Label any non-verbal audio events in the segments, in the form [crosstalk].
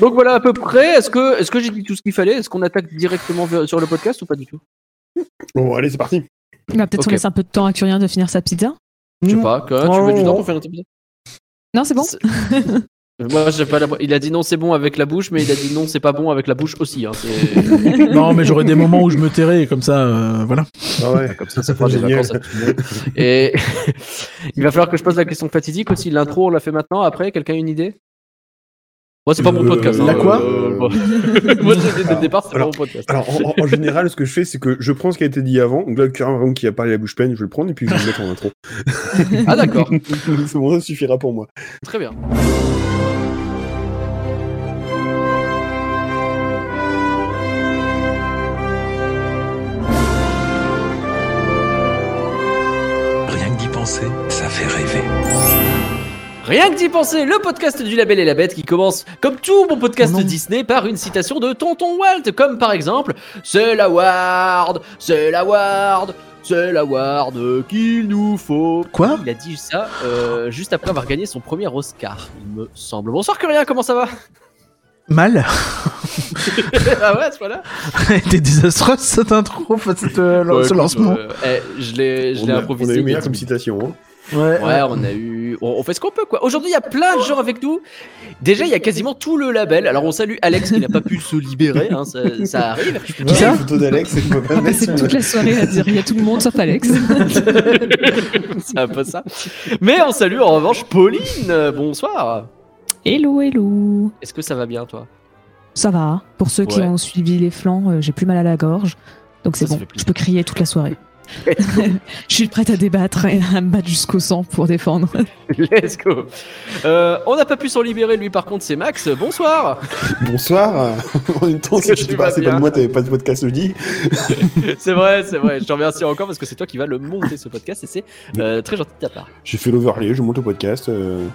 Donc voilà à peu près. Est-ce que, est-ce que j'ai dit tout ce qu'il fallait? Est-ce qu'on attaque directement sur le podcast ou pas du tout? Bon, allez, c'est parti. Il va peut-être Ok. on laisse un peu de temps à Curien de finir sa pizza. Je sais pas. Quoi, tu veux du temps pour faire un épisode Non, c'est bon [laughs] Moi, j'ai pas la... Il a dit non, c'est bon avec la bouche, mais il a dit non, c'est pas bon avec la bouche aussi. Hein. [laughs] Non, mais j'aurai des moments où je me tairai, comme ça, euh, voilà. Ah ouais. Comme ça, ça fera des vacances. Et [laughs] il va falloir que je pose la question fatidique aussi. L'intro, on l'a fait maintenant. Après, quelqu'un a une idée? Moi, c'est pas mon Euh, podcast. la quoi Euh. [laughs] Moi, j'ai dit dès le départ, c'est pas mon podcast. Alors, en, général, ce que je fais, c'est que je prends ce qui a été dit avant. Donc là, vraiment, qui a parlé la bouche pleine, je vais le prendre et puis je vais le mettre en intro. [laughs] Ah, d'accord. [laughs] c'est bon, ça suffira pour moi. Très bien. Rien que d'y penser, ça fait rêver. Rien que d'y penser, le podcast du Label et la Bête qui commence, comme tout bon podcast Oh. Disney, par une citation de Tonton Walt, comme par exemple C'est la Ward, c'est la Ward, c'est la Ward qu'il nous faut. Quoi Il a dit ça euh, juste après avoir gagné son premier Oscar, il me semble. Bonsoir Curien, comment ça va? Mal. [laughs] Ah ouais, à ce point-là Elle était désastreuse cette intro, cette, euh, Ouais, ce écoute, lancement. euh, eh, Je l'ai je On l'ai a, improvisé. eu meilleur comme citation. Hein. Ouais, Ouais, on a eu. On, on fait ce qu'on peut, quoi. Aujourd'hui, il y a plein de gens avec nous. Déjà, il y a quasiment tout le label. Alors, on salue Alex qui n'a pas pu se libérer. hein, ça, ça arrive. Qui ça Une photo d'Alex et je peux pas mettre C'est toute la soirée à dire il y a tout le monde sauf Alex. [laughs] C'est un peu ça. Mais on salue en revanche Pauline. Bonsoir. hello, hello. Est-ce que ça va bien, toi? Ça va. Pour ceux qui ont suivi les flancs, euh, j'ai plus mal à la gorge. Donc c'est bon, je peux crier toute la soirée. [laughs] je suis prête à débattre et à me battre jusqu'au sang pour défendre. Let's go. Euh, on n'a pas pu s'en libérer, lui, par contre, c'est Max. Bonsoir. Bonsoir. [laughs] en même temps, si Tu t'es passé pas de moi, t'avais pas de podcast jeudi. [laughs] c'est vrai, c'est vrai. Je te remercie encore parce que c'est toi qui vas le monter, ce podcast, et c'est euh, très gentil de ta part. J'ai fait l'overlay, je monte au podcast. Euh...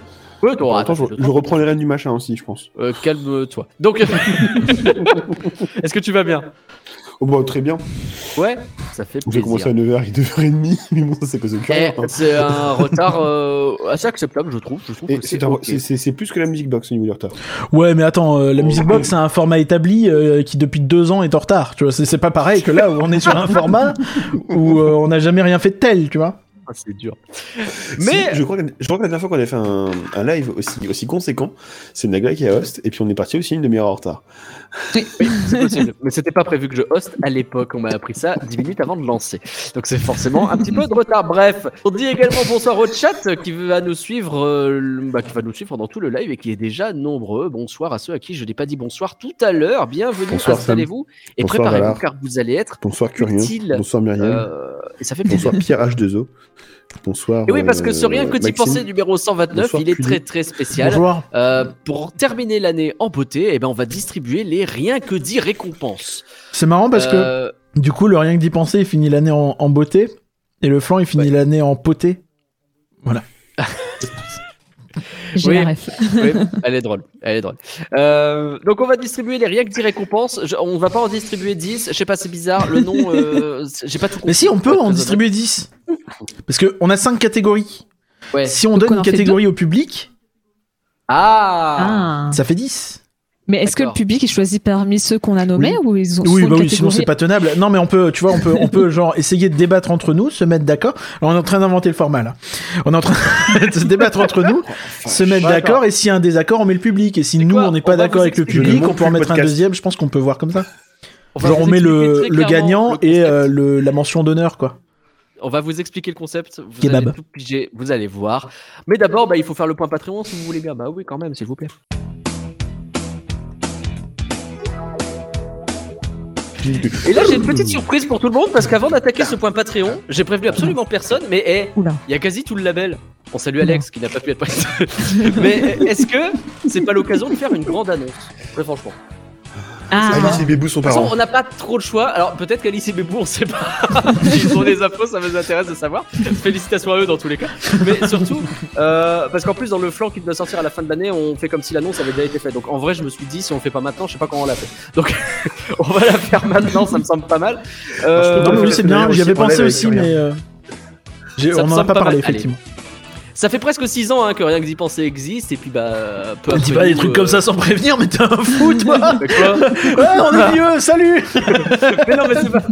Ouais, temps, je, le reprends les rênes du machin aussi, je pense. Euh, Calme-toi. Donc, est-ce que tu vas bien? Oh bah, très bien. Ouais, ça fait J'ai commencé à plaisir. 9h, il est 2h30, mais bon, ça c'est cause de Eh, Curien. hein. c'est un retard euh, assez acceptable, je trouve. Je trouve c'est c'est un- ok. c'est- c'est c'est plus que la musique box au niveau du retard. Ouais, mais attends, euh, la Oh. Music Box, c'est un format établi euh, qui depuis deux ans est en retard. Tu vois, c'est c'est pas pareil que là où on est sur un format où euh, on n'a jamais rien fait de tel, tu vois. Ah, c'est dur. Mais je crois que, je crois que la dernière fois qu'on a fait un, un live aussi, aussi conséquent, c'est Nagla qui a host, et puis on est parti aussi une demi-heure en retard. oui, c'est possible. Mais c'était pas prévu que je host à l'époque. On m'a appris ça 10 minutes avant de lancer. Donc c'est forcément un petit peu de retard. Bref, on dit également bonsoir au chat qui va nous suivre, euh, bah, qui va nous suivre dans tout le live et qui est déjà nombreux. Bonsoir à ceux à qui je n'ai pas dit bonsoir tout à l'heure. Bienvenue, installez-vous et préparez-vous car vous allez être. Bonsoir Curien, Utile. bonsoir Myriam, euh, et ça fait plaisir. bonsoir Pierre H2O, bonsoir. Et oui, parce que euh, ce rien que tu Maxime. pensais numéro 129, Bonsoir, il est très très spécial. Bonjour. Euh, pour terminer l'année en beauté, eh ben, on va distribuer les rien que dit récompenses. C'est marrant parce que Euh, du coup, le rien que d'y penser, il finit l'année en, en beauté et le flanc, il finit l'année en poté. [laughs] J'ai Oui. la ref. oui, elle est drôle, elle est drôle. Euh, donc on va distribuer les rien que 10 récompenses. Je- on va pas en distribuer 10, je sais pas, c'est bizarre. Le nom, euh, j'ai pas tout compris. Mais si, on peut en distribuer 10. Parce que on a 5 catégories. Ouais. Si on Donc donne on une catégorie au public, Ah, Ah. ça fait 10. Mais est-ce que le public est choisi parmi ceux qu'on a nommés ou ils ont Oui, bah oui, sinon c'est pas tenable. Non, mais on peut, tu vois, on peut, on peut [laughs] genre essayer de débattre entre nous, se mettre d'accord. Alors, on est en train d'inventer le format là. On est en train [laughs] de se débattre entre nous, se mettre d'accord, et s'il y a un désaccord, on met le public. Et si nous quoi on n'est pas d'accord avec le public, on peut en mettre un deuxième. Je pense qu'on peut voir comme ça. on Genre on met le, gagnant le et euh, le, la mention d'honneur quoi. On va vous expliquer le concept. Vous Kebab. allez tout piger, vous allez voir. Mais d'abord, bah, il faut faire le point Patreon si vous voulez bien. Bah oui, quand même, s'il vous plaît. Et là, j'ai une petite surprise pour tout le monde parce qu'avant d'attaquer ce point Patreon, j'ai prévenu absolument personne, mais eh, il y a quasi tout le label. On salue Alex qui n'a pas pu être présent. [laughs] mais eh, est-ce que c'est pas l'occasion de faire une grande annonce? Très franchement. Ah, Alice et Bébou sont De toute façon, parents. on n'a pas trop le choix. Alors peut-être qu'Alice et Bébou, on sait pas. [laughs] Ils ont des infos, ça nous intéresse de savoir. Félicitations à eux dans tous les cas. Mais surtout, euh, parce qu'en plus dans le flanc qui doit sortir à la fin de l'année, on fait comme si l'annonce avait déjà été faite. Donc en vrai, je me suis dit, si on le fait pas maintenant, je sais pas quand on l'a fait. Donc [laughs] on va la faire maintenant, ça me semble pas mal. Euh, non mais oui je c'est bien, j'y avais pensé aussi, mais euh, on me en a pas pas parlé mal. Allez. Ça fait presque 6 ans hein, que rien que d'y penser existe, et puis bah. Peu Dis après pas des trucs euh, comme ça sans prévenir, mais t'es un fou, [laughs] toi Ouais, on est vieux, salut [laughs] mais non, mais c'est pas.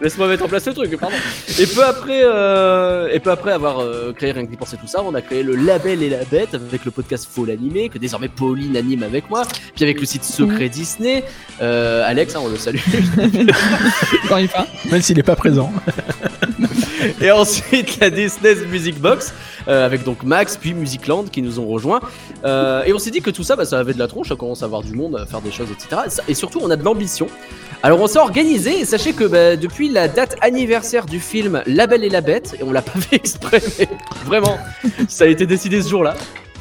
Laisse-moi mettre en place le truc, pardon. Et peu après, euh, et peu après avoir euh, créé rien que d'y penser tout ça, on a créé le label et la bête avec le podcast Faux l'animé que désormais Pauline anime avec moi, puis avec le site Secret Disney. Euh, Alex, hein, on le salue. Encore une fois. Même s'il est pas présent. [laughs] Et ensuite la Disney Music Box euh, avec donc Max puis Musicland qui nous ont rejoints. Euh, et on s'est dit que tout ça, bah, ça avait de la tronche, ça commence à avoir du monde, à faire des choses, etc. Et surtout, on a de l'ambition. Alors on s'est organisé et sachez que bah, depuis la date anniversaire du film La Belle et la Bête, et on l'a pas fait exprès, mais vraiment, ça a été décidé ce jour-là.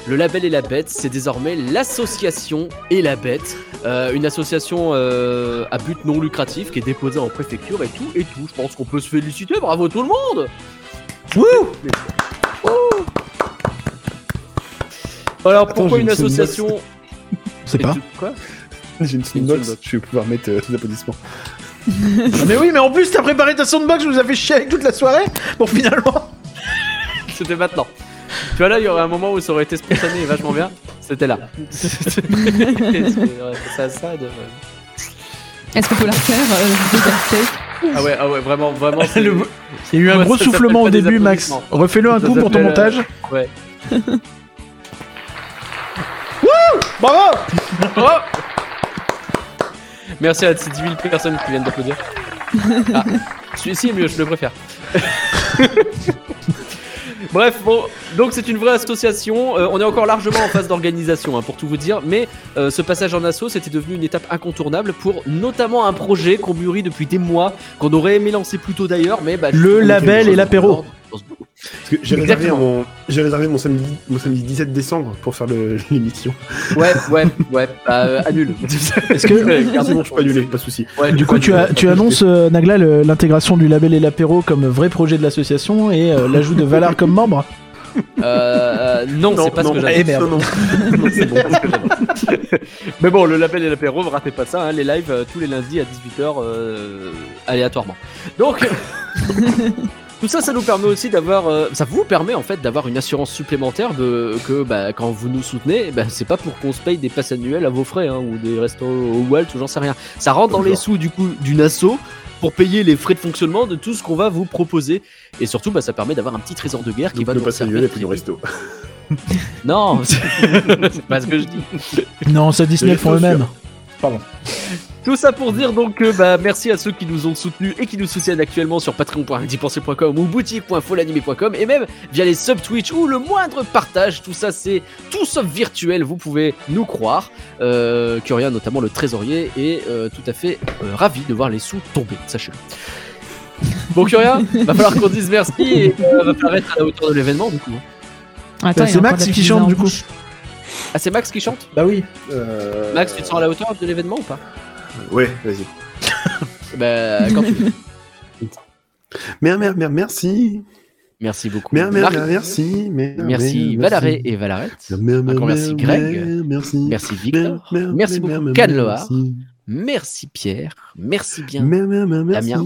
Le Label et la Bête, c'est désormais l'association et la Bête, euh, une association euh, à but non lucratif qui est déposée en préfecture et tout et tout. Je pense qu'on peut se féliciter, bravo tout le monde. Wouh Alors Attends, pourquoi une association C'est pas. Quoi? J'ai une soundbox. [laughs] [laughs] je vais pouvoir mettre euh, des applaudissements. [laughs] mais oui, mais en plus, t'as préparé ta soundbox, je vous ai fait chier avec toute la soirée pour finalement. [laughs] C'était maintenant. Tu vois là, il y aurait un moment où ça aurait été spontané et vachement bien. C'était là. [laughs] Ça, ça de- Est-ce qu'on peut la refaire euh, Ah ouais, ah ouais, vraiment, vraiment. Le- Il y a eu un Ouais, gros soufflement au début, Max. Refais-le un Ça coup pour ton montage. Ouais. Bravo Oh Merci à ces 10 000 personnes qui viennent d'applaudir. Ah, celui-ci est mieux, je le préfère. [laughs] Bref, bon, donc c'est une vraie association. Euh, on est encore largement en phase d'organisation, hein, pour tout vous dire. Mais euh, ce passage en assaut, c'était devenu une étape incontournable pour notamment un projet qu'on mûrit depuis des mois, qu'on aurait aimé lancer plus tôt d'ailleurs, mais bah, Le label et l'apéro. dans- dans j'ai réservé, mon... j'ai réservé mon, samedi... mon samedi 17 décembre pour faire le- [laughs] l'émission. Ouais, ouais, ouais, bah, euh, annule. [laughs] Est-ce que- c'est bon, je peux annuler, pas de soucis. Ouais, Du coup, tu, as, tu annonces, euh, Nagla, le- l'intégration du label et l'apéro comme vrai projet de l'association et euh, l'ajout de Valar comme membre Euh, euh, non, c'est pas ce que j'avais. Eh merde. Non, non. Non, c'est bon, parce que j'avais. [laughs] Mais bon, le label et l'apéro, ne ratez pas ça, hein, les lives euh, tous les lundis à 18h aléatoirement. Donc, tout ça, ça nous permet aussi d'avoir. euh, ça vous permet en fait d'avoir une assurance supplémentaire de, que bah, quand vous nous soutenez, bah, c'est pas pour qu'on se paye des passes annuelles à vos frais hein, ou des restos au Walt ou j'en sais rien. Ça rentre dans les sous du coup d'une asso pour payer les frais de fonctionnement de tout ce qu'on va vous proposer. Et surtout, bah, ça permet d'avoir un petit trésor de guerre qui Donc va nous pass servir annuel et puis le très resto. [laughs] non, [laughs] c'est pas ce que je dis. Non, ça Disney le font eux-mêmes. Tout ça pour dire donc que bah, merci à ceux qui nous ont soutenus et qui nous soutiennent actuellement sur patreon.dipenser.com ou boutique.folanimé.com et même via les sub Twitch ou le moindre partage. Tout ça c'est tout sauf virtuel, vous pouvez nous croire. Euh, Curia notamment le trésorier est euh, tout à fait euh, ravi de voir les sous tomber, sachez-le. Bon Curia, [laughs] va falloir qu'on dise merci et euh, va falloir être à la hauteur de l'événement du coup. Attends, Bah, il y a c'est encore Max de la qui pizza chante, en du coup. bouche. Ah c'est Max qui chante? Bah oui. Euh... Max, tu te sens à la hauteur de l'événement ou pas? Ouais, vas-y. [laughs] Bah quand tu veux. Mer, mer, mer, merci. Merci beaucoup. Mer, mer, mer, merci. Mer, Merci mer, Valaré et Valarette. Merci mer, Greg. mer, Merci. Merci Victor. Mer, mer, Merci mer, beaucoup Canloar. merci. Merci Pierre. Merci bien. Damien.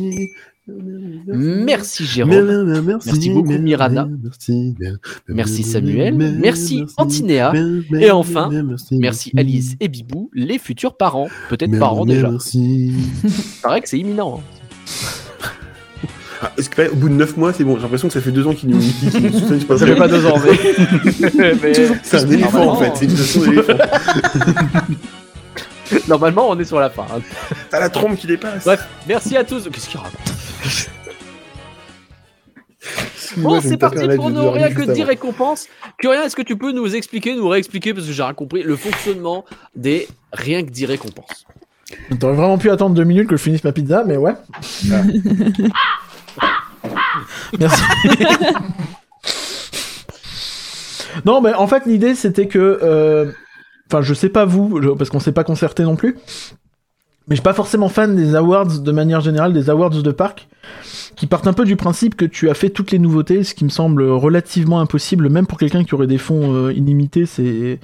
Merci Mer, Jérôme. mer, mer, merci. Merci beaucoup, mer, Merci, mer, mer, Merci mer, Samuel. mer, Merci. Antinéa. Et enfin, mer, merci, Alice et Bibou, les futurs parents. Peut-être parents déjà. Merci. [laughs] Paraît que c'est imminent. hein. Ah, Est-ce que au bout de 9 mois, c'est bon J'ai l'impression que ça fait 2 ans qu'ils nous, qu'ils nous soutiennent, c'est pas Ça vrai. fait pas deux ans, mais. [laughs] mais- C'est un éléphant en fait, c'est une façon d'éléphant. Normalement, on est sur la fin. hein. T'as la trompe qui dépasse. Bref, merci à tous. Qu'est-ce qu'il raconte? Bon, c'est parti pour nos rien que 10 avant. récompenses. Curien, est-ce que tu peux nous expliquer, nous réexpliquer, parce que j'ai rien compris, le fonctionnement des rien que 10 récompenses? T'aurais vraiment pu attendre deux minutes que je finisse ma pizza, mais ouais. [laughs] Merci. non, mais en fait, l'idée c'était que. euh, Enfin, je sais pas vous, je- parce qu'on s'est pas concerté non plus. Mais je suis pas forcément fan des awards de manière générale, des awards de parc, qui partent un peu du principe que tu as fait toutes les nouveautés, ce qui me semble relativement impossible, même pour quelqu'un qui aurait des fonds euh, illimités, c'est.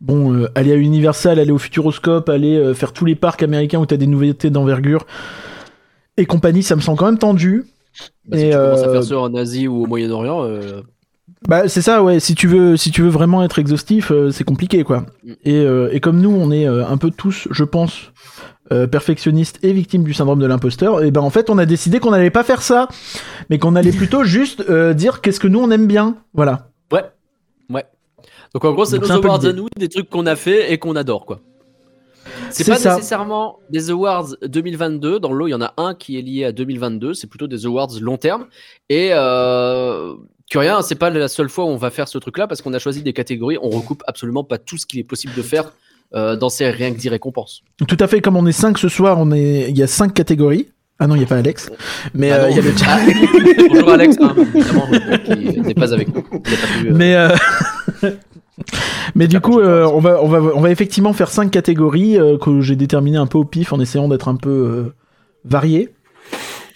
Bon, euh, aller à Universal, aller au Futuroscope, aller euh, faire tous les parcs américains où t'as des nouveautés d'envergure et compagnie, ça me semble quand même tendu. Bah, Si Et, tu commences à faire ça en Asie ou au Moyen-Orient, Bah c'est ça ouais, si tu veux si tu veux vraiment être exhaustif, c'est compliqué quoi. Mm. Et, et comme nous on est un peu tous, je pense, euh, perfectionnistes et victimes du syndrome de l'imposteur, et ben en fait on a décidé qu'on n'allait pas faire ça, mais qu'on allait plutôt [laughs] juste euh, dire qu'est-ce que nous on aime bien. Voilà. Ouais. Ouais. Donc en gros, c'est nos awards à nous, des trucs qu'on a fait et qu'on adore, quoi. C'est pas ça. nécessairement des awards 2022. Dans le lot, il y en a un qui est lié à 2022. C'est plutôt des awards long terme. Et euh, que rien, c'est pas la seule fois où on va faire ce truc-là parce qu'on a choisi des catégories. On recoupe absolument pas tout ce qu'il est possible de faire euh, dans ces rien que 10 récompenses. Tout à fait comme on est 5 ce soir, on est il y a cinq catégories. Ah non, il y a pas Alex. Mais Ah euh, il y a le chat. Ah, [laughs] bonjour Alex, hein, qui n'est pas avec nous. Pas pu, euh, Mais euh, [laughs] mais du coup, euh, on va on va on va effectivement faire cinq catégories que j'ai déterminées un peu au pif en essayant d'être un peu varié.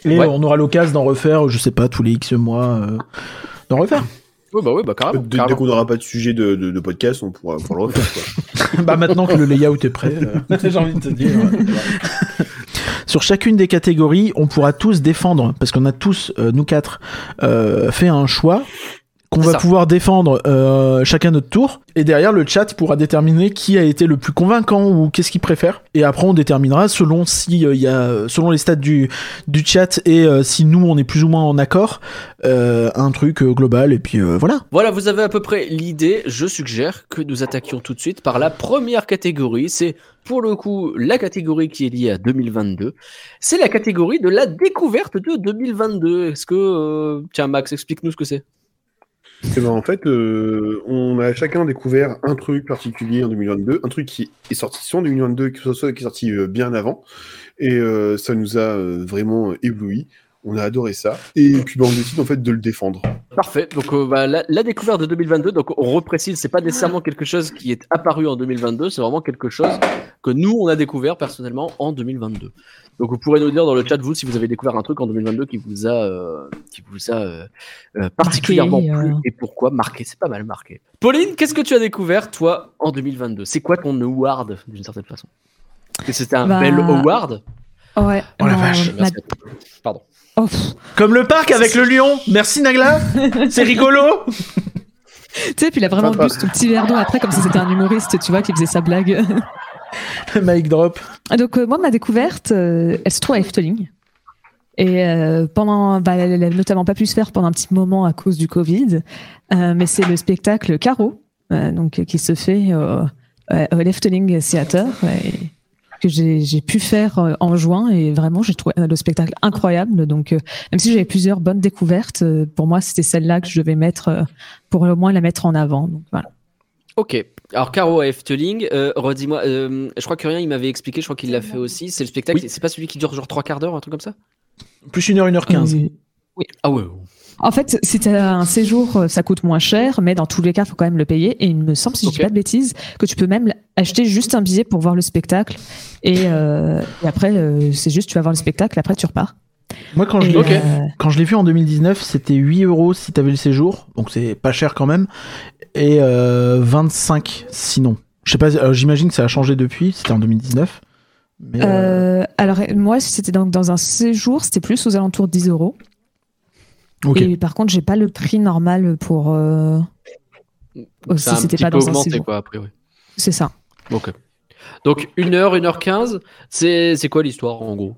Et Ouais. on aura l'occasion d'en refaire, je sais pas, tous les X mois, euh, d'en refaire. Oui, bah oui, bah carrément. Dès, dès qu'on n'aura pas de sujet de, de, de podcast, on pourra, on pourra le refaire. Quoi. [laughs] bah maintenant que le layout est prêt, euh, [laughs] j'ai envie de te dire. [laughs] Sur chacune des catégories, on pourra tous défendre, parce qu'on a tous, euh, nous quatre, euh, fait un choix qu'on va ça. pouvoir défendre euh, chacun notre tour. Et derrière, le chat pourra déterminer qui a été le plus convaincant ou qu'est-ce qu'il préfère. Et après, on déterminera selon si euh, il y a, selon les stats du du chat et euh, si nous on est plus ou moins en accord, euh, un truc euh, global. Et puis euh, voilà. Voilà, vous avez à peu près l'idée. Je suggère que nous attaquions tout de suite par la première catégorie. C'est pour le coup la catégorie qui est liée à 2022. C'est la catégorie de la découverte de 2022. Est-ce que... euh, Tiens Max, explique-nous ce que c'est. En fait, euh, on a chacun découvert un truc particulier en 2022, un truc qui est sorti soit en 2022, que ce soit qui est sorti euh, bien avant, et euh, ça nous a vraiment ébloui. On a adoré ça, et puis ben, on décide en fait de le défendre. Parfait. Donc bah, la, la découverte de 2022. Donc on reprécise, c'est pas nécessairement quelque chose qui est apparu en 2022. C'est vraiment quelque chose que nous on a découvert personnellement en 2022. Donc vous pourrez nous dire dans le chat vous si vous avez découvert un truc en 2022 qui vous a euh, qui vous a euh, euh, particulièrement Marqué, plu euh. et pourquoi marqué? C'est pas mal marqué. Pauline, qu'est-ce que tu as découvert toi en 2022 C'est quoi ton award d'une certaine façon? Est-ce que c'était un Bah, bel award? Ouais. Oh la non, vache, ma-. Pardon. Oh. Comme le parc avec le lion. Merci Nagla. [laughs] C'est rigolo. Tu sais, puis il a vraiment bu son petit verre d'eau après, comme si c'était un humoriste, tu vois, qui faisait sa blague. [laughs] Mic drop. Donc, euh, moi, ma découverte, euh, elle se trouve à Efteling. Et euh, pendant, bah, elle n'a notamment pas pu se faire pendant un petit moment à cause du Covid, Euh, mais c'est le spectacle Caro, euh, donc qui se fait euh, euh, au l'Efteling Theater, que j'ai pu faire en juin, et vraiment j'ai trouvé le spectacle incroyable. Donc, euh, même si j'avais plusieurs bonnes découvertes, euh, pour moi c'était celle-là que je devais mettre euh, pour au moins la mettre en avant. Donc voilà. Ok. Alors Caro à Efteling, euh, redis-moi, euh, je crois que rien il m'avait expliqué, je crois qu'il l'a fait aussi. C'est le spectacle, Oui. c'est pas celui qui dure genre trois quarts d'heure, un truc comme ça? Plus une heure, une heure quinze. Euh, Ah ouais. En fait, si tu as un séjour, ça coûte moins cher, mais dans tous les cas, il faut quand même le payer. Et il me semble, si je Ok. dis pas de bêtises, que tu peux même acheter juste un billet pour voir le spectacle. Et, euh, et après, euh, c'est juste, tu vas voir le spectacle, après tu repars. Moi, quand je l'ai Ok. euh, quand je l'ai vu en 2019, c'était 8 euros si t'avais le séjour, donc c'est pas cher quand même, et euh, 25 sinon. Je sais pas, euh, j'imagine que ça a changé depuis, c'était en 2019. Mais, euh, euh, alors, moi, si c'était donc dans un séjour, c'était plus aux alentours de 10 euros. Et par contre, j'ai pas le prix normal pour. euh, Donc, si c'était pas dans un séjour. quoi, a priori. C'est ça. Ok. Donc une heure, une heure quinze, c'est c'est quoi l'histoire en gros?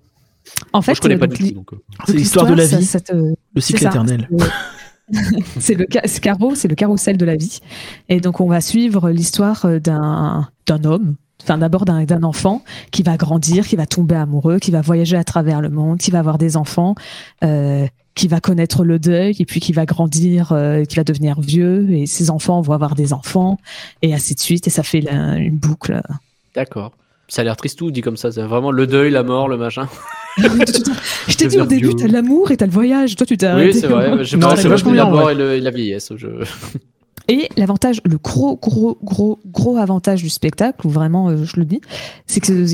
En fait, Moi je connais euh, pas donc, du li- tout. Donc, euh. C'est l'histoire de la vie, ça te- le cycle éternel. [laughs] c'est le carreau, c'est le carrousel de la vie. Et donc on va suivre l'histoire euh, d'un d'un homme, enfin d'abord d'un d'un enfant qui va grandir, qui va tomber amoureux, qui va voyager à travers le monde, qui va avoir des enfants, euh, qui va connaître le deuil et puis qui va grandir, euh, qui va devenir vieux et ses enfants vont avoir des enfants et ainsi de suite et ça fait la- une boucle. D'accord. Ça a l'air triste tout dit comme ça. C'est vraiment le deuil, la mort, le machin. [laughs] Je t'ai dit au début, vieux. t'as l'amour et t'as le voyage. Toi, tu t'es Oui, c'est vrai. Je Non, c'est vachement la bien, mort ouais. et, le- et la vieillesse. Je... [laughs] Et l'avantage, le gros, gros, gros, gros avantage du spectacle, où vraiment, euh, je le dis, c'est que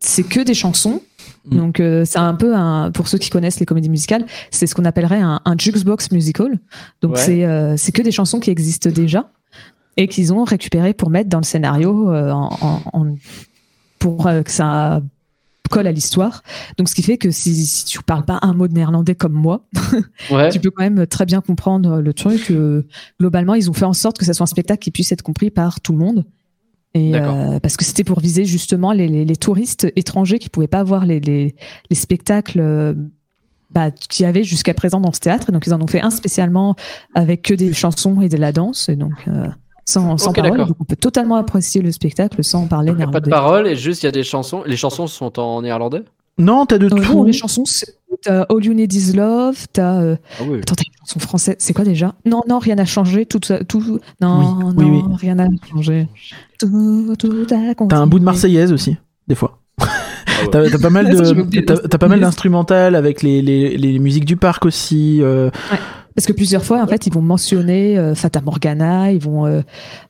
c'est que des chansons. Mm. Donc, euh, c'est un peu un, pour ceux qui connaissent les comédies musicales, c'est ce qu'on appellerait un, un jukebox musical. Donc, Ouais. c'est euh, c'est que des chansons qui existent déjà et qu'ils ont récupéré pour mettre dans le scénario euh, en, en- en- pour euh, que ça colle à l'histoire. Donc, ce qui fait que si, si tu parles pas un mot de néerlandais comme moi, [laughs] Ouais. tu peux quand même très bien comprendre le truc. Euh, globalement, ils ont fait en sorte que ça soit un spectacle qui puisse être compris par tout le monde. Et euh, parce que c'était pour viser justement les, les, les touristes étrangers qui pouvaient pas voir les, les, les spectacles bah, qu'il y avait jusqu'à présent dans ce théâtre. Et donc ils en ont fait un spécialement avec que des chansons et de la danse. Et donc euh, sans, parole. Donc on peut totalement apprécier le spectacle sans parler Il n'y a pas de néerlandais. parole et juste il y a des chansons. Les chansons sont en néerlandais? Non, t'as de tout. non, les chansons, c'est- t'as All You Need Is Love, t'as euh, Ah oui. Attends, t'as une chanson française, c'est quoi déjà? Non, non, rien n'a changé, tout, tout, non, Oui, oui, non, rien n'a changé. Tout, tout T'as un bout de. Marseillaise aussi, des fois. ouais. [laughs] T'as pas mal [laughs] Ah, de, t'as pas mal d'instrumental avec les, les, les musiques du parc aussi. euh, Parce que plusieurs fois, en fait, ils vont mentionner euh, Fata Morgana, ils vont euh,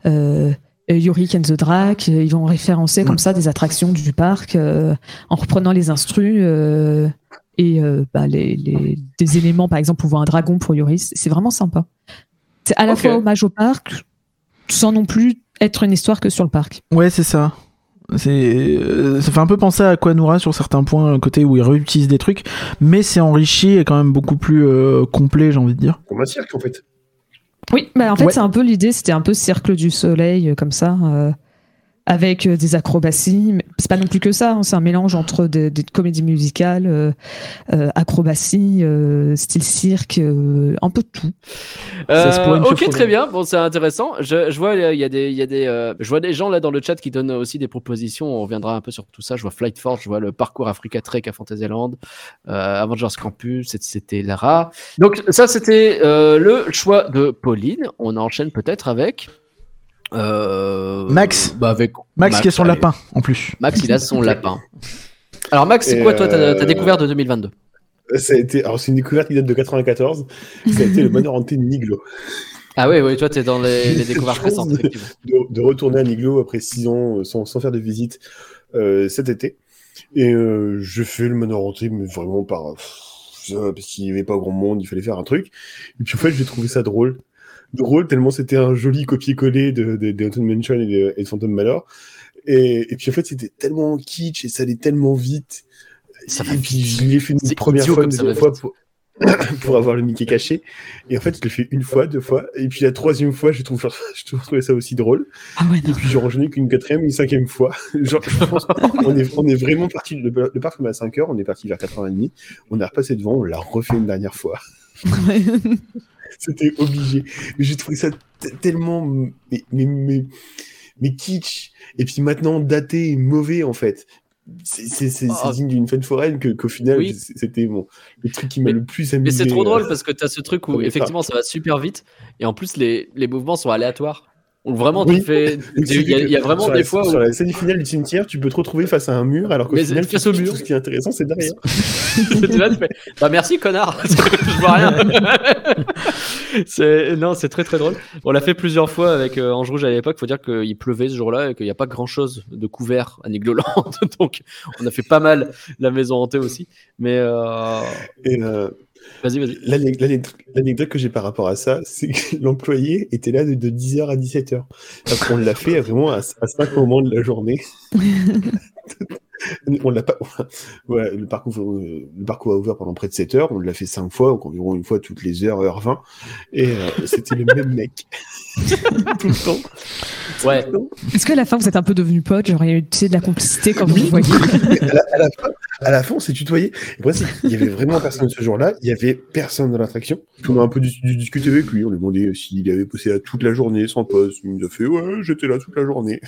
euh, Yorick and the Drac, ils vont référencer comme ça des attractions du parc euh, en reprenant les instrus euh, et euh, bah, les, les- des éléments, par exemple, on voit un dragon pour Yoris. C'est vraiment sympa. C'est à la fois hommage au parc, sans non plus être une histoire que sur le parc. Ouais, c'est ça. C'est, euh, ça fait un peu penser à Aquanura sur certains points, côté où ils réutilisent des trucs, mais c'est enrichi et quand même beaucoup plus euh, complet, j'ai envie de dire. Comme un cirque en fait. Oui, bah en fait, Ouais. c'est un peu l'idée, c'était un peu cercle du soleil, euh, comme ça, euh, avec euh, des acrobaties. Mais c'est pas non plus que ça, hein, c'est un mélange entre des, des comédies musicales, euh, euh, acrobaties, euh, style cirque, euh, un peu de tout. Euh, ok, très bien. Bon, c'est intéressant. Je, je vois, il y a des, il y a des, euh, je vois des gens là dans le chat qui donnent aussi des propositions. On reviendra un peu sur tout ça. Je vois Flight Force, je vois le parcours Africa Trek à Fantasyland, euh, Avengers Campus, c'était Lara. Donc ça, c'était euh, le choix de Pauline. On enchaîne peut-être avec euh, Max. Bah avec Max, qui a son allez. lapin en plus. Max, il a son [laughs] lapin. Alors Max, c'est quoi toi ta, ta euh, découverte de 2022 Ça a été, alors c'est une découverte qui date de 94. Ça a été le manoir [laughs] hanté de Niglo. Ah oui, oui, toi t'es dans les, les [laughs] découvertes récentes. de- effectivement. De, de retourner à Niglo après 6 ans euh, sans, sans faire de visite euh, cet été. Et euh, je fais le manoir hanté, mais vraiment par. parce qu'il n'y avait pas grand monde, il fallait faire un truc. Et puis en fait, j'ai trouvé ça drôle. Drôle, tellement c'était un joli copier-coller de, de, de Haunted Mansion et de, et de Phantom Manor. Et, et puis en fait, c'était tellement kitsch et ça allait tellement vite. Ça et puis je l'ai fait une première fois, une deuxième fois pour, [coughs] pour avoir le Mickey caché. Et en fait, je l'ai fait une fois, deux fois. Et puis la troisième fois, j'ai trouvé, [laughs] trouvé ça aussi drôle. Ah ouais, Et puis j'ai enchaîné qu'une quatrième une cinquième fois. [laughs] Genre, je pense qu'on est, on est vraiment parti, le, le parc à 5 heures, on est parti vers 4h30. On est repassé devant, on l'a refait une dernière fois. C'était obligé. Mais j'ai trouvé ça tellement, mais, mais, mais, mais kitsch. Et puis maintenant daté et mauvais en fait. C'est Oh. digne d'une fête foraine que- qu'au final, Oui. c'était bon, le truc qui m'a Mais- le plus Mais amusé. c'est trop euh, drôle parce que tu as ce truc où effectivement ça va super vite et en plus les, les mouvements sont aléatoires. Donc vraiment Oui. [laughs] tu fais. Il y, a- que il y a vraiment sur des la, fois où. Sur la scène finale du cimetière, tu peux te retrouver face à un mur, alors qu'au Mais final, face au [laughs] mur. tout ce qui est intéressant, c'est derrière. tu là, tu fais, bah merci connard, [laughs] je vois rien. c'est non, c'est très très drôle. On l'a fait plusieurs fois avec euh, Ange Rouge à l'époque. Faut dire qu'il pleuvait ce jour-là et qu'il n'y a pas grand chose de couvert à Nigloland. Donc on a fait pas mal la maison hantée aussi. Mais euh, Et euh, vas-y, vas-y. l'ane- l'ane- l'anecdote que j'ai par rapport à ça, c'est que [laughs] l'employé était là de, de 10h à 17h. Parce qu'on l'a fait vraiment à, à 5 moments de la journée. [laughs] on l'a pas. [laughs] Ouais, le, parcours, euh, le parcours a ouvert pendant près de 7 heures. On l'a fait 5 fois, donc environ une fois toutes les heures, heure 20. Et euh, [laughs] c'était le même mec. [laughs] Tout le temps. Ouais. Est-ce qu'à la fin, vous êtes un peu devenus potes Genre, il y a eu tu sais, de la complicité quand vous vous voyez à, la, à la fin, à la fin, on s'est tutoyé. Et qu'il y avait vraiment personne ce jour-là. Il y avait personne dans l'attraction. On a un peu dis- dis- discuté avec lui. On lui a demandé s'il avait bossé là toute la journée sans pause. Il nous a fait ouais, j'étais là toute la journée.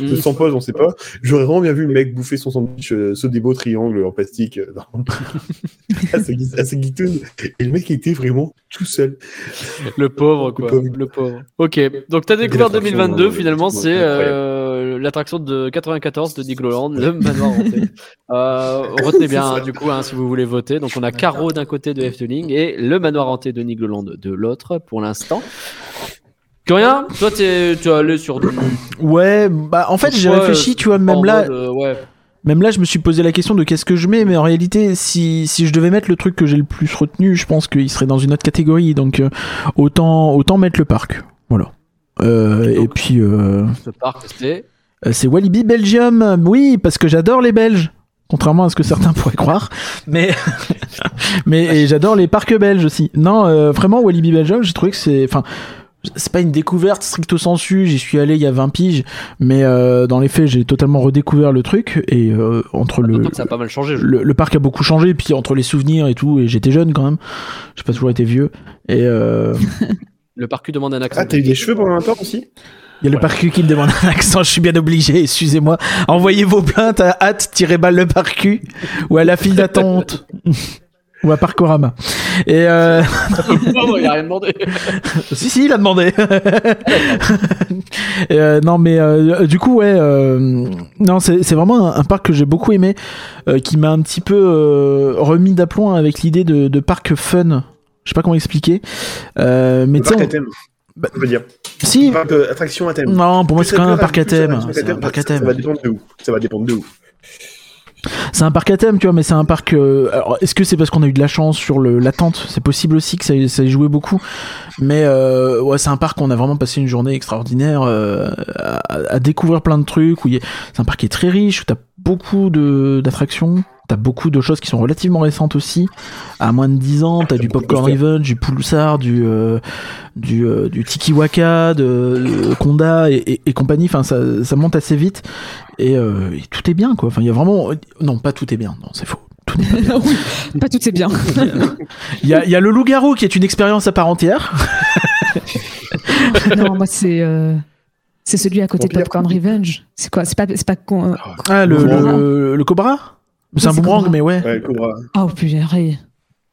Mm. sans pause, on sait pas. J'aurais vraiment bien vu le mec bouffer son sandwich euh, ce des beaux triangles en plastique euh, dans... à sa [laughs] gui- à. Et le mec était vraiment tout seul. Le pauvre, quoi. pauvre. Le pauvre. Ok. Donc, ta découverte l'attraction, 2022, euh, finalement, c'est euh, l'attraction de 94 de Nigloland, le [laughs] manoir hanté. Euh, retenez bien, [laughs] hein, du coup, hein, si vous voulez voter. Donc, on a Caro d'un côté de Efteling et le manoir hanté de Nigloland de l'autre, pour l'instant. Rien Toi, t'es- tu es allé sur. Ouais, bah en fait j'ai réfléchi, tu vois, même là, mode, euh, ouais. Même là je me suis posé la question de qu'est-ce que je mets, mais en réalité si, si je devais mettre le truc que j'ai le plus retenu, je pense qu'il serait dans une autre catégorie, donc euh, autant autant mettre le parc, voilà. Euh, et puis euh, Ce parc, c'est. euh, c'est Walibi Belgium, oui parce que j'adore les Belges. contrairement à ce que certains [laughs] pourraient croire. Mais, [laughs] mais j'adore les parcs belges aussi. Non, euh, vraiment, Walibi Belgium, j'ai trouvé que c'est, enfin, c'est pas une découverte stricto sensu. J'y suis allé il y a 20 piges, mais euh, dans les faits, j'ai totalement redécouvert le truc. Et euh, entre le, ça a pas mal changé. le, le parc a beaucoup changé, et puis entre les souvenirs et tout, et j'étais jeune quand même. J'ai pas toujours été vieux. Et euh, [laughs] Le parcu demande un accent. Ah, t'as eu des cheveux pendant un temps aussi? Il y a le parcu qui me demande un accent. Je suis bien obligé. Excusez-moi. Envoyez vos plaintes à hâte-balle le parcu ou à la file d'attente. [laughs] Ou à Parcorama. Et euh... Non, il a rien demandé. [laughs] si si, il a demandé. Et, euh, non mais euh, du coup ouais, euh, non c'est c'est vraiment un, un parc que j'ai beaucoup aimé, euh, qui m'a un petit peu euh, remis d'aplomb avec l'idée de, de parc fun. Je sais pas comment expliquer. Euh, mais Le tu sais, parc on- à thème. Bah, on peut dire. si. Parc attraction à thème. Non, pour moi c'est quand même un parc à thème. ça- va dépendre de où. Ça va dépendre de où. C'est un parc à thème, tu vois, mais c'est un parc. euh, Alors, est-ce que c'est parce qu'on a eu de la chance sur l'attente C'est possible aussi que ça, ça ait joué beaucoup. Mais euh, ouais, c'est un parc où on a vraiment passé une journée extraordinaire euh, à, à découvrir plein de trucs. C'est un parc qui est très riche, où t'as beaucoup de d'attractions. T'as beaucoup de choses qui sont relativement récentes aussi. À moins de 10 ans, t'as du beaucoup de Popcorn. Revenge, du Pulsar, du euh, du, euh, du Tiki Waka, de, de Konda et, et- et compagnie. Enfin, ça, ça monte assez vite et, euh, et tout est bien quoi. Enfin, il y a vraiment non, pas tout est bien. Non, c'est faux. Tout n'est pas bien. [laughs] oui, pas tout est bien. Il y a, il y a le loup-garou qui est une expérience à part entière. [laughs] non, moi c'est euh, c'est celui à côté de. Popcorn Revenge. C'est quoi? C'est pas c'est pas con. euh, Ah, le, le, le cobra? C'est un boomerang, mais ouais. Ouais, Cobra. Oh purée.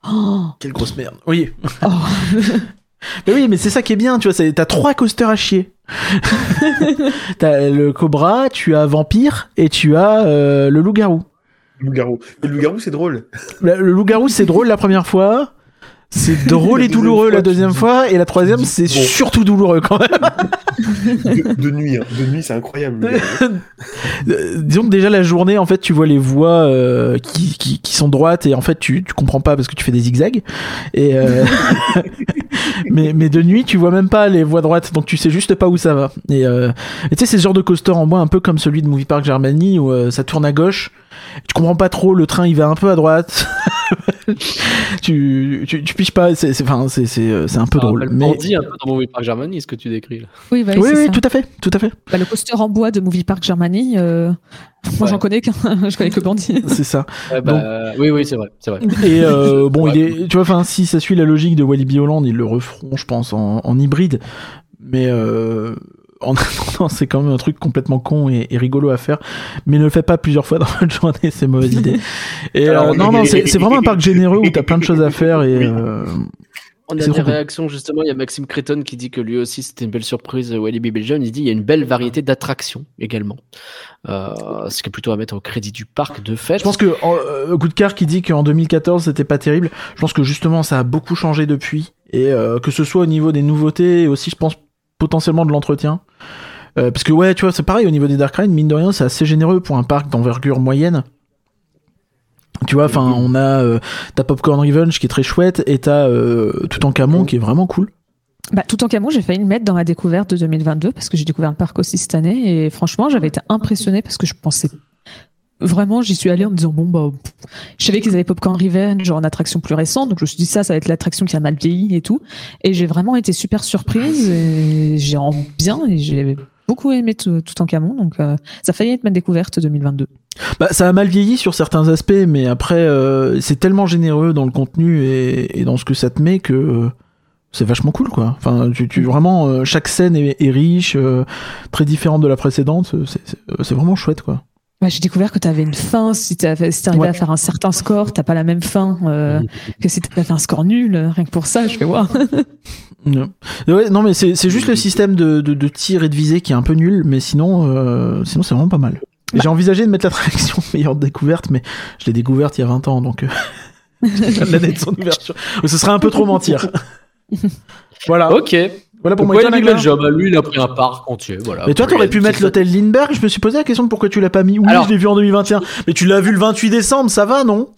Oh, Quelle grosse merde. Oui. oh. [laughs] Mais oui, mais c'est ça qui est bien, tu vois. T'as trois coasters à chier. [laughs] t'as le cobra, tu as vampire et tu as euh, le loup-garou. Loup-garou. Le loup-garou, c'est drôle. Le, le loup-garou, c'est drôle la première fois. C'est drôle et douloureux la deuxième fois. Et la troisième, c'est Bon. surtout douloureux quand même. De, de nuit, hein. De nuit, c'est incroyable. Euh, [laughs] disons que déjà la journée, en fait, tu vois les voies euh, qui, qui, qui sont droites et en fait, tu, tu comprends pas parce que tu fais des zigzags. Et euh, [laughs] mais, mais de nuit, tu vois même pas les voies droites, donc tu sais juste pas où ça va. Et euh, tu sais, c'est ce genre de coaster en bois un peu comme celui de Movie Park Germany où euh, ça tourne à gauche. Tu comprends pas trop, le train il va un peu à droite. [laughs] tu, tu, tu piges pas, c'est c'est- enfin, c'est c'est euh, c'est un peu Ça drôle. Mais... Bandit un peu dans Movie Park Germany, ce que tu décris là. Oui, bah, Oui, c'est oui, ça. tout à fait, tout à fait. Bah, le coaster en bois de Movie Park Germany. euh, Moi, Ouais. j'en connais qu'un. [laughs] Je connais que Bandit. [laughs] C'est ça. Ouais, bah, oui, oui, c'est vrai, c'est vrai. Et euh, bon, Ouais. il est, tu vois, enfin, si ça suit la logique de Walibi Holland, ils le referont, je pense, en, en hybride. Mais euh, en [laughs] attendant, c'est quand même un truc complètement con et, et rigolo à faire. Mais ne le faites pas plusieurs fois dans votre journée, c'est mauvaise idée. [laughs] Et Alors, euh, non, non, c'est vraiment un parc généreux où t'as plein de choses à faire et euh, On a des cool. réactions justement. Il y a Maxime Créton qui dit que lui aussi c'était une belle surprise. euh, Walibi Belgium. Il dit il y a une belle variété d'attractions également. Euh, ce qui est plutôt à mettre au crédit du parc de fête. je pense que euh, cœur qui dit qu'en 2014 c'était pas terrible. Je pense que justement ça a beaucoup changé depuis et euh, que ce soit au niveau des nouveautés et aussi je pense potentiellement de l'entretien. Euh, parce que ouais, tu vois, c'est pareil au niveau des Dark Ride, mine de rien, c'est assez généreux pour un parc d'envergure moyenne. Tu vois, enfin, on a euh, ta Popcorn Revenge qui est très chouette et t'as euh, tout en Camon qui est vraiment cool. Bah, tout en Camon, j'ai failli le mettre dans ma découverte de 2022 parce que j'ai découvert le parc aussi cette année et franchement, j'avais été impressionnée parce que je pensais vraiment, j'y suis allée en me disant bon bah, je savais qu'ils avaient Popcorn Revenge genre en attraction plus récente, donc je me suis dit ça, ça va être l'attraction qui a mal vieilli et tout, et j'ai vraiment été super surprise j'ai en bien et j'ai beaucoup aimé tout, tout en Camon, donc euh, ça a failli être ma découverte 2022. Bah, ça a mal vieilli sur certains aspects, mais après, euh, c'est tellement généreux dans le contenu et, et dans ce que ça te met que euh, c'est vachement cool, quoi. Enfin, tu, tu vraiment, euh, chaque scène est, est riche, euh, très différente de la précédente. C'est- c'est vraiment chouette, quoi. Ouais, j'ai découvert que tu avais une fin. Si tu si t'arrivais Ouais. à faire un certain score, t'as pas la même fin euh, que si t'avais fait un score nul. Rien que pour ça, je fais voir. Ouais. [laughs] Ouais, non, mais c'est c'est juste le système de, de, de tir et de visée qui est un peu nul, mais sinon, euh, sinon c'est vraiment pas mal. J'ai envisagé de mettre l'attraction [laughs] meilleure découverte, mais je l'ai découverte il y a 20 ans, donc euh, l'année de son ouverture. Ce serait un peu trop mentir. [laughs] voilà. Ok. Voilà pour moi. Walibi Nagla Belgium. bah, Lui, il a pris un parc entier. Voilà. Mais toi, t'aurais pu mettre l'hôtel Lindbergh. Je me suis posé la question de pourquoi tu l'as pas mis. Oui, Alors- je l'ai vu en 2021. Mais tu l'as vu le 28 décembre, ça va, non?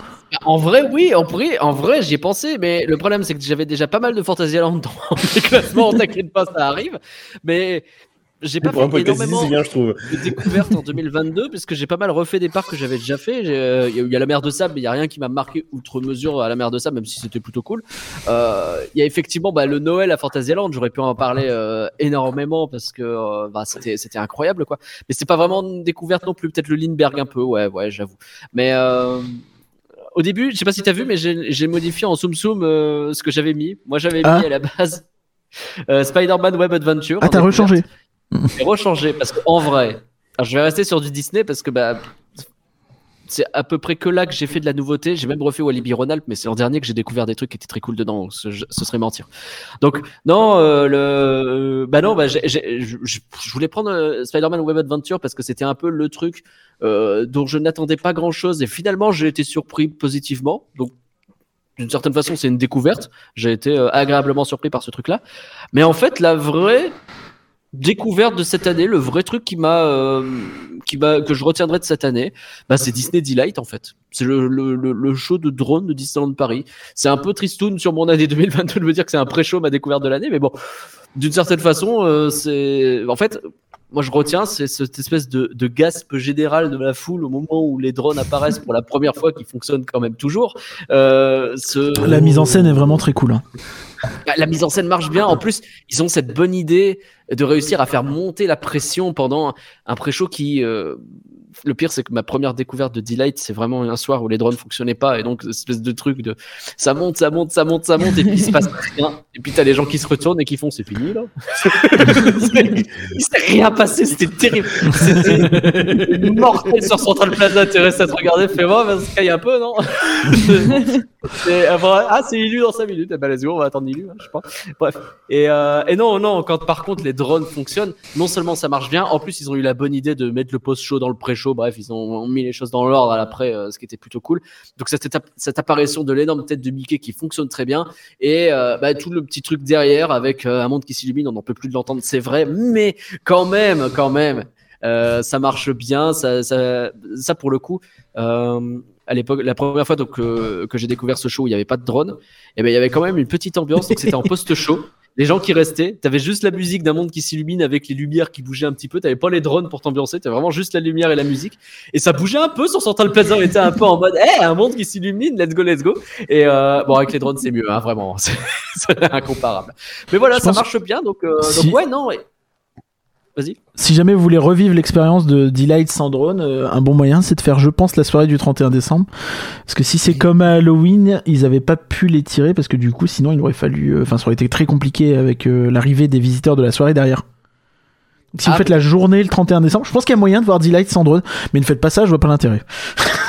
En vrai, oui, en vrai, en vrai j'y ai pensé, mais le problème, c'est que j'avais déjà pas mal de Fantasyland dans [laughs] mes classements. T'inquiète pas, ça arrive. Mais j'ai pas fait énormément bien, je trouve. de découvertes en 2022 parce que j'ai pas mal refait des parcs que j'avais déjà fait. J'ai, euh, Il y a- il y a la mer de sable, mais il y a rien qui m'a marqué outre mesure à la mer de sable, même si c'était plutôt cool. Euh, Il y a effectivement bah, le Noël à Fantasyland. J'aurais pu en parler euh, énormément parce que euh, bah, c'était c'était incroyable quoi. Mais c'est pas vraiment une découverte non plus. Peut-être le Lindbergh un peu, ouais, ouais, j'avoue. Mais euh, au début, je sais pas si t'as vu, mais j'ai j'ai modifié en Soum Soum euh, ce que j'avais mis. Moi, j'avais Ah. mis à la base euh, Spider-Man Web Adventure. Ah, t'as découverte. rechangé. J'ai rechangé parce qu'en vrai, je vais rester sur du Disney parce que bah c'est à peu près que là que j'ai fait de la nouveauté. J'ai même refait Walibi Ronald, mais c'est l'an dernier que j'ai découvert des trucs qui étaient très cool dedans. Ce, serait mentir. Donc non, euh, bah non, bah je voulais prendre euh, Spider-Man Web Adventure parce que c'était un peu le truc euh, dont je n'attendais pas grand-chose et finalement j'ai été surpris positivement. Donc d'une certaine façon, c'est une découverte. J'ai été euh, agréablement surpris par ce truc-là. Mais en fait, la vraie découverte de cette année, le vrai truc qui m'a, euh, qui m'a, que je retiendrai de cette année, bah, c'est Disney Delight en fait. C'est le, le, le, le show de drone de Disneyland Paris. C'est un peu tristoun sur mon année [laughs] 2022 de me dire que c'est un pré-show ma découverte de l'année, mais bon, d'une certaine façon, euh, c'est, en fait, moi je retiens c'est cette espèce de, de gasp général de la foule au moment où les drones apparaissent pour la première fois, qui fonctionnent quand même toujours. Euh, ce... La mise en scène est vraiment très cool. hein. Ah, La mise en scène marche bien. En plus, ils ont cette bonne idée de réussir à faire monter la pression pendant un pré-show qui. euh, le pire, c'est que ma première découverte de Delight, c'est vraiment un soir où les drones fonctionnaient pas. Et donc, espèce de truc de ça monte, ça monte, ça monte, ça monte, et puis il se passe rien. Et puis, t'as les gens qui se retournent et qui font c'est fini là. [laughs] il s'est rien passé, c'était terrible. C'était mortel sur Central Plaza. Tu restes à te regarder, fais-moi, vas-y, caille un peu, non? [laughs] Euh. Ah, c'est Ilu dans 5 minutes. Eh ben, let's go, on va attendre Ilu, hein, je sais pas. Bref. Et, euh, et non, non, quand par contre les drones fonctionnent, non seulement ça marche bien, en plus ils ont eu la bonne idée de mettre le post-show dans le Bref, ils ont, mis les choses dans l'ordre à l'après, euh, ce qui était plutôt cool. Donc cette, apparition de l'énorme tête de Mickey qui fonctionne très bien et euh, bah, tout le petit truc derrière avec euh, un monde qui s'illumine, on n'en peut plus de l'entendre, c'est vrai, mais quand même, quand même, euh, ça marche bien. Ça, pour le coup. Euh, à l'époque, la première fois euh, que j'ai découvert ce show où il n'y avait pas de drone, et ben il y avait quand même une petite ambiance. Donc c'était en post-show. Les gens qui restaient, t'avais juste la musique d'un monde qui s'illumine avec les lumières qui bougeaient un petit peu. T'avais pas les drones pour t'ambiancer, t'avais vraiment juste la lumière et la musique. Et ça bougeait un peu sur Central Plaza. On était un peu en mode, eh, un monde qui s'illumine, let's go, let's go. Et euh, bon, avec les drones c'est mieux, hein, vraiment, [laughs] c'est incomparable. Mais voilà, Je ça marche bien. Donc, euh, Si- donc ouais, non. et- Vas-y. Si jamais vous voulez revivre l'expérience de Delight sans drone, euh, un bon moyen c'est de faire, je pense, la soirée du 31 décembre. Parce que si c'est comme à Halloween, ils avaient pas pu les tirer parce que du coup, sinon il aurait fallu. euh, Enfin, ça aurait été très compliqué avec euh, l'arrivée des visiteurs de la soirée derrière. Donc, si Ah, vous faites la journée le 31 décembre, je pense qu'il y a moyen de voir Delight sans drone, mais ne faites pas ça, je vois pas l'intérêt.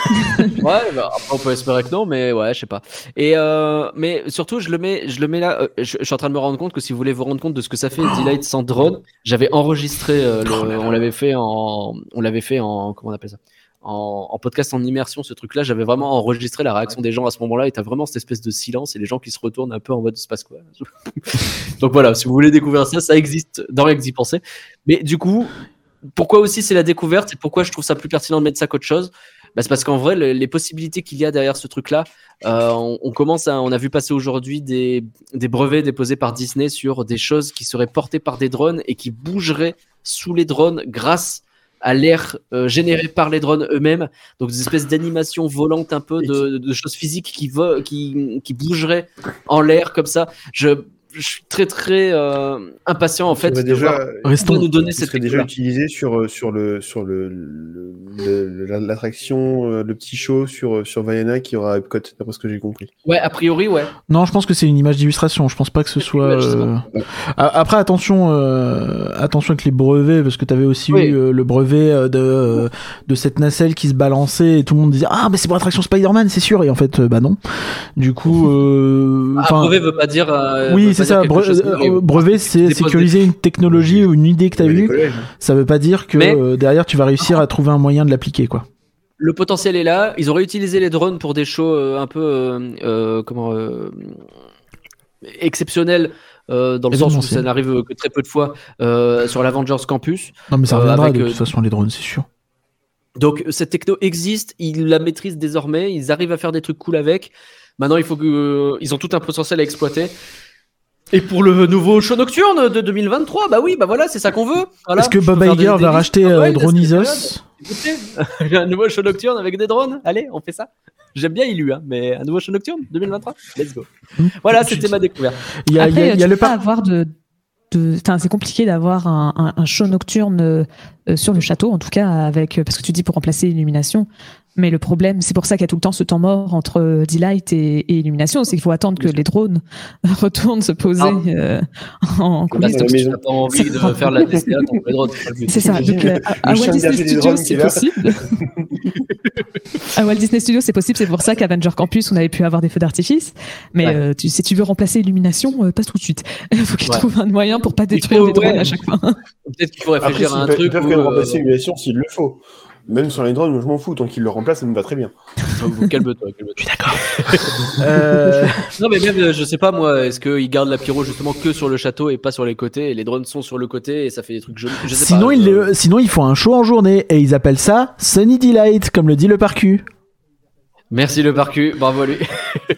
[laughs] Ouais, bah, après, on peut espérer que non, mais ouais, je sais pas. Et euh, mais surtout, je le mets, je le mets là. euh, je, je suis en train de me rendre compte que si vous voulez vous rendre compte de ce que ça fait Delight sans drone, j'avais enregistré. euh, le- on l'avait fait en, on l'avait fait en, comment on appelle ça, en, en podcast en immersion. Ce truc-là, j'avais vraiment enregistré la réaction des gens à ce moment-là. Et t'as vraiment cette espèce de silence et les gens qui se retournent un peu en mode se passe quoi. [laughs] Donc voilà, si vous voulez découvrir ça, ça existe dans rien que d'y penser. Mais du coup, pourquoi aussi c'est la découverte et pourquoi je trouve ça plus pertinent de mettre ça qu'autre chose? Bah, c'est parce qu'en vrai, le- les possibilités qu'il y a derrière ce truc-là, euh, on, on commence à, on a vu passer aujourd'hui des, des brevets déposés par Disney sur des choses qui seraient portées par des drones et qui bougeraient sous les drones grâce à l'air euh, généré par les drones eux-mêmes. Donc des espèces d'animations volantes un peu de, de choses physiques qui, vo- qui, qui bougeraient en l'air comme ça. Je, je suis très très euh, impatient en fait de voir déjà, Restons. de nous donner ce cette déjà utilisé sur, euh, sur le sur le, le- le- l'attraction, euh, le petit show sur, euh, sur Vaiana qui aura Epcot, d'après ce que j'ai compris. Ouais, a priori, ouais. Non, je pense que c'est une image d'illustration. Je pense pas que ce soit. image, euh, A- Après, attention, euh, attention avec les brevets, parce que t'avais aussi Oui. eu euh, le brevet euh, de euh, de cette nacelle qui se balançait et tout le monde disait ah mais c'est pour l'attraction Spider-Man, c'est sûr. Et en fait, euh, bah non. Du coup, [laughs] euh, Ah, enfin, brevet veut pas dire. euh, oui, c'est ça. bre- chose euh, brevet, c'est des- sécuriser une technologie ou une idée que avait des eue. Ça veut pas dire que Mais- euh, derrière tu vas réussir à trouver un moyen de l'appliquer, quoi. Le potentiel est là. Ils auraient utilisé les drones pour des shows euh, un peu euh, euh, comment euh, exceptionnels. euh, dans le sens où ça n'arrive que très peu de fois euh, sur l'Avengers Campus. Non, mais ça Euh, reviendra avec, de euh, toute façon les drones, c'est sûr. Donc cette techno existe, ils la maîtrisent désormais, ils arrivent à faire des trucs cool avec. Maintenant, il faut que euh, ils ont tout un potentiel à exploiter. Et pour le nouveau show nocturne de 2023, bah oui, bah voilà, c'est ça qu'on veut. Voilà. Est-ce que Bob Iger va racheter Noël, euh, Dronizos [laughs] un nouveau show nocturne avec des drones. Allez, on fait ça. J'aime bien Ilu, hein, mais un nouveau show nocturne 2023. Let's go. Voilà, c'était ma découverte. Il y a, il y a- Après, y a tu le pas avoir de. de- Enfin, c'est compliqué d'avoir un, un- un show nocturne euh, sur le château, en tout cas, avec parce que tu dis pour remplacer l'illumination. Mais le problème, c'est pour ça qu'il y a tout le temps ce temps mort entre euh, Delight et, et Illumination, c'est qu'il faut attendre que les drones [laughs] retournent se poser Ah. euh, en coulisses. si maison. tu n'as pas envie de faire la DCA dans les drones. c'est ça. Donc, euh, à, Walt Disney Studios, c'est possible. [laughs] à Walt Disney Studios, c'est possible. C'est pour ça qu'à Avenger Campus, on avait pu avoir des feux d'artifice. Mais Ouais. euh, tu, si tu veux remplacer Illumination, euh, pas tout de suite. Il [laughs] faut qu'ils Ouais. trouvent un moyen pour pas détruire faut- des drones ouais. à chaque fois. Peut-être qu'il faut Après, réfléchir à un truc. ils peuvent remplacer l'émulation s'il le faut. Même sur les drones, je m'en fous. Tant qu'ils le remplacent, ça me va très bien. euh, Calme-toi, calme-toi. [laughs] Euh, [laughs] Non, mais même, euh, je sais pas moi, est-ce qu'ils gardent la pyro justement que sur le château et pas sur les côtés et les drones sont sur le côté et ça fait des trucs jolis. Je sais sinon, pas. ils euh, le- sinon, ils font un show en journée et ils appellent ça Sunny Delight, comme le dit le parcu. Merci le parcu, bravo à lui.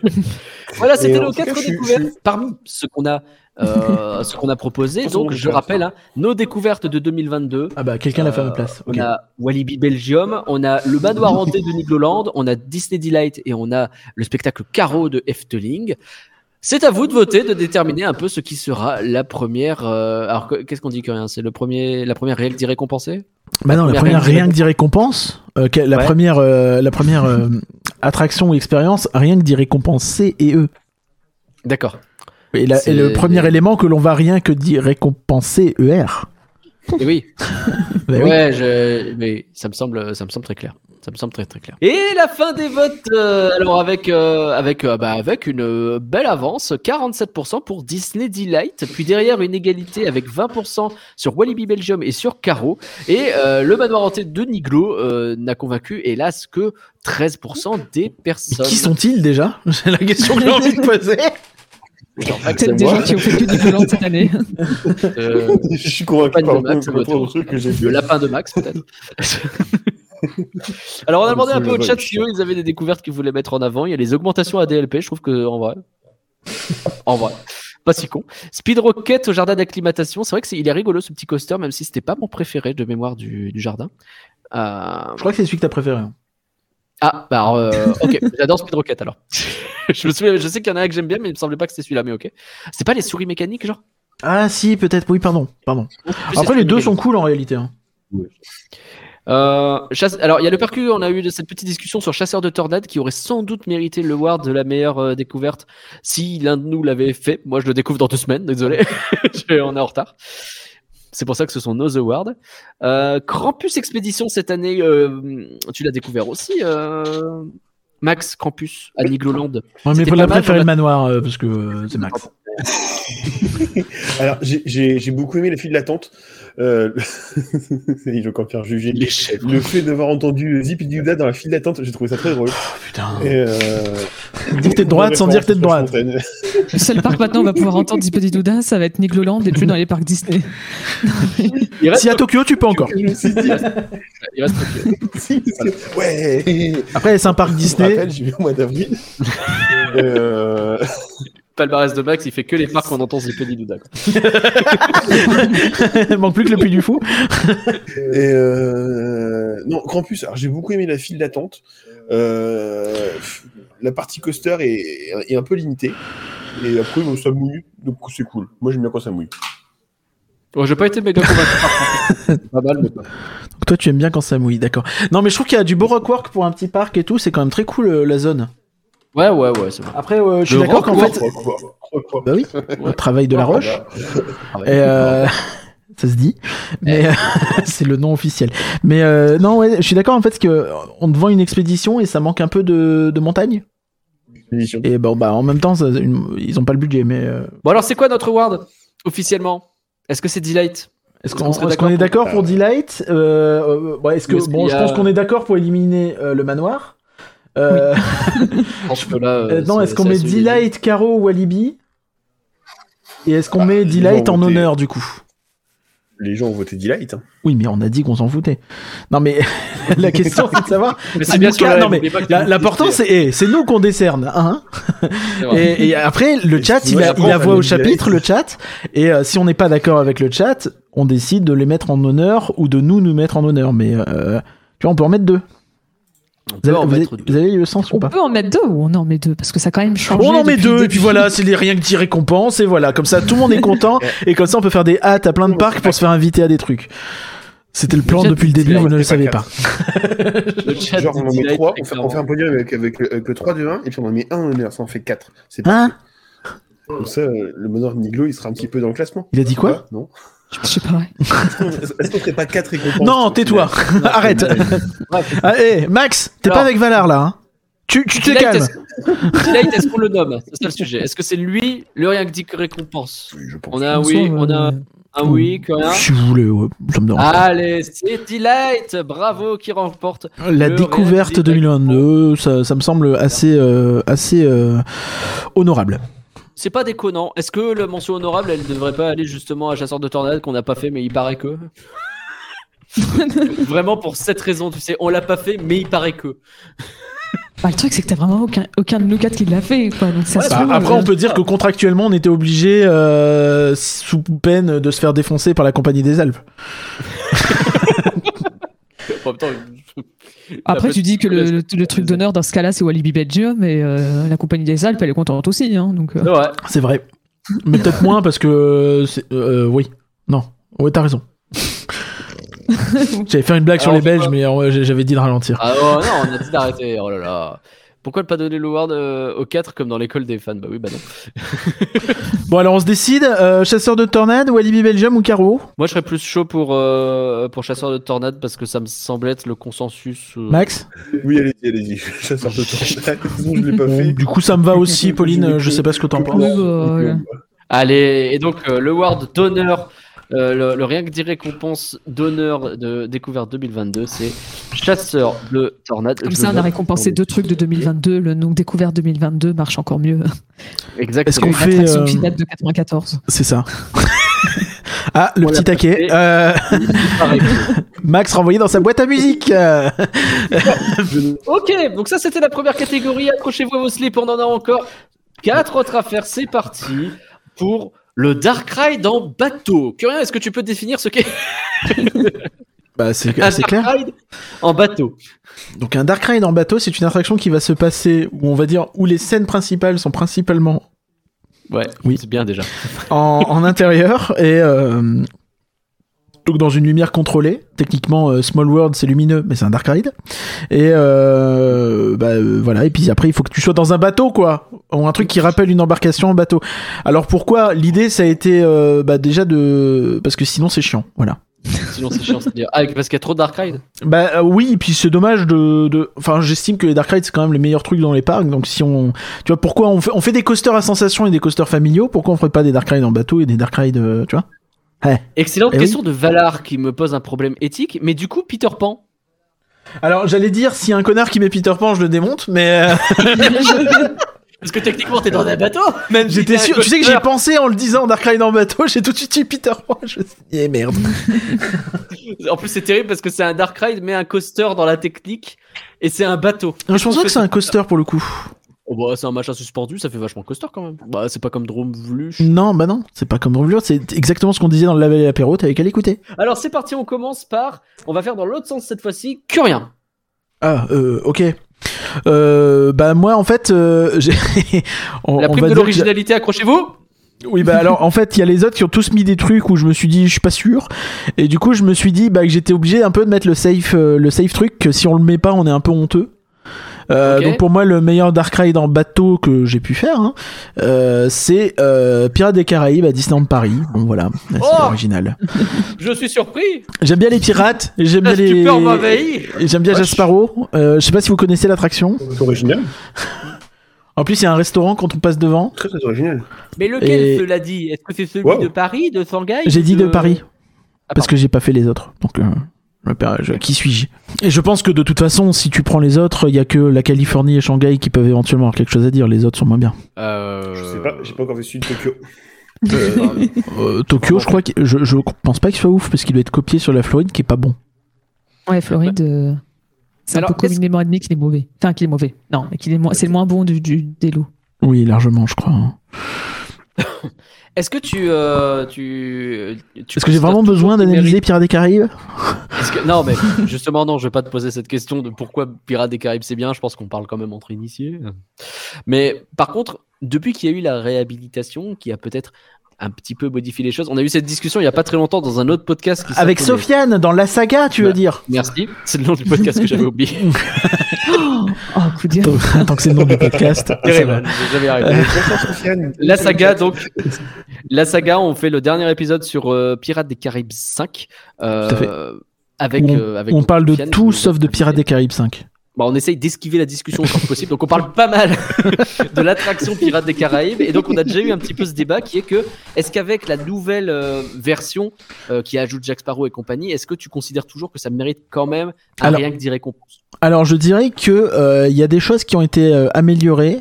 [laughs] voilà, c'était nos quatre je suis- découvertes je suis- parmi ce qu'on a, euh, ce qu'on a proposé. Donc, je rappelle, hein, nos découvertes de 2022. Ah bah, quelqu'un l'a fait à ma place. On a Walibi Belgium, on a le manoir [laughs] hanté de Nigloland, on a Disney Delight et on a le spectacle Caro de Efteling. C'est à vous de voter, de déterminer un peu ce qui sera la première. euh, alors que- qu'est-ce qu'on dit que rien C'est le premier, la première réelle d'y récompenser? Bah non, la première première rien que rien que d'y récompense. euh, que- la Ouais. première, euh, la première euh, attraction ou expérience, rien que d'y récompenser et eux. D'accord. Et, la- et le premier élément que l'on va rien que d'y récompenser ER. Et oui. [laughs] Bah oui. Ouais, je... mais ça me semble, ça me semble très clair. Ça me semble très très clair. Et la fin des votes, euh, alors avec euh, avec euh, bah, avec une belle avance, 47% pour Disney Delight, puis derrière une égalité avec 20% sur Walibi Belgium et sur Caro, et le manoir hanté de Niglo n'a convaincu hélas que 13% des Mais personnes. qui sont-ils déjà? [laughs] C'est la question que j'ai envie de poser. [laughs] Peut-être des moi. gens qui ont fait que du cette année. [laughs] Euh, [laughs] je suis convaincu par Max, le votre- le truc que j'ai le vu. lapin de Max peut-être. [laughs] Alors on a demandé un peu au chat si eux ils avaient des découvertes qu'ils voulaient mettre en avant. Il y a les augmentations à DLP, je trouve que en vrai, en vrai, pas si con. Speed Rocket au jardin d'acclimatation, c'est vrai que c'est il est rigolo ce petit coaster, même si c'était pas mon préféré de mémoire du, du jardin. Euh, Je crois que c'est celui que t'as préféré. hein. Ah bah euh, ok, [laughs] j'adore Speed Rocket alors. [laughs] je me souviens, je sais qu'il y en a un que j'aime bien, mais il me semblait pas que c'était celui-là, mais ok. C'est pas les souris mécaniques genre? Ah si, peut-être. Oui, pardon. Pardon. Après, les deux sont cool en réalité. hein. Euh, chasse- Alors, il y a le percu, on a eu cette petite discussion sur Chasseur de Tornades qui aurait sans doute mérité le award de la meilleure euh, découverte si l'un de nous l'avait fait. Moi, je le découvre dans deux semaines, désolé, [laughs] on est en retard. C'est pour ça que ce sont nos awards. Euh, Krampus Expédition cette année, euh, tu l'as découvert aussi, euh, Max Krampus à Nigloland. Ouais, mais mal, préférer on le manoir euh, parce que euh, c'est Max. [laughs] Alors, j'ai- beaucoup aimé la file d'attente. Euh, [laughs] il veut encore faire juger. Le fait d'avoir entendu Zip et Duda dans la file d'attente, j'ai trouvé ça très drôle. Putain. Et, euh, Dire que t'es de droite sans dire que t'es de droite. Le seul parc maintenant où on va pouvoir entendre Zippity Douda, ça va être Nigloland et plus dans les parcs Disney. Il reste, Si à Tokyo, tu peux encore. Je il reste [laughs] ouais. Après, c'est un parc Je me Disney. rappelle, j'ai vu au mois d'avril. euh, palmarès de Max, il fait que les parcs qu'on entend Douda. quoi. Il [laughs] manque plus que le puits du fou. [laughs] Et euh, non, Campus, alors j'ai beaucoup aimé la file d'attente. Euh, la partie coaster est, est un peu limitée. Et après, bon, ça mouille, donc c'est cool. Moi, j'aime bien quand ça mouille. Bon, j'ai pas été méga convaincu. C'est [laughs] pas mal, mais pas. Donc toi, tu aimes bien quand ça mouille, d'accord. Non, mais je trouve qu'il y a du beau rockwork pour un petit parc et tout. C'est quand même très cool euh, la zone. Ouais, ouais, ouais, c'est vrai. Après, euh, je suis d'accord qu'en fait, Quoi, quoi, quoi, quoi. bah oui, le travail de la roche. Et euh, [laughs] ça se dit, mais euh, [laughs] c'est le nom officiel. Mais euh, non, ouais, je suis d'accord en fait que euh, on te vend une expédition et ça manque un peu de, de montagne. Et bon, bah en même temps, ça- une- ils ont pas le budget. Mais euh, Bon, alors, c'est quoi notre award officiellement? Est-ce que c'est Delight? Est-ce qu'on est d'accord pour Delight? Euh, euh, ouais, Est-ce que bon, je pense qu'on est d'accord pour éliminer euh, le manoir. Euh, [laughs] que là. euh, euh, non, est-ce qu'on met assez Delight, Caro, Walibi Et est-ce qu'on Bah, met Delight en honneur du coup? Les gens ont voté Delight. hein. Oui, mais on a dit qu'on s'en foutait. Non, mais [laughs] la question c'est de savoir. [laughs] Mais c'est bien sûr. non, mais la- l'important c'est eh, c'est nous qu'on décerne, hein. Et, et après le Et chat il, a, j'apprends il à a faire voix au chapitre, le chat. Et euh, si on n'est pas d'accord avec le chat, on décide de les mettre en honneur ou de nous nous mettre en honneur. Mais euh, tu vois, on peut en mettre deux. On Vous peut en vous avez- mettre deux. vous avez le sens ou On pas peut en mettre deux ou on en met deux parce que ça a quand même changé. On en met deux, et puis voilà, c'est les rien que 10 récompenses, et voilà, comme ça tout le monde est content, [laughs] et comme ça on peut faire des hâtes à plein de parcs pour se faire inviter à des trucs. C'était le plan depuis le début, vous ne le savez pas. [laughs] Le Genre, on en met Delight, 3, très on fait, on fait un podium avec, avec, le- avec le 3 de 1, et puis on en met un en honneur, ça en fait 4. C'est pas Hein Comme ça, le bonheur Niglo, il sera un petit peu dans le classement. Il a dit quoi Non. Je sais pas. Est-ce qu'on ferait pas 4 récompenses Non, tais-toi [laughs] [laughs] Arrête ah, hé, Max, t'es pas avec Valar là, hein Tu, tu te calmes est-ce- Delight, est-ce qu'on le nomme? C'est ça le sujet. Est-ce que c'est lui, le rien que dit que récompense? Oui, je pense. On a un oui, on a euh, un oui, que rien. Si vous voulez, ouais, ça me dérange. Allez, c'est Delight, bravo qui remporte. La découverte Real 2022, ça, ça me semble assez, euh, assez euh, honorable. C'est pas déconnant. Est-ce que la mention honorable, elle devrait pas aller justement à Chasseur de Tornade qu'on n'a pas fait, mais il paraît que? [laughs] Vraiment pour cette raison, tu sais, on l'a pas fait, mais il paraît que. Bah, le truc, c'est que t'as vraiment aucun, aucun de nous quatre qui l'a fait. Quoi. Donc, ça Ouais, se Bah, trouve, après, on peut dire que contractuellement, on était obligé, euh, sous peine de se faire défoncer par la Compagnie des Alpes. [laughs] En même temps, Après, tu dis que le, le- le truc d'honneur dans ce cas-là, c'est Walibi Belgium, et euh, la compagnie des Alpes, elle est contente aussi. Hein, donc, euh, Ouais. C'est vrai. Mais peut-être moins parce que. c'est- euh, oui. Non. Ouais, t'as raison. [laughs] J'allais faire une blague sur Alors, les Belges, mais j'avais dit de ralentir. Ah oh, non, on a dit d'arrêter. Oh là là. Pourquoi ne pas donner l'award euh, aux 4 comme dans l'école des fans? Bah oui, bah non. [laughs] Bon, alors on se décide. euh, chasseur de tornades, Walibi Belgium ou Caro? Moi, je serais plus chaud pour, euh, pour Chasseur de Tornade parce que ça me semble être le consensus. euh, Max? Oui, allez-y, allez-y. [laughs] Chasseur de [laughs] tornade. Sinon, je l'ai pas fait. Du coup, ça me va aussi, Pauline. Je sais pas ce que t'en penses. Allez, et donc euh, le Ward d'honneur, euh, le, le rien que dit récompense d'honneur de découverte 2022, c'est chasseur de tornade. Comme ça, on le a récompensé deux trucs de 2022. Le nom découvert 2022 marche encore mieux. Exactement. Est-ce qu'on Une fait, attraction euh, qui date de 94. C'est ça. [laughs] ah, le On petit taquet. Euh. [laughs] Max renvoyé dans sa boîte à musique. [laughs] Ok, donc ça c'était la première catégorie. Accrochez-vous à vos slips, on en a encore quatre autres à faire. C'est parti pour le Dark Ride en bateau. Curien, est-ce que tu peux définir ce qu'est [laughs] Bah, c'est un Dark clair. Ride en bateau? Donc, un Dark Ride en bateau, c'est une attraction qui va se passer où on va dire où les scènes principales sont principalement Ouais, Oui. c'est bien déjà. en, en [laughs] intérieur et euh, donc dans une lumière contrôlée. Techniquement, euh, Small World c'est lumineux, mais c'est un dark ride. Et euh, bah, euh, voilà. Et puis après, il faut que tu sois dans un bateau, quoi, ou un truc qui rappelle une embarcation en bateau. Alors pourquoi L'idée, ça a été euh, bah, déjà de parce que sinon c'est chiant, voilà. Sinon c'est chiant, c'est-à-dire. Ah, parce qu'il y a trop de Dark Ride Bah euh, oui, et puis c'est dommage de, de... Enfin, j'estime que les Dark Rides c'est quand même les meilleurs trucs dans les parcs. Donc si on, tu vois, pourquoi on fait, on fait des coasters à sensation et des coasters familiaux? Pourquoi on ferait pas des Dark Rides en bateau et des Dark Rides, euh, tu vois? Excellente Eh question de Valar qui me pose un problème éthique, mais du coup, Peter Pan. Alors j'allais dire a un connard qui met Peter Pan, je le démonte, mais euh, [laughs] Parce que techniquement, t'es dans un bateau man, j'étais sûr. Tu sais que j'ai pensé en le disant Dark Ride en bateau, [laughs] j'ai tout de suite dit Peter Pan. Je me suis dit, eh merde. [laughs] En plus, c'est terrible parce que c'est un Dark Ride, mais un coaster dans la technique, et c'est un bateau. je pense pas que c'est un coaster pour le coup. Oh bah, c'est un machin suspendu, ça fait vachement coaster quand même. Bah, c'est pas comme Drome Vluch. Non, bah non, c'est pas comme Revlure, c'est exactement ce qu'on disait dans le Laval et l'apéro. T'avais qu'à l'écouter. Alors, c'est parti, on commence par. On va faire dans l'autre sens cette fois-ci. Curien. Ah, euh, ok. Euh, bah moi en fait, euh, [laughs] j'ai. on- La on prime va de que- l'originalité, accrochez-vous Oui, bah alors en fait, il y a les autres qui ont tous mis des trucs où je me suis dit, je suis pas sûr. Et du coup, je me suis dit bah, que j'étais obligé un peu de mettre le safe, euh, le safe truc, que si on le met pas, on est un peu honteux. Euh. Donc pour moi, le meilleur Dark Ride en bateau que j'ai pu faire, hein, euh, c'est euh, Pirates des Caraïbes à Disneyland Paris. Bon voilà, c'est Oh original. [laughs] Je suis surpris. J'aime bien les pirates, j'aime bien les. J'aime bien. Jasparo. Euh, je sais pas si vous connaissez l'attraction. C'est original. [laughs] En plus, il y a un restaurant quand on passe devant. Très, très original. Mais lequel Et- cela dit? Est-ce que c'est celui Wow. de Paris, de Shanghai J'ai dit de de- Paris. Ah, Parce que j'ai pas fait les autres. Donc, euh, qui suis-je? Et je pense que de toute façon, si tu prends les autres, il y a que la Californie et Shanghai qui peuvent éventuellement avoir quelque chose à dire. Les autres sont moins bien. Euh... Je sais pas, j'ai pas encore vu celui de Tokyo. [laughs] Euh, euh, Tokyo, je crois que je, je pense pas qu'il soit ouf parce qu'il doit être copié sur la Floride qui est pas bon. Ouais, Floride, euh, c'est un peu communément admis qu'il est mauvais. Enfin, qu'il est mauvais. Non, mais qu'il est moins- c'est le moins bon du, du, des lots. Oui, largement, je crois. [laughs] Est-ce que tu, euh, tu, tu Est-ce que j'ai vraiment besoin d'analyser Pirates des Caraïbes que- Non, mais justement, non, je vais pas te poser cette question de pourquoi Pirates des Caraïbes c'est bien. Je pense qu'on parle quand même entre initiés. Mais par contre, depuis qu'il y a eu la réhabilitation, qui a peut-être un petit peu modifié les choses, on a eu cette discussion il y a pas très longtemps dans un autre podcast. Qui Avec Sofiane dans la saga, tu veux Bah. dire Merci, c'est le nom du podcast que j'avais oublié. [laughs] Oh, coup dur. Tant tant que c'est le nom du podcast. [laughs] Sofiane, La saga, donc, la saga, on fait le dernier épisode sur euh, Pirates des Caraïbes 5. euh, Tout à fait. Avec, Où on, euh, avec on parle de tout sauf de. Pirates des Caraïbes 5. Bah, on essaye d'esquiver la discussion autant que possible. Donc on parle pas mal de l'attraction Pirates des Caraïbes. Et donc on a déjà eu un petit peu ce débat qui est que est-ce qu'avec la nouvelle euh, version euh, qui ajoute Jack Sparrow et compagnie, est-ce que tu considères toujours que ça mérite quand même un Alors- rien que d'y récompense Alors je dirais que euh, il y a des choses qui ont été améliorées,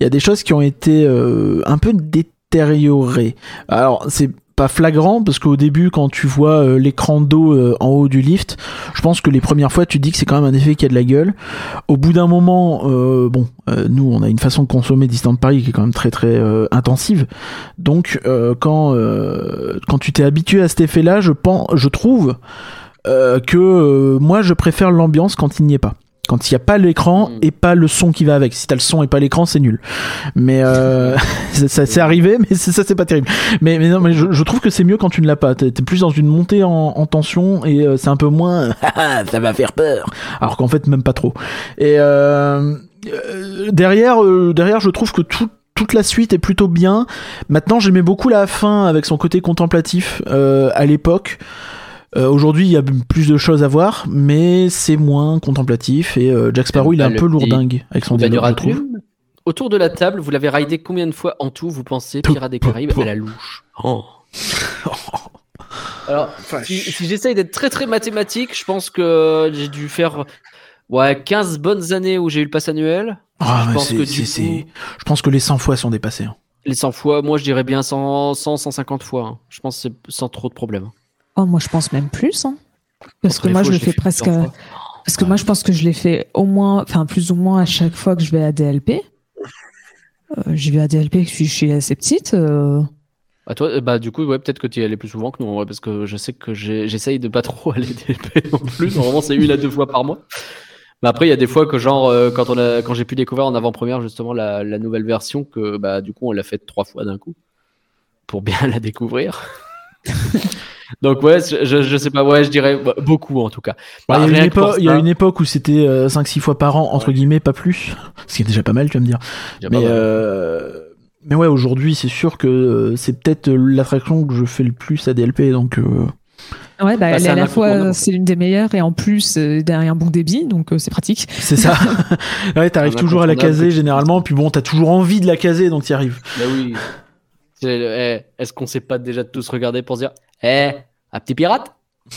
il y a des choses qui ont été un peu détériorées. Alors c'est pas flagrant parce qu'au début quand tu vois euh, l'écran d'eau euh, en haut du lift, je pense que les premières fois tu dis que c'est quand même un effet qui a de la gueule. Au bout d'un moment, euh, bon, nous on a une façon de consommer Distant Paris qui est quand même très très intensive. Donc quand quand tu t'es habitué à cet effet-là, je pense, je trouve que moi je préfère l'ambiance quand il n'y est pas. Quand il n'y a pas l'écran Mm. et pas le son qui va avec. Si t'as le son et pas l'écran, c'est nul. Mais euh, [laughs] ça, c'est arrivé, mais ça c'est pas terrible. Mais, mais non, mais je, je trouve que c'est mieux quand tu ne l'as pas. T'es plus dans une montée en, en tension et euh, c'est un peu moins. [laughs] Ah, ça va faire peur. Alors qu'en fait même pas trop. Et euh, derrière, derrière, je trouve que tout toute la suite est plutôt bien. Maintenant, j'aimais beaucoup la fin avec son côté contemplatif euh, à l'époque. Euh, Aujourd'hui, il y a plus de choses à voir, mais c'est moins contemplatif. Et euh, Jack Sparrow, il est Ah, un peu lourdingue avec son dialogue, je trouve. Autour de la table, vous l'avez raidé combien de fois en tout, vous pensez, Pirates des Caraïbes à la louche Oh. [laughs] Alors, si, si j'essaye d'être très très mathématique, je pense que j'ai dû faire ouais, 15 bonnes années où j'ai eu le pass annuel. Ah, je mais pense c'est- que c'est- du c'est- coup, Je pense que les 100 fois sont dépassés. hein. les 100 fois, moi je dirais bien 100, 100 150 fois. hein. Je pense que c'est sans trop de problèmes. Oh, moi, je pense même plus. Hein. Parce Entre que moi, fois, je le fais presque. Parce que moi, je pense que je l'ai fait au moins, enfin, plus ou moins à chaque fois que je vais à DLP. Euh, J'y vais à DLP, je suis, je suis assez petite. euh, Bah, toi, bah, du coup, ouais, peut-être que tu y allais plus souvent que nous, ouais, parce que je sais que j'essaye de pas trop [laughs] aller DLP non plus. Normalement, c'est une à deux fois par mois. Mais après, il y a des fois que, genre, euh, quand, on a, quand j'ai pu découvrir en avant-première, justement, la, la nouvelle version, que bah, du coup, on l'a faite trois fois d'un coup pour bien [laughs] la découvrir. [laughs] Donc, ouais, je, je, sais pas, ouais, je dirais bah, beaucoup en tout cas. Bah, Bah, il y a, une époque, il y a ça, une époque où c'était 5-6 fois par an, entre guillemets, pas plus. [laughs] Ce qui est déjà pas mal, tu vas me dire. Mais, euh, mais ouais, aujourd'hui, c'est sûr que euh, c'est peut-être l'attraction que je fais le plus à DLP. Donc, euh, Ouais, bah, Bah, elle c'est est à la fois, c'est l'une des meilleures et en plus, euh, derrière un bon débit, donc euh, c'est pratique. c'est ça. [laughs] [laughs] ouais, t'arrives toujours à la caser généralement. Puis bon, t'as toujours envie de la caser, donc t'y arrives. Bah oui. Eh, Est-ce qu'on s'est pas déjà tous regardé pour se dire Eh, un petit pirate [laughs]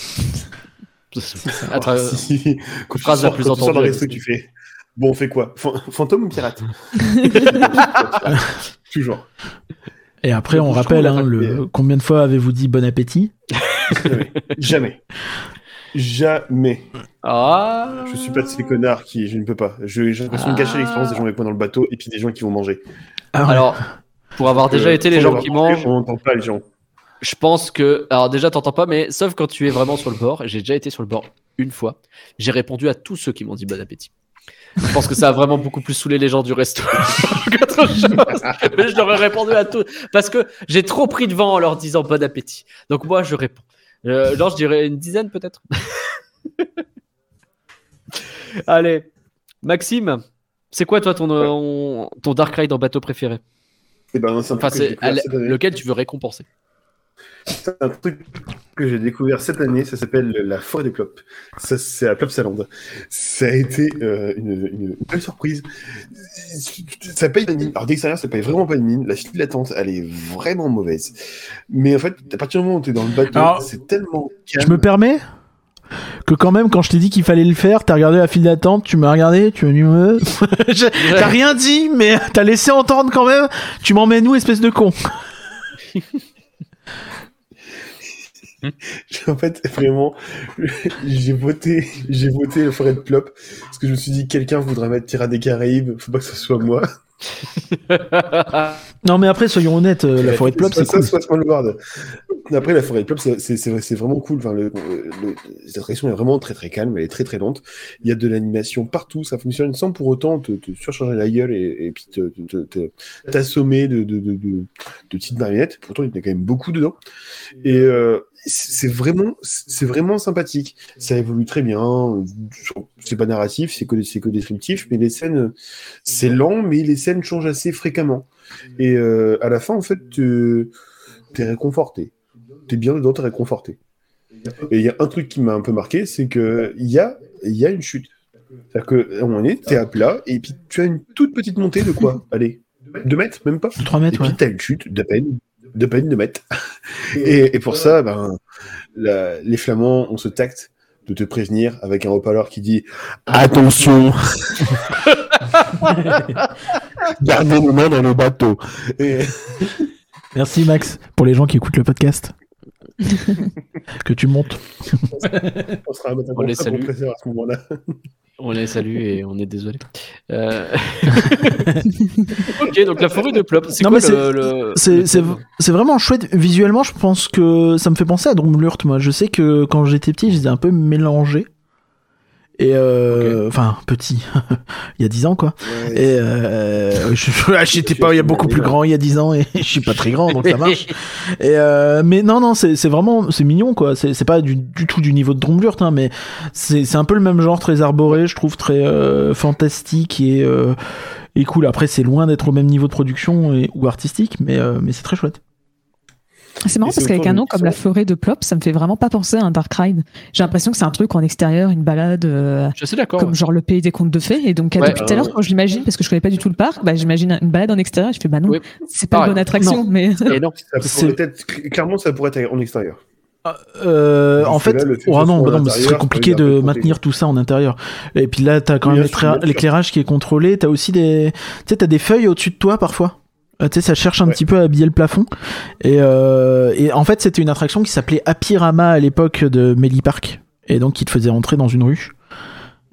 Si. Quand tu Phrase la plus entendue, dans le resto, elle. tu fais. Bon, on fait quoi? Fan- Fantôme ou pirate? [laughs] [laughs] Toujours. Et après, on rappelle hein, le... combien de fois avez-vous dit bon appétit? Jamais. Jamais. Jamais. Ah Je suis pas de ces connards qui. Je ne peux pas. Je- J'ai l'impression de gâcher Ah. l'expérience des gens avec moi dans le bateau et puis des gens qui vont manger. Ah ouais. Alors, pour avoir déjà Euh, été les gens qui mangent, On n'entend pas les gens. Je pense que. Alors, déjà, t'entends pas, mais sauf quand tu es vraiment sur le bord, j'ai déjà été sur le bord une fois, j'ai répondu à tous ceux qui m'ont dit bon appétit. Je pense que ça a vraiment beaucoup plus saoulé les gens du resto [laughs] qu'autre chose. Mais je leur ai répondu à tous. Parce que j'ai trop pris de vent en leur disant bon appétit. Donc moi, je réponds. Euh, genre, je dirais une dizaine peut-être. [laughs] Allez, Maxime, c'est quoi toi ton, euh, ton Dark Ride en bateau préféré? Eh ben, Enfin, lequel tu veux récompenser? C'est un truc que j'ai découvert cette année, ça s'appelle la forêt des clopes. Ça, c'est à Plopsaland. Ça a été euh, une, une belle surprise. Ça paye une mine. Alors d'extérieur, ça paye vraiment pas une mine. La file d'attente, elle est vraiment mauvaise. Mais en fait, à partir du moment où tu es dans le bateau, Alors, c'est tellement Je calme. me permets que quand même, quand je t'ai dit qu'il fallait le faire, t'as regardé la file d'attente, tu m'as regardé, tu m'as dit, euh, [laughs] Je- t'as rien dit, mais t'as laissé entendre quand même, tu m'emmènes où, espèce de con? [laughs] [laughs] en fait, vraiment, j'ai voté, j'ai voté le forêt de Plop parce que je me suis dit quelqu'un voudra mettre Pirates des Caraïbes, faut pas que ce soit moi. [laughs] Non, mais après, soyons honnêtes, euh, la forêt de Plop, c'est cool. soit. Après, la forêt de Plop, c'est- vraiment cool. Enfin, le, le- cette attraction est vraiment très très calme, elle est très très lente. Il y a de l'animation partout, ça fonctionne sans pour autant te, te surcharger la gueule et, et puis te- te- te- t'assommer de, de, de, de petites marionnettes. Pourtant, il y en a quand même beaucoup dedans. Et euh, c'est vraiment, c'est vraiment sympathique. Ça évolue très bien. C'est pas narratif, c'est que, c'est que descriptif, mais les scènes, c'est lent, mais les scènes changent assez fréquemment. Et euh, à la fin, en fait, tu es réconforté. T'es bien dedans, t'es réconforté. Et il y a un truc qui m'a un peu marqué, c'est que il y a, il y a une chute. C'est-à-dire que à un moment donné, t'es à plat, et puis tu as une toute petite montée de quoi? Allez, 2 mètres, même pas? 3 Et mètres, puis ouais. t'as une chute de peine, de peine de mètres. Et, et pour ça, ben, la- les Flamands ont ce tact de te prévenir avec un haut-parleur qui dit Attention [laughs] Gardez nos mains dans le bateau. Et... Merci, Max, pour les gens qui écoutent le podcast. Que tu montes. [laughs] On sera On les salue. compresseur à ce moment-là. On les salue et on est désolé. Euh, [laughs] ok, donc la forêt de Plop, c'est Non, quoi mais le, le- C'est vraiment chouette. Visuellement, je pense que ça me fait penser à Drumlurt. Moi, je sais que quand j'étais petit, je les ai un peu mélangés. Et euh, enfin, petit, [laughs] il y a 10 ans quoi. Et euh, je- je- j'étais pas, il y a beaucoup plus grand il y a 10 ans et [laughs] je suis pas très grand donc ça marche. [laughs] Et euh, mais non, non, c'est c'est vraiment, c'est mignon quoi. C'est c'est pas du, du tout du niveau de Drumlurt, hein, mais c'est c'est un peu le même genre, très arboré, je trouve très euh, fantastique et, euh, et cool. Après, c'est loin d'être au même niveau de production et, ou artistique, mais, euh, mais c'est très chouette. C'est marrant parce qu'avec un nom comme la forêt de Plop, ça me fait vraiment pas penser à un Dark Ride. J'ai l'impression que c'est un truc en extérieur, une balade, euh, Je suis d'accord. comme genre le pays des contes de fées. Et donc, Ouais. depuis tout à l'heure, quand je l'imagine, parce que je connais pas du tout le parc, bah, j'imagine une balade en extérieur. Je fais, bah non, Oui. c'est pas une bonne attraction, mais. Et non. Ça être, clairement, ça pourrait être en extérieur. Euh, Parce en fait, là, oh, ce non, bah à non, mais ce serait compliqué de maintenir tout ça en intérieur. Et puis là, t'as quand même l'éclairage qui est contrôlé. T'as aussi des, tu sais, t'as des feuilles au-dessus de toi parfois. Euh, tu sais, ça cherche un Ouais. petit peu à habiller le plafond. Et, euh, et en fait, c'était une attraction qui s'appelait Apirama à l'époque de Melly Park. Et donc, qui te faisait entrer dans une rue.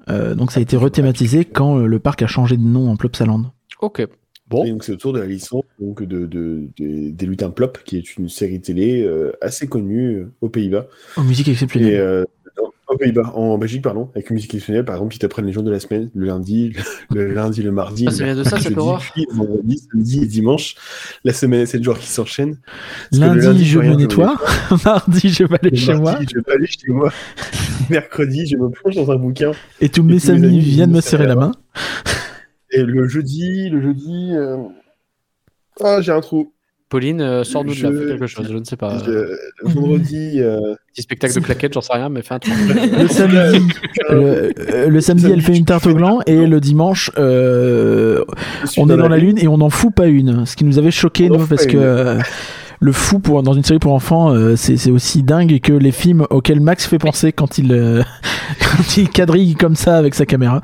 Euh, donc, ça a été rethématisé quand euh, le parc a changé de nom en Plopsaland. Ok. Bon. Et donc c'est autour de la licence donc de, de, de- des Lutins Plop, qui est une série télé euh, assez connue aux Pays-Bas. Oh, musique Et exceptionnelle. euh, aux Pays-Bas, en Belgique, pardon, avec une musique exceptionnelle. Par exemple, ils t'apprennent les jours de la semaine, le lundi, le, le lundi, le mardi, Ah, ça vient de ça, le vendredi, samedi et dimanche. La semaine, c'est le jours qui que le Lundi, je me nettoie. [laughs] Mardi, je vais aller Le chez moi. mardi, je vais aller chez moi. [laughs] Mercredi, je me plonge dans un bouquin. Et tous mes tous amis amis viennent me me serrer la main. Et le jeudi, le jeudi. euh, Ah, j'ai un trou. Pauline, euh, sors-nous de là, fais quelque chose, je ne sais pas. Je- Vendredi. euh, Petit spectacle de claquettes, j'en sais rien, mais fais un truc. Le samedi, [laughs] le, euh, le samedi, elle fait une tarte au gland et le dimanche, euh, on est dans la lune. et on n'en fout pas une. Ce qui nous avait choqué nous parce que euh, le fou pour dans une série pour enfants, euh, c'est c'est aussi dingue que les films auxquels Max fait penser quand il euh, [laughs] quand il quadrille comme ça avec sa caméra.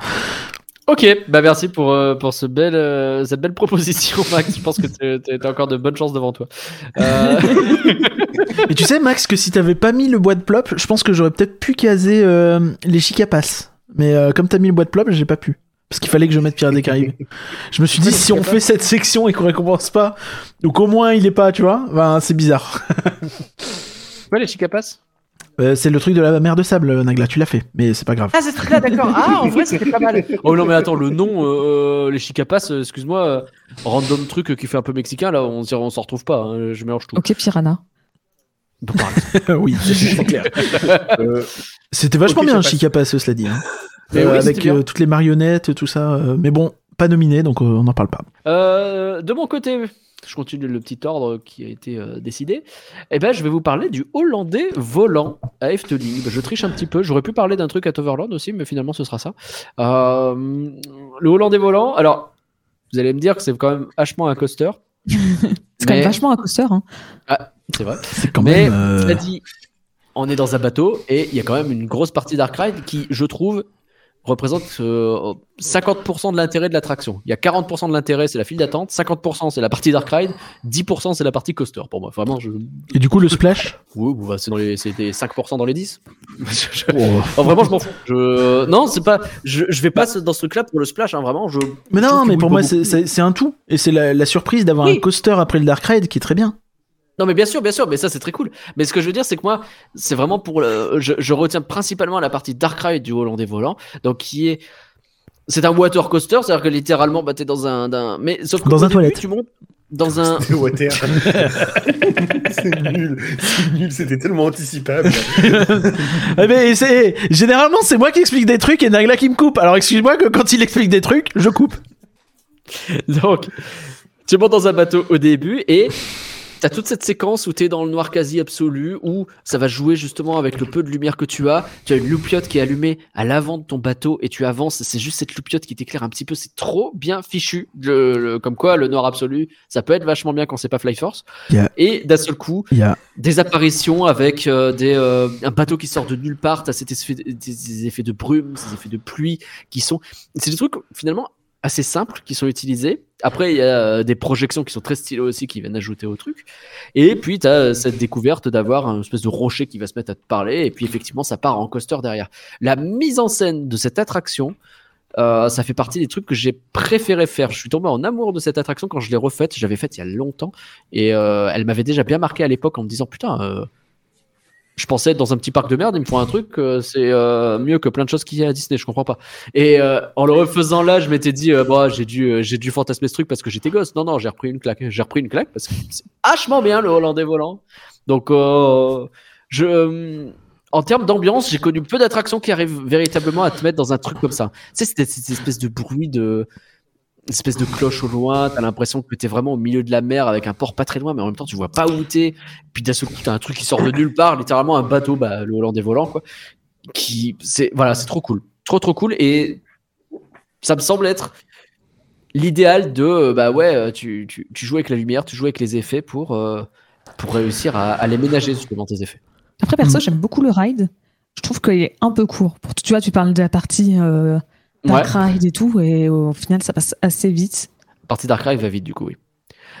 Ok, bah merci pour, euh, pour ce bel, euh, cette belle proposition, [laughs] Max. Je pense que tu as encore de bonnes chances devant toi. Euh, [laughs] Et tu sais Max que si t'avais pas mis le bois de plop, je pense que j'aurais peut-être pu caser euh, les chicapas. Mais euh, comme t'as mis le bois de plop, j'ai pas pu. Parce qu'il fallait que je mette Pirates des Caraïbes. Je me suis dit, si on fait cette section et qu'on récompense pas, donc au moins il est pas, tu vois, ben c'est bizarre. ouais, les chicapas Euh, c'est le truc de la mer de sable, Nagla, tu l'as fait, mais c'est pas grave. Ah, c'est ce truc-là, d'accord. Ah, en vrai, c'était pas mal. Oh non, mais attends, le nom, euh, les chicapas, euh, excuse-moi, euh, random truc qui fait un peu mexicain, là, on, on s'en retrouve pas. hein, je mélange tout. Ok, Piranha. [laughs] Oui, [laughs] c'est clair. Euh, C'était vachement Ok, bien. Chicapas, cela dit. hein. Euh, oui, avec euh, toutes les marionnettes, tout ça. euh, mais bon, pas nominé, donc euh, on n'en parle pas. Euh, de mon côté, je continue le petit ordre qui a été euh, décidé. Eh ben, je vais vous parler du Hollandais volant à Efteling. Je triche un petit peu. J'aurais pu parler d'un truc à Toverland aussi, mais finalement, ce sera ça. Euh, le Hollandais volant. Alors, vous allez me dire que c'est quand même vachement un coaster. [laughs] C'est quand même vachement un coaster. Hein. C'est vrai. C'est quand Mais même. euh, dit, on est dans un bateau et il y a quand même une grosse partie Dark Ride qui, je trouve, représente euh, 50% de l'intérêt de l'attraction. Il y a 40% de l'intérêt, c'est la file d'attente, 50% c'est la partie Dark Ride, 10% c'est la partie coaster pour moi. Vraiment, je... Et du coup, le splash? Oui, bah, c'est dans les, des 5% dans les 10. [laughs] Je- Oh, vraiment, je m'en fous. Je... Non, c'est pas. Je, je vais pas dans ce truc-là pour le splash, hein, vraiment. Je... Mais non, mais pour moi, c'est- un tout. Et c'est la, la surprise d'avoir Oui. un coaster après le Dark Ride qui est très bien. Non, mais bien sûr, bien sûr, mais ça c'est très cool. Mais ce que je veux dire, c'est que moi, c'est vraiment pour le. Je, je retiens principalement la partie Dark Ride du Hollandais volant, donc qui est. C'est un water coaster, c'est-à-dire que littéralement, bah, t'es dans un, d'un- Mais sauf que Dans un début, toilette. Tu montes dans un. [laughs] C'est water. [laughs] c'est nul. C'est nul. C'était tellement anticipable. [laughs] Eh ben, c'est généralement c'est moi qui explique des trucs et Nagla qui me coupe. Alors excuse-moi que quand il explique des trucs, je coupe. Donc, tu montes dans un bateau au début et t'as toute cette séquence où t'es dans le noir quasi absolu, où ça va jouer justement avec le peu de lumière que tu as. Tu as une loupiote qui est allumée à l'avant de ton bateau et tu avances. C'est juste cette loupiote qui t'éclaire un petit peu. C'est trop bien fichu. Le- le- comme quoi, le noir absolu, ça peut être vachement bien quand c'est pas Fly Force. Yeah. Et d'un seul coup, des apparitions avec euh, des, euh, un bateau qui sort de nulle part, t'as cet effet, des, des effets de brume, ces effets de pluie qui sont. C'est des trucs finalement assez simples qui sont utilisés. Après, il y a euh, des projections qui sont très stylées aussi qui viennent ajouter au truc. Et puis, tu as cette découverte d'avoir un espèce de rocher qui va se mettre à te parler. Et puis, effectivement, ça part en coaster derrière. La mise en scène de cette attraction. euh, ça fait partie des trucs que j'ai préféré faire. Je suis tombé en amour de cette attraction quand je l'ai refaite. J'avais faite il y a longtemps et euh, elle m'avait déjà bien marqué à l'époque en me disant putain, euh, je pensais être dans un petit parc de merde, ils me font un truc, euh, c'est euh, mieux que plein de choses qu'il y a à Disney, je comprends pas. Et euh, en le refaisant là, je m'étais dit, euh, bah, j'ai dû, euh, j'ai dû fantasmer ce truc parce que j'étais gosse. Non, non, j'ai repris une claque. J'ai repris une claque parce que c'est vachement bien le Hollandais volant. Donc, euh, je, en termes d'ambiance, j'ai connu peu d'attractions qui arrivent véritablement à te mettre dans un truc comme ça. Tu sais, c'était cette espèce de bruit de, espèce de cloche au loin, t'as l'impression que t'es vraiment au milieu de la mer avec un port pas très loin, mais en même temps tu vois pas où t'es. Puis d'un seul coup t'as un truc qui sort de nulle part, littéralement un bateau, bah, le Hollandais volant quoi. Qui, c'est voilà, c'est trop cool, trop trop cool et ça me semble être l'idéal de bah ouais, euh, tu, tu, tu joues avec la lumière, tu joues avec les effets pour euh, pour réussir à, à les ménager justement tes effets. Après, perso, j'aime beaucoup le ride. Je trouve qu'il est un peu court. Pour, tu vois, tu parles de la partie euh, Dark Ride et tout, et au final, ça passe assez vite. La partie Dark Ride va vite du coup, oui.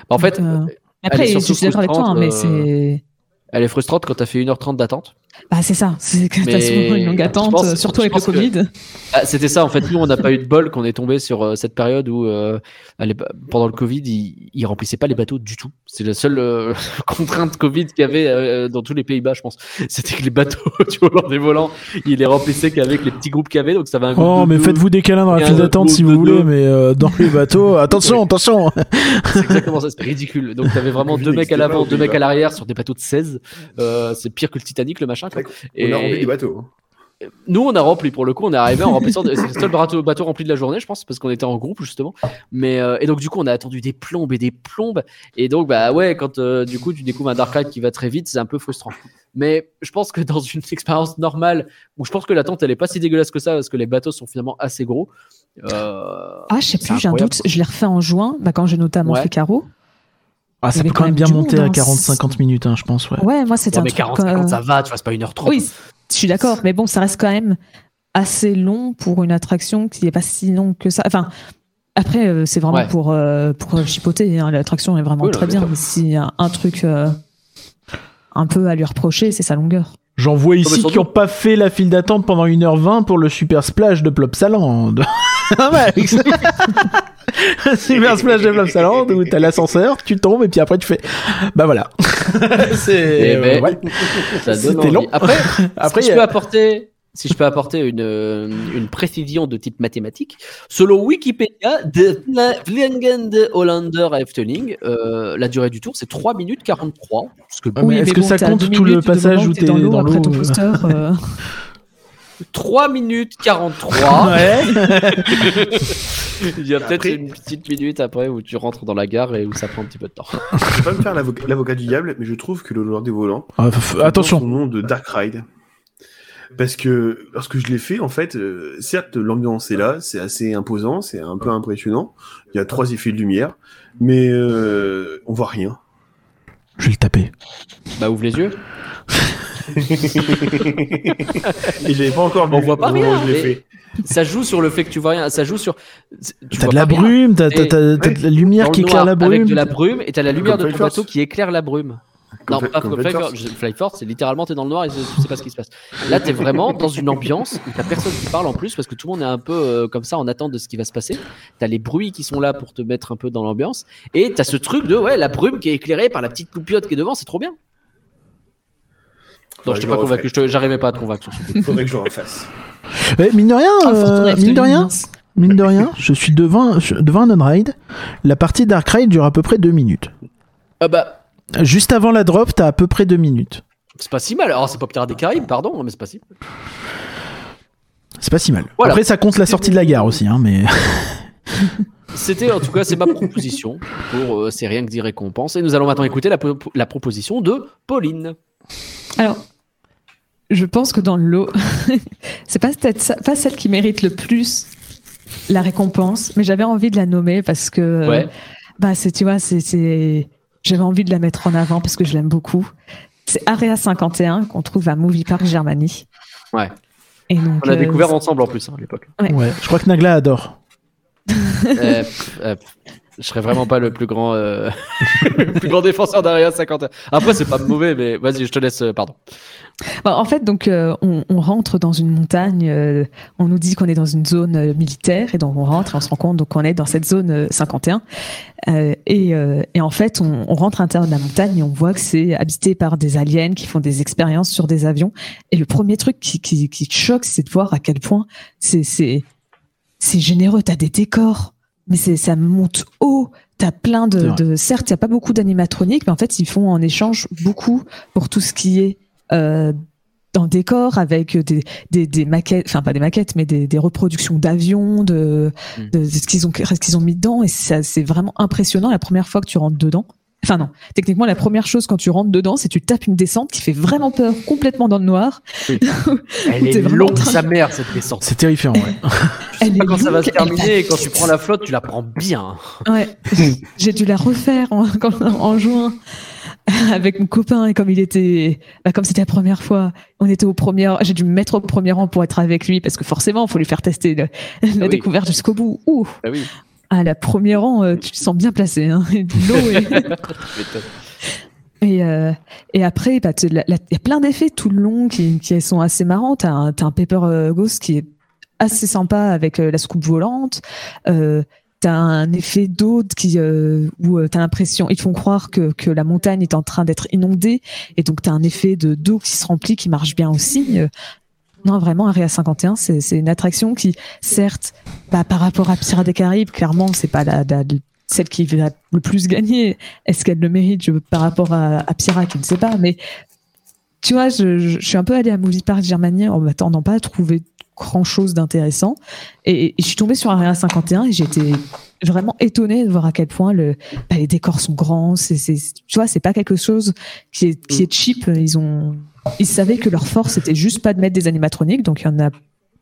Bah, en fait, Euh, Après, je suis d'accord avec toi, hein, mais frustrante, c'est. elle est frustrante quand t'as fait 1h30 d'attente. Bah, c'est ça. C'est que t'as souvent une longue attente, pense- surtout avec le pense que- Covid. Ah, C'était ça, en fait, nous, on n'a pas eu de bol qu'on est tombé sur euh, cette période où, euh, les pendant le Covid, ils, ils remplissaient pas les bateaux du tout. C'est la seule euh, [laughs] contrainte Covid qu'il y avait euh, dans tous les Pays-Bas, je pense. C'était que les bateaux [laughs] du volant, ils les remplissaient qu'avec les petits groupes qu'il y avait, donc ça avait un Oh, mais faites-vous des câlins dans la file d'attente si vous de voulez, deux. mais euh, dans les bateaux, [laughs] attention, attention. C'est exactement ça, c'est ridicule. Donc t'avais vraiment Covid deux mecs à l'avant, deux mecs à l'arrière sur des bateaux de 16. Euh, c'est pire que le Titanic, le machin. Quoi. On a rempli des bateaux. hein. Nous, on a rempli pour le coup, on est arrivé en remplissant. de- C'est le seul bateau, bateau rempli de la journée, je pense, parce qu'on était en groupe justement. Mais euh, et donc du coup, on a attendu des plombes et des plombes. Et donc bah ouais, quand euh, du coup tu découvres un Dark Ride qui va très vite, c'est un peu frustrant. Mais je pense que dans une [laughs] expérience normale, où je pense que l'attente elle est pas si dégueulasse que ça, parce que les bateaux sont finalement assez gros. Euh, Ah, je sais plus, j'ai un doute. Je l'ai refait en juin, bah, quand j'ai notamment Ouais. fait Caro. Ah, ça peut quand quand même bien monter monde, à hein. 40-50 minutes, hein, je pense. Ouais. Ouais, moi, c'était ouais, un mais truc. 40, 50, euh, ça va, tu vois, c'est pas 1h30. Oui, je suis d'accord, mais bon, ça reste quand même assez long pour une attraction qui n'est pas si longue que ça. Enfin, après, euh, c'est vraiment Ouais. pour, euh, pour chipoter. hein. L'attraction est vraiment Oui, très bien. Mais s'il y a un truc euh, un peu à lui reprocher, c'est sa longueur. J'en vois ici qui ont pas fait la file d'attente pendant 1h20 pour le super splash de Plopsaland. [laughs] [laughs] Ah ouais, [laughs] avec ça. super splash de Plopsaland où t'as l'ascenseur, tu tombes et puis après tu fais. Bah voilà. [laughs] C'est. Ben, euh, ouais. C'était long. Après, Après, si je peux apporter, si je peux apporter une, euh, une précision de type mathématique, selon Wikipédia, de Vliegende Hollander à Efteling, euh, la durée du tour c'est 3 minutes 43. Ce que Ouais, mais est-ce que ça compte tout le de passage où t'es dans l'eau après ton euh. Coaster euh, 3 minutes 43. [laughs] Ouais. Il y a peut-être Après- une petite minute après où tu rentres dans la gare et où ça prend un petit peu de temps. Je vais pas me faire l'avocat du diable, mais je trouve que le Lord des volants Ah, f- son attention. nom de Dark Ride. Parce que lorsque je l'ai fait, en fait, euh, certes, l'ambiance est là, c'est assez imposant, c'est un peu impressionnant. Il y a trois effets de lumière, mais euh, on voit rien. Je vais le taper. Bah ouvre les yeux. [laughs] [laughs] Et j'avais pas encore On vu voit pas rien, où je fait. Ça joue sur le fait que tu vois rien. Ça joue sur. tu T'as de la brume, t'as de la lumière qui éclaire la Avec brume. de la brume et t'as la lumière de ton bateau qui éclaire la brume. Comme non, pas comme comme Flight Force, c'est littéralement t'es dans le noir et tu sais pas ce qui se passe. Là, t'es vraiment dans une ambiance où t'as personne qui parle en plus parce que tout le monde est un peu euh, comme ça en attente de ce qui va se passer. T'as les bruits qui sont là pour te mettre un peu dans l'ambiance et t'as ce truc de ouais la brume qui est éclairée par la petite loupiote qui est devant, c'est trop bien. Non, je t'ai pas convaincu, j'arrivais pas à te convaincre sur ce coup. Faudrait que je le refasse. [laughs] Mine de rien, Oh, euh, mine de rien, mine de rien, je suis devant, devant un on-ride. La partie Dark Ride dure à peu près deux minutes. Ah bah, Juste avant la drop, t'as à peu près deux minutes. c'est pas si mal. Alors, c'est pas Pirates des Caraïbes, pardon, mais c'est pas si mal. C'est pas si mal. Voilà. Après, ça compte la sortie de la gare aussi, hein, mais. [laughs] C'était en tout cas, c'est ma proposition pour euh, C'est rien que des récompenses. Et nous allons maintenant écouter la, la proposition de Pauline. Alors, je pense que dans le lot, [laughs] c'est pas peut-être pas celle qui mérite le plus la récompense, mais j'avais envie de la nommer parce que, Ouais. bah, c'est, tu vois, c'est, j'avais envie de la mettre en avant parce que je l'aime beaucoup. C'est Area 51 qu'on trouve à Movie Park Germany. Ouais. Et donc, On l'a euh, découvert ensemble en plus hein, à l'époque. Ouais. Ouais, je crois que Nagla adore. Euh, pff, euh, pff, je serais vraiment pas le plus grand, euh, [laughs] le plus grand défenseur d'Area 51. Après, c'est pas mauvais, mais vas-y, je te laisse. euh, Pardon. Bah, en fait, donc, euh, on, on rentre dans une montagne. euh, on nous dit qu'on est dans une zone euh, militaire, et donc on rentre et on se rend compte donc qu'on est dans cette zone euh, 51. Euh, et, euh, et en fait, on, on rentre à l'intérieur de la montagne et on voit que c'est habité par des aliens qui font des expériences sur des avions. Et le premier truc qui, qui, qui choque, c'est de voir à quel point c'est c'est généreux. T'as des décors, mais ça monte haut. T'as plein de, de certes, il y a pas beaucoup d'animatroniques, mais en fait, ils font en échange beaucoup pour tout ce qui est euh, dans le décor avec des, des, des maquettes, enfin pas des maquettes, mais des, des reproductions d'avions, de, Mm. de, de ce qu'ils ont, ce qu'ils ont mis dedans. Et ça, c'est vraiment impressionnant la première fois que tu rentres dedans. Enfin non, techniquement la première chose quand tu rentres dedans, c'est que tu tapes une descente qui fait vraiment peur, complètement dans le noir. [laughs] Elle est longue, sa mère, cette descente. C'est terrifiant, ouais. [laughs] Elle Pas est quand ça va se elle va terminer et quand tu prends la flotte, tu la prends bien. Ouais, [laughs] j'ai dû la refaire en, en juin [laughs] avec mon copain et comme il était, bah, comme c'était la première fois, on était au premier, j'ai dû me mettre au premier rang pour être avec lui parce que forcément, il faut lui faire tester le- la oui. découverte jusqu'au bout. Ouh, Ah oui. à la première rang, euh, tu te sens bien placé. Hein, [laughs] Et et, [laughs] et, euh, et après, bah, il y a plein d'effets tout le long qui, qui sont assez marrants. T'as un, t'as un Paper euh, Ghost qui est assez sympa avec euh, la scoop volante. Euh, T'as un effet d'eau qui euh, où euh, t'as l'impression ils font croire que, que la montagne est en train d'être inondée et donc t'as un effet de d'eau qui se remplit qui marche bien aussi. Euh, non vraiment Area 51 c'est c'est une attraction qui certes bah, par rapport à Pirates des Caraïbes clairement c'est pas la, la- celle qui va le plus gagner. Est-ce qu'elle le mérite je, par rapport à, à Pirates je ne sais pas mais tu vois je, je, suis un peu allée à Movie Park Germania en m'attendant pas à trouver grand chose d'intéressant et, et je suis tombée sur Area 51 et j'étais vraiment étonnée de voir à quel point le, bah, les décors sont grands. C'est, c'est, tu vois, c'est pas quelque chose qui est, qui est cheap. Ils ont, ils savaient que leur force c'était juste pas de mettre des animatroniques, donc il y en a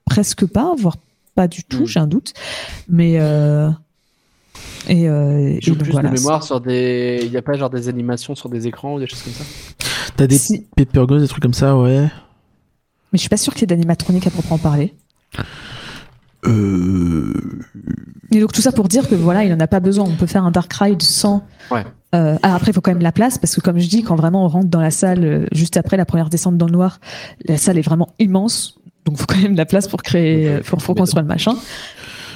presque pas, voire pas du tout, Mm. j'ai un doute. Mais euh, et, euh, Je et joue donc plus voilà. de mémoire sur des. Il n'y a pas genre des animations sur des écrans ou des choses comme ça? T'as des Si- Paper des trucs comme ça, ouais. Mais je suis pas sûre qu'il y ait d'animatronique à proprement parler. Euh... Et donc tout ça pour dire que voilà, il en a pas besoin. On peut faire un dark ride sans. Ouais. Euh, alors après, il faut quand même la place parce que comme je dis, quand vraiment on rentre dans la salle euh, juste après la première descente dans le noir, la salle est vraiment immense. Donc il faut quand même de la place pour créer, euh, pour, pour construire le machin.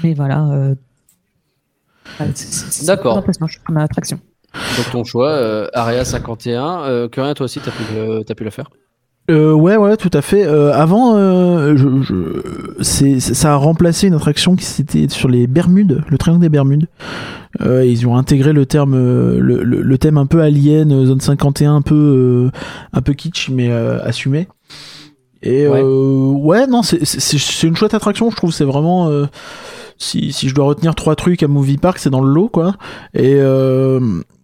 Mais voilà. euh, D'accord. comme attraction. Donc ton choix, euh, Area 51. Euh, que rien, toi aussi, t'as pu, t'as pu le faire? Euh, ouais, ouais, tout à fait. Euh, avant, euh, je, je- ça a remplacé une attraction qui c'était sur les Bermudes, le triangle des Bermudes. Euh, ils ont intégré le terme, euh, le, le- le thème un peu alien, euh, zone 51, un peu, euh, un peu kitsch, mais euh, assumé. Et Ouais. euh, ouais, non, c'est, c'est, c'est une chouette attraction, je trouve. C'est vraiment. Si, si je dois retenir trois trucs à Movie Park, c'est dans le lot, quoi. Et euh,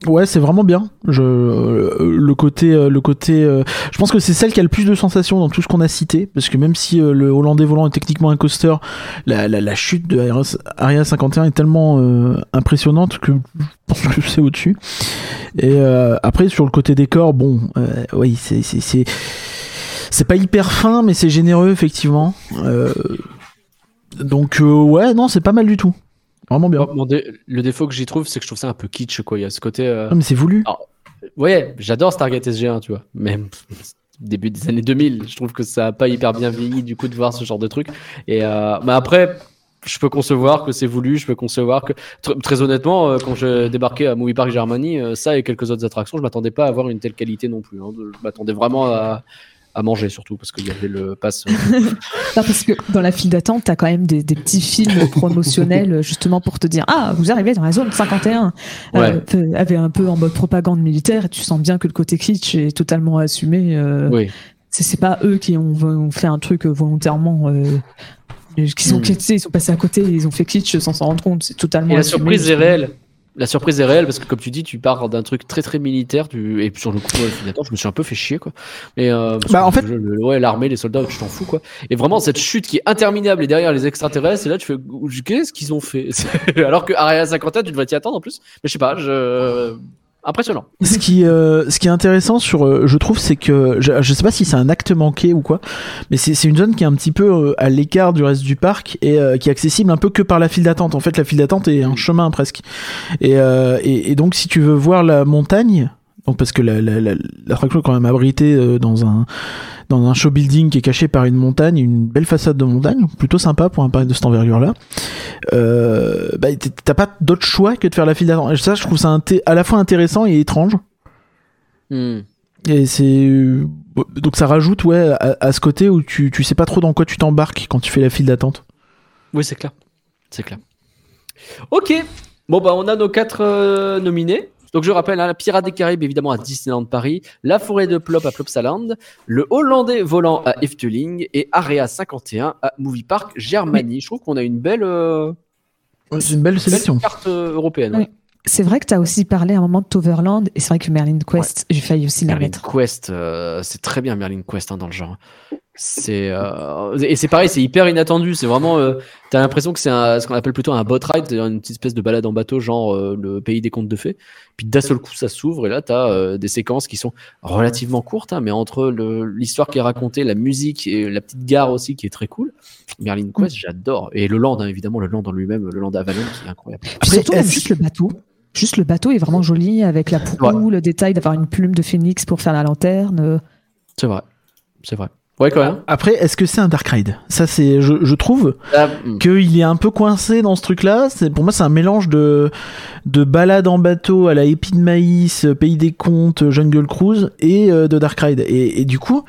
ouais, c'est vraiment bien. Je, euh, le côté, euh, le côté. euh, je pense que c'est celle qui a le plus de sensations dans tout ce qu'on a cité, parce que même si euh, le Hollandais volant est techniquement un coaster, la, la, la chute de Area, Area 51 est tellement euh, impressionnante que je pense que c'est au-dessus. Et après, sur le côté décor, bon, oui, c'est- c'est pas hyper fin, mais c'est généreux effectivement. Euh, donc euh, ouais, non, c'est pas mal du tout. Vraiment bien. Dé- le défaut que j'y trouve, c'est que je trouve ça un peu kitsch, quoi. Il y a ce côté. euh, Ah, mais c'est voulu. Ouais, j'adore Stargate SG1, tu vois. Mais [laughs] début des années 2000, je trouve que ça a pas hyper bien vieilli du coup de voir ce genre de truc. Et euh, mais après, je peux concevoir que c'est voulu, je peux concevoir que tr- très honnêtement, euh, quand je débarquais à Movie Park Germany, euh, ça et quelques autres attractions, je m'attendais pas à avoir une telle qualité non plus. hein. Je m'attendais vraiment à, à manger surtout parce qu'il y avait le pass. euh, [laughs] Non, parce que dans la file d'attente, t'as quand même des, des petits films [laughs] promotionnels justement pour te dire ah vous arrivez dans la zone 51 Ouais. euh, avait un peu en mode propagande militaire et tu sens bien que le côté kitsch est totalement assumé euh, Oui. c'est pas eux qui ont, ont fait un truc volontairement euh, qui sont Mm. sais, ils sont passés à côté ils ont fait kitsch sans s'en rendre compte c'est totalement Et la assumé. surprise est réelle. La surprise est réelle parce que comme tu dis, tu pars d'un truc très très militaire tu... et sur le coup, je me suis un peu fait chier quoi. Mais euh, Bah, en fait- je- le- ouais, l'armée, les soldats, tu t'en fous quoi. Et vraiment cette chute qui est interminable et derrière les extraterrestres, et là tu fais qu'est-ce qu'ils ont fait? [laughs] Alors que Area 51, tu devrais t'y attendre en plus. Mais je sais pas, je impressionnant. [laughs] ce qui, euh, ce qui est intéressant sur, euh, je trouve, c'est que je, je sais pas si c'est un acte manqué ou quoi, mais c'est c'est une zone qui est un petit peu euh, à l'écart du reste du parc et euh, qui est accessible un peu que par la file d'attente. En fait, la file d'attente est un chemin presque. Et, euh, et, et donc, si tu veux voir la montagne, donc parce que la, la, la, est quand même abritée euh, dans un dans un show building qui est caché par une montagne, une belle façade de montagne, plutôt sympa pour un parc de cette envergure-là. Euh, bah, t'as pas d'autre choix que de faire la file d'attente. Ça, je trouve ça à la fois intéressant et étrange. Hmm. Et c'est euh, donc ça rajoute ouais à, à ce côté où tu, tu sais pas trop dans quoi tu t'embarques quand tu fais la file d'attente. Oui, c'est clair. C'est clair. Ok. Bon, bah, on a nos quatre euh, nominés. Donc, je rappelle, hein, la Pirate des Caraïbes, évidemment, à Disneyland Paris, la forêt de Plop à Plopsaland, le Hollandais volant à Efteling et Area 51 à Movie Park Germany. Je trouve qu'on a une belle, euh, C'est une belle sélection. belle carte euh, européenne. Oui. c'est vrai que t'as aussi parlé à un moment de Toverland et c'est vrai que Merlin Quest j'ai failli aussi la Merlin mettre Quest, euh, c'est très bien Merlin Quest hein, dans le genre. C'est euh, et c'est pareil, c'est hyper inattendu. C'est vraiment, euh, t'as l'impression que c'est ce qu'on appelle plutôt un boat ride, c'est-à-dire une petite espèce de balade en bateau, genre euh, le pays des contes de fées. Puis d'un seul coup, ça s'ouvre et là, t'as des séquences qui sont relativement courtes, hein, mais entre l'histoire qui est racontée, la musique et la petite gare aussi qui est très cool. Merlin Quest, j'adore. Et le land, hein, évidemment, le land en lui-même, le land Avalon qui est incroyable. Après, juste le bateau. Juste le bateau est vraiment joli avec la proue, le détail d'avoir une plume de phénix pour faire la lanterne. C'est vrai, c'est vrai. Ouais, quand même. Après, est-ce que c'est un dark ride? Ça, c'est, je, je trouve Ah, hmm. qu'il est un peu coincé dans ce truc-là. C'est pour moi, c'est un mélange de de balade en bateau à la épi de maïs, euh, pays des contes, euh, jungle cruise et euh, de dark ride. Et, et du coup,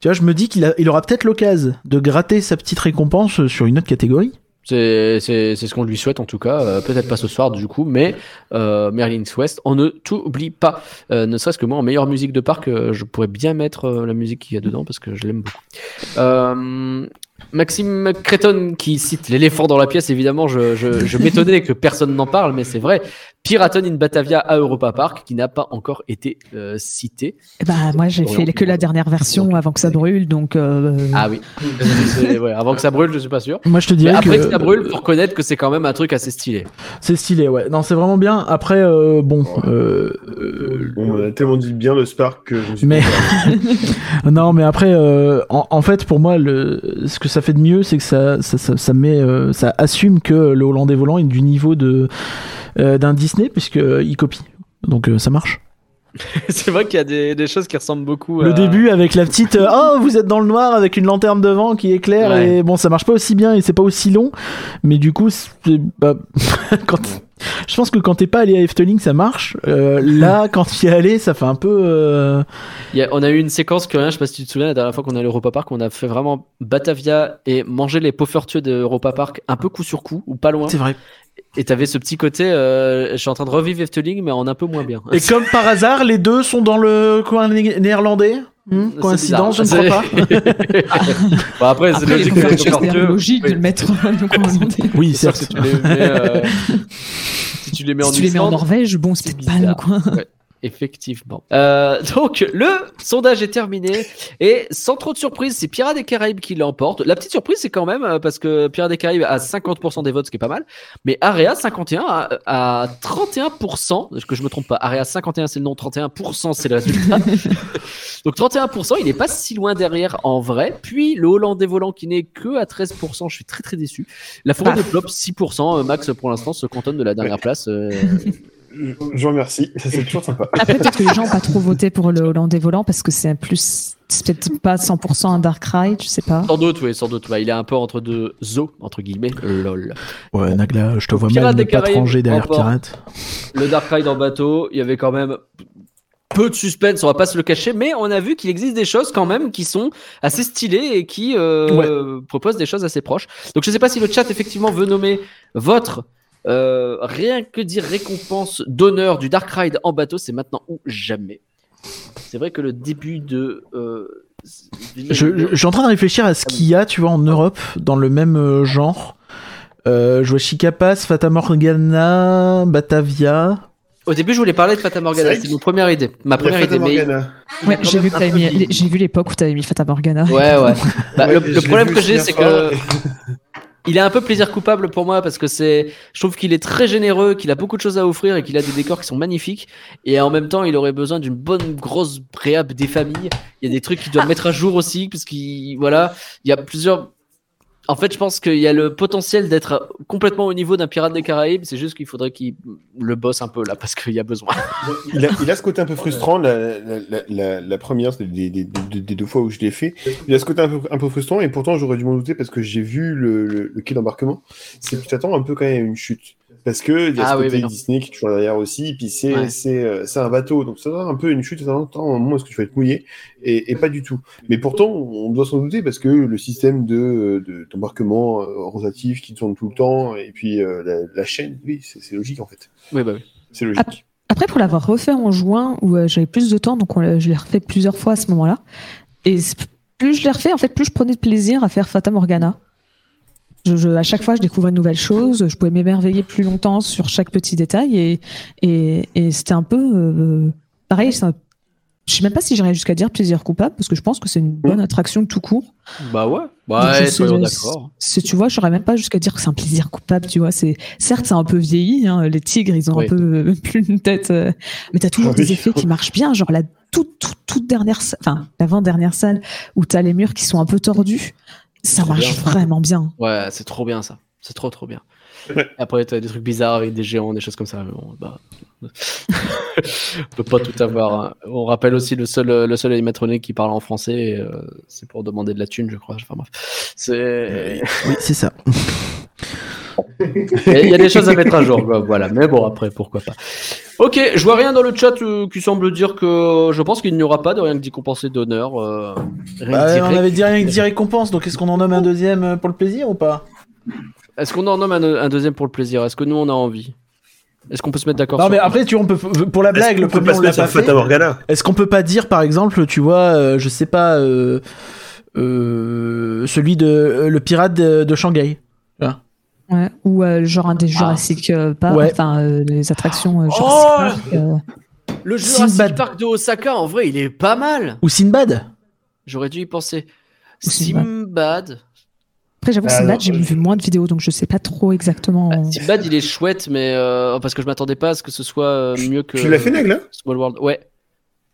tu vois, je me dis qu'il a, il aura peut-être l'occasion de gratter sa petite récompense sur une autre catégorie. C'est ce qu'on lui souhaite en tout cas. Euh, Peut-être pas ce soir du coup, mais euh, Merlin's West, on ne t'oublie pas. Euh, ne serait-ce que moi, en meilleure musique de parc, euh, je pourrais bien mettre euh, la musique qu'il y a dedans parce que je l'aime beaucoup. Euh, Maxime Creton qui cite l'éléphant dans la pièce, évidemment, je, je, je m'étonnais que personne n'en parle, mais c'est vrai. Piraton in Batavia à Europa Park qui n'a pas encore été euh, cité. Ben, moi, j'ai fait que la dernière version avant que ça brûle, donc. euh, Ah oui, ouais, avant que ça brûle, je suis pas sûr. Moi, je te Mais dirais après que que ça brûle, faut reconnaître que c'est quand même un truc assez stylé. c'est stylé. Ouais, non, c'est vraiment bien. Après, euh, bon, euh, euh, Bon, on a tellement dit bien le Spark que je me suis Mais- [laughs] non, mais après, euh, en, en fait, pour moi, le, ce que ça fait de mieux, c'est que ça, ça, ça, ça met, euh, ça assume que le Hollandais volant est du niveau de d'un Disney, puisque euh, copie. Donc euh, ça marche. [laughs] c'est vrai qu'il y a des, des choses qui ressemblent beaucoup Le à... début avec la petite, euh, [laughs] oh, vous êtes dans le noir avec une lanterne devant qui éclaire Ouais. et bon, ça marche pas aussi bien et c'est pas aussi long, mais du coup, bah, [laughs] quand, je pense que quand t'es pas allé à Efteling, ça marche. Euh, là, quand tu y es allé, ça fait un peu. euh, Il y a- on a eu une séquence que rien, je sais pas si tu te souviens, la dernière fois qu'on est allé à Europa Park, on a fait vraiment Batavia et manger les poffertueux de Europa Park un peu coup sur coup ou pas loin. C'est vrai. Et t'avais ce petit côté, euh, je suis en train de revivre Efteling mais en un peu moins bien. Et comme par hasard, les deux sont dans le coin né- néerlandais? Hmm, Coïncidence, je ne crois pas. [laughs] Bon, après, c'est Après, logique. c'est poffertures- logique de oui. le mettre le commandant. Oui, C'est sûr que certes. si tu les mets, euh, [laughs] si tu les mets en Si tu les mets en Norvège, bon, c'est pas le coin. Ouais. Effectivement. Euh, donc, le sondage est terminé. Et sans trop de surprise, c'est Pirates des Caraïbes qui l'emporte. La petite surprise, c'est quand même euh, parce que Pirates des Caraïbes a 50% des votes, ce qui est pas mal. Mais Area 51 à, à 31%. Que je me trompe pas? Area 51, c'est le nom. 31%, c'est le résultat. [laughs] donc, 31%, il n'est pas si loin derrière en vrai. Puis, le Hollandais volant qui n'est que à 13%. Je suis très, très déçu. La forêt de Plop, 6%. Euh, Max, pour l'instant, se cantonne de la dernière place. Euh, [laughs] Je vous remercie, c'est toujours sympa. Après, peut-être que les gens n'ont pas trop voté pour le Hollandais volant parce que c'est un plus. C'est peut-être pas 100% un Dark Ride, je sais pas. Sans doute, oui, sans doute. Il est un peu entre deux zo, entre guillemets, lol. Ouais, Nagla, je te vois Pirates mal ne des pas te ranger derrière. Pirate. Le Dark Ride en bateau, il y avait quand même peu de suspense, on va pas se le cacher, mais on a vu qu'il existe des choses quand même qui sont assez stylées et qui euh, proposent des choses assez proches. Donc je sais pas si le chat effectivement veut nommer votre euh, rien que dire récompense d'honneur du Dark Ride en bateau, c'est maintenant ou jamais. C'est vrai que le début de euh, Je, je- je suis en train de réfléchir à ce qu'il y a, tu vois, en Europe, dans le même euh, genre. Euh, je vois Chicapas, Fata Morgana, Batavia. Au début, je voulais parler de Fata Morgana, C'est mon première idée. Ma première idée, mais Morgana. Ouais, j'ai vu, mis- l'époque où t'avais mis Fata Morgana. Ouais, ouais. [laughs] Bah, Ouais, le, problème que j'ai, c'est que [laughs] il est un peu plaisir coupable pour moi parce que c'est, je trouve qu'il est très généreux, qu'il a beaucoup de choses à offrir et qu'il a des décors qui sont magnifiques. Et en même temps, il aurait besoin d'une bonne grosse préhab des familles. Il y a des trucs qu'il doit mettre à jour aussi parce qu'il, voilà, il y a plusieurs. En fait, je pense qu'il y a le potentiel d'être complètement au niveau d'un pirate des Caraïbes. C'est juste qu'il faudrait qu'il le bosse un peu là parce qu'il y a besoin. [laughs] il, a, ce côté un peu frustrant, la, première, des, des, deux fois où je l'ai fait. Il a ce côté un peu, frustrant, et pourtant j'aurais dû m'en douter parce que j'ai vu le, quai d'embarquement. C'est tu t'attends un peu quand même à une chute. Parce que il y a Ah ce oui, côté. Disney qui est toujours derrière aussi, puis c'est Ouais. c'est euh, c'est un bateau, donc ça donne un peu une chute, ça attends un moment est-ce que tu vas être mouillé, et, et pas du tout. Mais pourtant, on doit s'en douter parce que le système de de- d'embarquement euh, rotatif qui tourne tout le temps, et puis euh, la, la chaîne, oui, c'est logique en fait. Oui, bah oui. C'est logique. Après, pour l'avoir refait en juin, où euh, j'avais plus de temps, donc on je l'ai refait plusieurs fois à ce moment-là. Et plus je l'ai refait, en fait, plus je prenais de plaisir à faire Fata Morgana. Je, je- à chaque fois, je découvrais une nouvelle chose. Je pouvais m'émerveiller plus longtemps sur chaque petit détail. Et, et, et c'était un peu euh, pareil. un- je sais même pas si j'irais jusqu'à dire plaisir coupable, parce que je pense que c'est une bonne attraction tout court. Bah ouais. Je- soyons d'accord. tu vois, j'aurais même pas jusqu'à dire que c'est un plaisir coupable, tu vois. C'est certes, c'est un peu vieilli. Hein, les tigres, ils ont Oui. un peu euh, [laughs] plus une tête, euh, mais t'as toujours Ah oui. des effets qui marchent bien. Genre la toute toute, toute dernière, enfin l'avant dernière salle où t'as les murs qui sont un peu tordus, ça marche bien. vraiment bien. Ouais, c'est trop bien ça. C'est trop trop bien. Ouais. Après, t'as des trucs bizarres avec des géants, des choses comme ça. mais bon, bah... [laughs] On peut pas tout avoir. hein. On rappelle aussi le seul, le seul animatronique qui parle en français. euh, c'est pour demander de la thune, je crois. Enfin bref. C'est. Oui, c'est ça. [laughs] Il y a des choses à mettre à jour. quoi, Voilà. Mais bon, après, pourquoi pas. Ok, je vois rien dans le chat euh, qui semble dire que je pense qu'il n'y aura pas de rien que d'y compenser d'honneur. euh, Bah, on avait dit rien que 10 récompenses, donc est-ce qu'on en nomme un deuxième euh, pour le plaisir ou pas? Est-ce qu'on en nomme un, un deuxième pour le plaisir? Est-ce que nous on a envie? Est-ce qu'on peut se mettre d'accord Non, sur mais après, tu vois, on peut, pour la blague, le premier, on l'a pas fait. Morgana? Est-ce qu'on peut pas dire, par exemple, tu vois, euh, je sais pas, euh, euh, celui de euh, le pirate de, de Shanghai Ouais. Ou euh, genre un des Jurassic euh, Park, Ouais. enfin euh, les attractions euh, Oh Jurassic Park. euh, Le Jurassic Sinbad. Park de Osaka, en vrai, il est pas mal. ou Sinbad J'aurais dû y penser. Sinbad. Après, j'avoue, Ah, Sinbad, j'ai vu moins de vidéos, donc je sais pas trop exactement. Bah, Sinbad, il est chouette, mais euh, parce que je m'attendais pas à ce que ce soit mieux que Tu l'as fait, Nag, là? Small World. Ouais,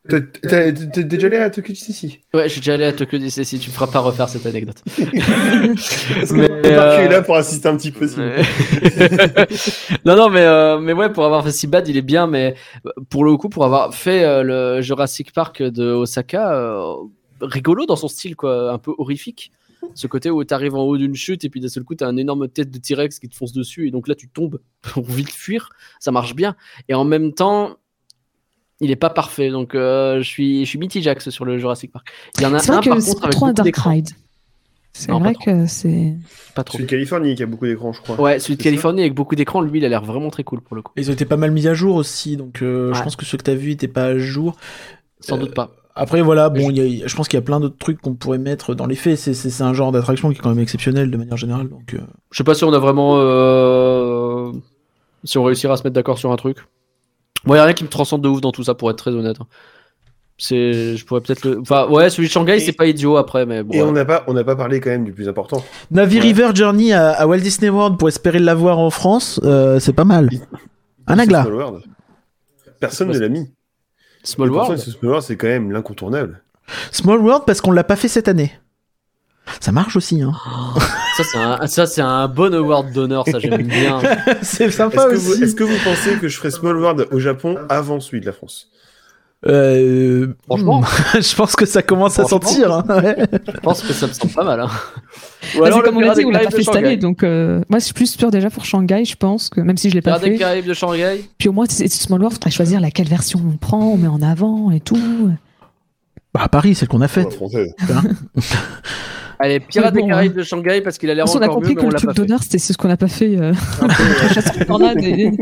T'es déjà allé à Tokyo Disney ouais, je suis déjà allé à Tokyo. Si tu me feras pas refaire cette anecdote. [laughs] Parce Mais, que euh, est là pour assister un petit peu. [laughs] non, non, mais, euh, mais ouais, pour avoir fait Sinbad, il est bien, mais euh, pour le coup, pour avoir fait euh, le Jurassic Park de Osaka, euh, rigolo dans son style, quoi, un peu horrifique. Ce côté où tu arrives en haut d'une chute et puis d'un seul coup, tu as une énorme tête de T-Rex qui te fonce dessus et donc là, tu tombes [laughs] pour vite fuir. Ça marche bien. Et en même temps, il est pas parfait. Donc, euh, je suis, je suis mitigé axe sur le Jurassic Park. Il y en a C'est un vrai par que c'est contre pas avec trop un Dark. Ride. C'est vrai que c'est. Pas trop. Celui de Californie qui a beaucoup d'écrans, je crois. Ouais, celui de Californie avec beaucoup d'écrans, lui, il a l'air vraiment très cool pour le coup. Ils ont été pas mal mis à jour aussi, donc euh, je pense que ceux que t'as vus étaient pas à jour. Sans Euh, doute pas. Après, voilà, bon, il y a- je pense qu'il y a plein d'autres trucs qu'on pourrait mettre dans les faits. C'est- C'est c'est un genre d'attraction qui est quand même exceptionnel de manière générale. Donc, euh, Je sais pas si on a vraiment. euh, Si on réussira à se mettre d'accord sur un truc. Moi, y a rien qui me transcende de ouf dans tout ça, pour être très honnête. hein. C'est, je pourrais peut-être le. Enfin, ouais, celui de Shanghai, Et- c'est pas idiot après, mais bon. Et on n'a pas, on n'a pas parlé quand même du plus important. Navi Ouais. River Journey à, à Walt Disney World pour espérer l'avoir en France, euh, c'est pas mal. Un agla. Small World. Personne ne l'a mis. Small Et World. ce Small World, c'est quand même l'incontournable. Small World parce qu'on l'a pas fait cette année. Ça marche aussi, hein. Ça, c'est un, ça, c'est un bon award d'honneur, ça, j'aime bien. [laughs] c'est Est-ce sympa que, vous, aussi. est-ce que vous pensez que je ferai Small World au Japon avant celui de la France? Euh, Franchement. hmm, [laughs] je pense que ça commence à sentir. hein, ouais. Je pense que ça me semble pas mal. Hein. Ou Bah, alors c'est le comme on l'a dit, on l'a pas fait cette année, Shanghai. donc euh, moi je suis plus sûr déjà pour Shanghai, je pense que même si je l'ai pas Pirates des fait. Caraïbes de Shanghai? Puis au moins c'est c'est Small World, faudrait choisir laquelle version on prend, on met en avant et tout. Bah, à Paris, celle qu'on a faite. française. [laughs] Allez, Pirates des Caraïbes de Shanghai parce qu'il a l'air Parce qu'on a encore mieux, compris que on le truc d'honneur c'était ce qu'on n'a pas fait. Euh, Un peu, [laughs] chasse tornade et,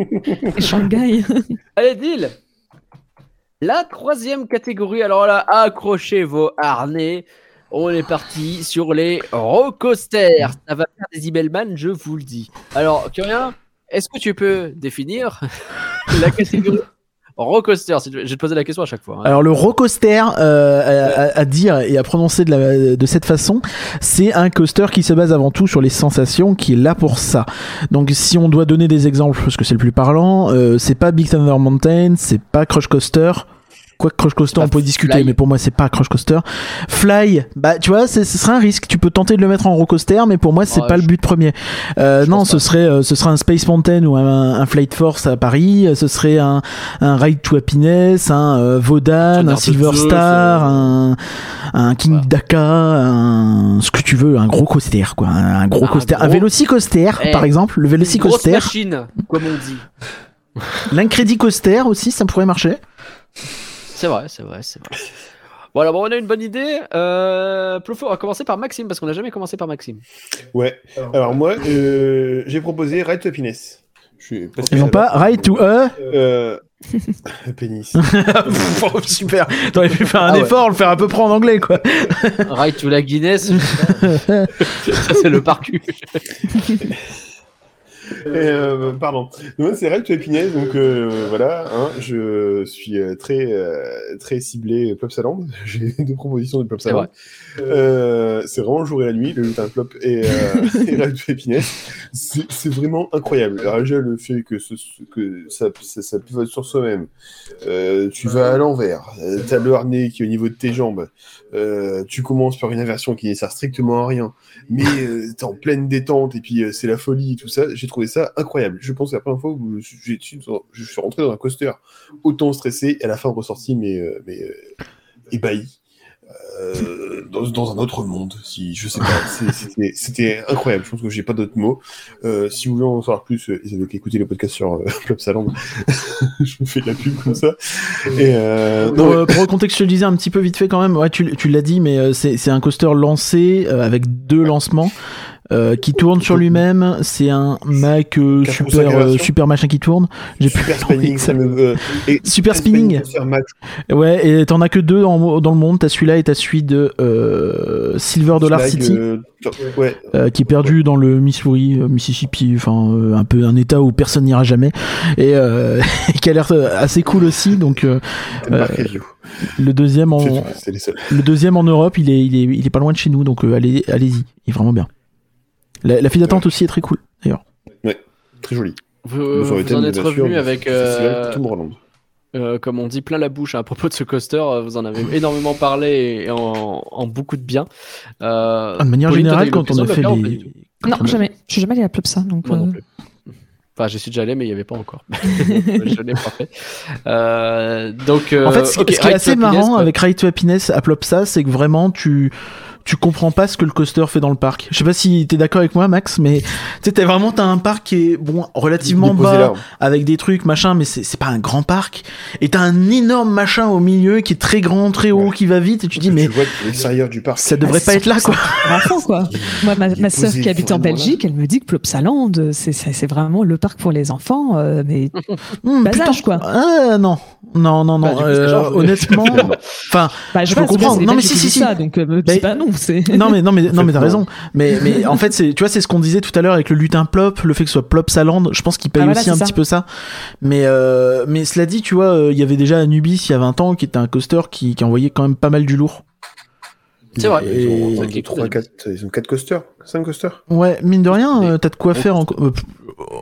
et [laughs] Shanghai. Allez, deal La troisième catégorie, alors là, accrochez vos harnais. On est parti sur les rockosters. Ça va faire des Ibelman, je vous le dis. Alors, Curien, est-ce que tu peux définir [laughs] la catégorie rockcoaster si te poser la question à chaque fois. hein. Alors le rocoster euh, à- à dire et à prononcer de, la- de cette façon, c'est un coaster qui se base avant tout sur les sensations, qui est là pour ça. Donc si on doit donner des exemples, parce que c'est le plus parlant, euh, c'est pas Big Thunder Mountain, c'est pas Crush Coaster. Quoi que Crush Coaster, Bah, on peut discuter, Fly. mais pour moi c'est pas Crush Coaster. Fly, bah tu vois, ce serait un risque. Tu peux tenter de le mettre en rocoaster, mais pour moi c'est Ouais, pas le but premier. Euh, non, ce pas. serait, euh, ce serait un Space Mountain ou un, un Flight Force à Paris. Ce serait un, un Ride to Happiness, un euh, un Silver Star, un, un King Voilà. Daka, un ce que tu veux, un gros coaster quoi, un, gros coaster, un gros- Velocicoaster Eh, par exemple, le Une grosse machine, comme on dit. [laughs] l'Incredi Coaster aussi, ça pourrait marcher. C'est vrai, c'est vrai, c'est vrai. Voilà, bon, on a une bonne idée. Euh, Plofo, on va commencer par Maxime parce qu'on n'a jamais commencé par Maxime. Ouais. Alors moi, euh, j'ai proposé Ride to Happiness. Je suis pas Et non pas Ride to a. Euh... [laughs] pénis. [laughs] Pff, Super. T'aurais pu faire un Ah ouais. effort, le faire à peu près en anglais quoi. Ride to la Guinness. [laughs] ça, c'est le parcours. [laughs] Euh, pardon. Moi, c'est to Happiness, donc euh, voilà. hein, je suis euh, très très ciblé Plopsaland. [laughs] J'ai deux propositions de Plopsaland. Euh, c'est vraiment le jour et la nuit, le lutin plop et, [laughs] et Happiness. C'est vraiment incroyable. Déjà, le fait que, ce, que ça, ça, ça pivote sur soi-même. Tu vas à l'envers. T'as le harnais qui est au niveau de tes jambes. Tu commences par une inversion qui ne sert strictement à rien. Mais t'es en pleine détente et puis c'est la folie et tout ça. J'ai trouvé ça incroyable. Je pense que la première fois où je suis, je suis rentré dans un coaster autant stressé et à la fin ressorti mais, euh, mais euh, ébahi. Euh, dans, dans un autre monde, si je sais pas, c'était- incroyable. Je pense que j'ai pas d'autres mots. Euh, si vous voulez en savoir plus, euh, ils avaient qu'à écouter le podcast sur euh, [laughs] Plopsaland. [laughs] je me fais de la pub comme ça. Et non, Pour, recontextualiser un petit peu vite fait quand même, ouais, tu, tu l'as dit, mais c'est un coaster lancé avec deux lancements. Euh, qui tourne sur lui-même, c'est un Mac euh, super euh, super machin qui tourne. J'ai super [laughs] spinning, exact. ça me, et [laughs] Super spinning. Ouais, et t'en as que deux dans, dans le monde. T'as celui-là et t'as celui de euh, Silver Dollar Flag, City. euh, ouais, euh, qui est perdu dans le Missouri, Mississippi, enfin euh, un peu un état où personne n'ira jamais, et euh, [laughs] qui a l'air assez cool aussi. Donc euh, le deuxième en le deuxième en Europe, il est il est il est pas loin de chez nous, donc euh, allez allez-y, il est vraiment bien. La, la file d'attente aussi est très cool d'ailleurs. Très joli. Vous, en êtes revenu avec, euh, euh, comme on dit, plein la bouche à propos de ce coaster. Euh, Vous en avez énormément parlé et en, en beaucoup de bien. Euh, Ah, de manière Pauline, générale, quand on a fait les Non, on jamais. Je suis jamais allé à Plopsa, donc. Moi non plus. Enfin, j'y suis déjà allé, mais il n'y avait pas encore. [laughs] je l'ai pas fait. Euh, donc, euh, En fait, ce, qui est assez marrant ouais. avec Ride to Happiness à Plopsa, c'est que vraiment tu tu comprends pas ce que le coaster fait dans le parc. Je sais pas si t'es d'accord avec moi, Max, mais tu sais, t'as vraiment t'as un parc qui est bon relativement Déposé bas, là. avec des trucs machin, mais c'est c'est pas un grand parc. Et t'as un énorme machin au milieu qui est très grand, très haut, Ouais. qui va vite, et tu dis mais Tu vois que l'extérieur du parc. ça devrait Ah, pas être là quoi. [laughs] enfant, quoi. Moi, ma, ma sœur posé qui habite en là. Belgique, elle me dit que Plopsaland, euh, c'est vraiment le parc pour les enfants. euh, mais [laughs] Hmm, Bas âge, quoi. Ah non, non, non, Bah, non. coup, c'est euh, genre- honnêtement, [laughs] enfin, bah, Je sais peux comprendre. Non, mais si, si, si. ça, donc euh, pas non. C'est. Non mais non mais [laughs] non mais t'as raison. Mais mais en fait c'est tu vois c'est ce qu'on disait tout à l'heure avec le lutin plop, le fait que ce soit plop saland. Je pense qu'il paye Ah, voilà, aussi un petit peu ça. Mais euh, mais cela dit tu vois euh, il y avait déjà Anubis il y a 20 ans qui était un coaster qui qui envoyait quand même pas mal du lourd. C'est vrai. Ils ont, Et- ils ont Ok, trois, quatre, ils ont 4 coasters 5 coasters Ouais mine de rien euh, t'as de quoi faire. En...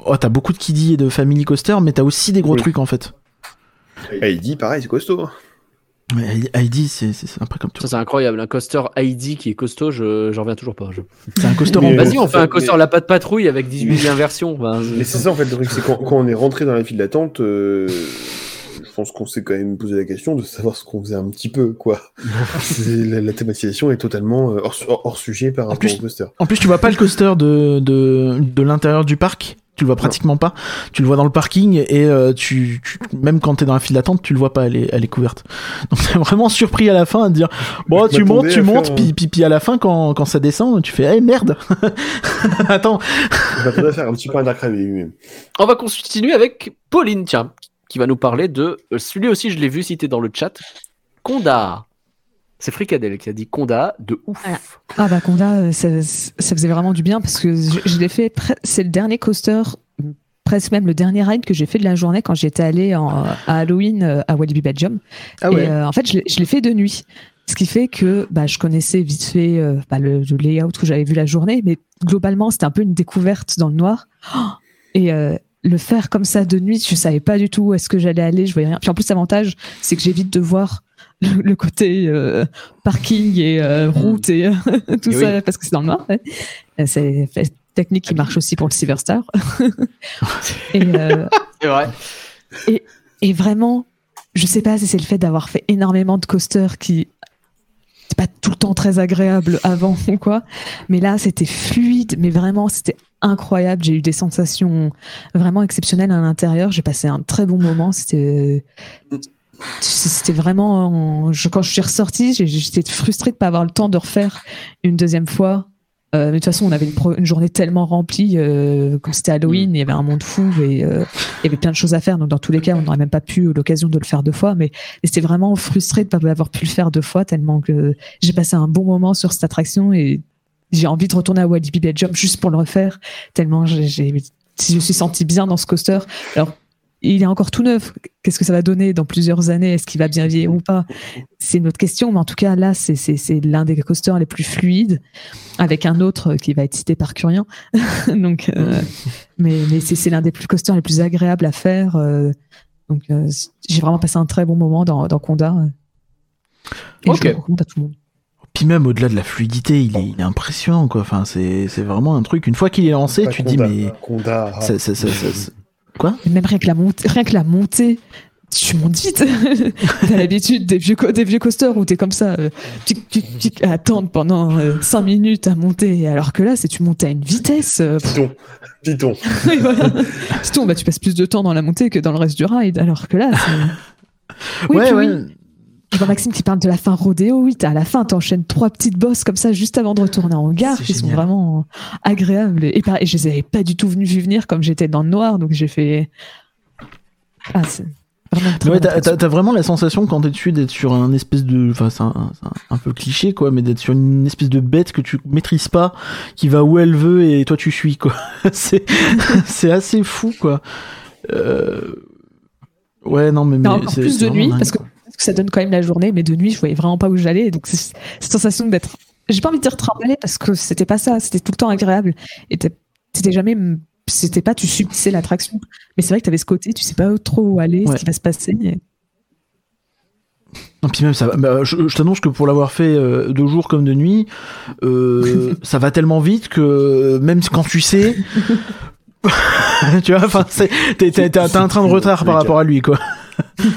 oh, t'as beaucoup de kiddie et de family coaster mais t'as aussi des gros Oui. trucs en fait. Et il dit pareil, c'est costaud. Mais Heidi c'est un peu comme tout. Ça, c'est incroyable. Un coaster ID qui est costaud, je j'en reviens toujours pas. je- C'est un coaster en Mais- bois. Vas-y, on fait un mais- coaster la patte patrouille avec 18 inversions. Enfin, Mais c'est ça en fait le truc, c'est quand, quand on est rentré dans la file d'attente, euh, je pense qu'on s'est quand même posé la question de savoir ce qu'on faisait un petit peu, quoi. [laughs] La, la thématisation est totalement euh, hors, hors- hors sujet par rapport plus- au coaster. En plus, tu vois pas le coaster de, de, de l'intérieur du parc? Tu le vois pratiquement pas. Tu le vois dans le parking et euh, tu, tu- même quand t'es dans la file d'attente, tu le vois pas. Elle est, elle est couverte. [laughs] Donc t'es vraiment surpris à la fin à te dire bon, tu montes, tu montes, puis, puis, puis à la fin quand, quand ça descend, tu fais eh merde. [laughs] Attends. Je faire un petit point. On va continuer avec Pauline, tiens, qui va nous parler de. euh, Celui aussi, je l'ai vu cité dans le chat. Conda. C'est Fricadelle qui a dit Conda de ouf. Voilà. Ah bah Conda, euh, ça, ça faisait vraiment du bien parce que je, je l'ai fait. C'est le dernier coaster, presque même le dernier ride que j'ai fait de la journée quand j'étais allée en- à Halloween euh, à Walibi Belgium. Ah Et euh, en fait, je l'ai- fait de nuit. Ce qui fait que bah, je connaissais vite fait euh, bah, le, le layout que j'avais vu la journée, mais globalement, c'était un peu une découverte dans le noir. Et euh, le faire comme ça de nuit, je savais pas du tout où est-ce que j'allais aller, je voyais rien. Puis en plus, l'avantage, c'est que j'évite de voir le, le côté euh, parking et euh, route et euh, [laughs] tout Et ça, parce que c'est dans le noir. ouais. C'est une technique qui marche aussi pour le Silverstar. [laughs] et, C'est vrai. et vraiment, je sais pas si c'est le fait d'avoir fait énormément de coasters qui c'est pas tout le temps très agréable avant [laughs] ou quoi, mais là c'était fluide, mais vraiment c'était incroyable. J'ai eu des sensations vraiment exceptionnelles à l'intérieur. J'ai passé un très bon moment. C'était c'était vraiment je, quand je suis ressortie, j'étais frustrée de pas avoir le temps de refaire une deuxième fois. Euh, mais de toute façon, on avait une, pro- une journée tellement remplie, euh, comme c'était Halloween, il y avait un monde fou et euh, il y avait plein de choses à faire. Donc, dans tous les cas, on n'aurait même pas pu l'occasion de le faire deux fois. Mais c'était vraiment frustré de pas avoir pu le faire deux fois, tellement que j'ai passé un bon moment sur cette attraction et j'ai envie de retourner à Walibi Belgium juste pour le refaire, tellement j'ai, je me suis senti bien dans ce coaster. Alors, il est encore tout neuf. Qu'est-ce que ça va donner dans plusieurs années? Est-ce qu'il va bien vieillir ou pas? C'est une autre question. Mais en tout cas, là, c'est, l'un des coasters les plus fluides, avec un autre qui va être cité par Curien. [laughs] Donc, euh, mais, mais c'est, l'un des plus coasters les plus agréables à faire. euh, donc, euh, j'ai vraiment passé un très bon moment dans, dans Conda. Et Ok. je le recommande à tout le monde. Puis même au-delà de la fluidité, il est, il est impressionnant quoi. Enfin c'est vraiment un truc. Une fois qu'il est lancé, tu te dis Conda, mais Conda, ah. ça, ça, ça, ça- ça- quoi Et même rien que la montée, rien que la montée, tu montes vite. T'as l'habitude des vieux, des vieux coasters où t'es comme ça, euh, tic, tic, tic, à attendre pendant 5 minutes à monter. Alors que là, c'est tu montes à une vitesse. euh, [laughs] voilà. Surtout, bah, tu passes plus de temps dans la montée que dans le reste du ride. Alors que là, c'est. Oui, Ouais puis ouais. oui. Je vois Maxime qui parle de la fin rodéo. Oui, t'as à la fin, t'enchaînes trois petites bosses comme ça juste avant de retourner en gare qui sont vraiment agréables. Et pareil, je les avais pas du tout venus venir comme j'étais dans le noir, donc j'ai fait. Ah, c'est Ouais, t'as, vraiment la sensation quand t'es dessus d'être sur un espèce de, enfin c'est un, un- un peu cliché quoi, mais d'être sur une espèce de bête que tu maîtrises pas, qui va où elle veut et toi tu suis quoi. [laughs] c'est, [laughs] c'est assez fou quoi. Euh... Ouais non mais, encore plus de nuit, dingue. parce que, que ça donne quand même la journée, mais de nuit, je voyais vraiment pas où j'allais. Donc, c'est cette sensation d'être. J'ai pas envie de dire trimballé parce que c'était pas ça, c'était tout le temps agréable. Et c'était jamais. C'était pas tu subissais l'attraction. Mais c'est vrai que t'avais ce côté, tu sais pas trop où aller, Ouais. ce qui va se passer. et- Non, puis même ça, va- bah, je, je t'annonce que pour l'avoir fait euh, de jour comme de nuit, euh, ça va tellement vite que même quand tu sais, [laughs] tu vois, enfin, t'es, un train de retard par rapport à lui, quoi. [laughs]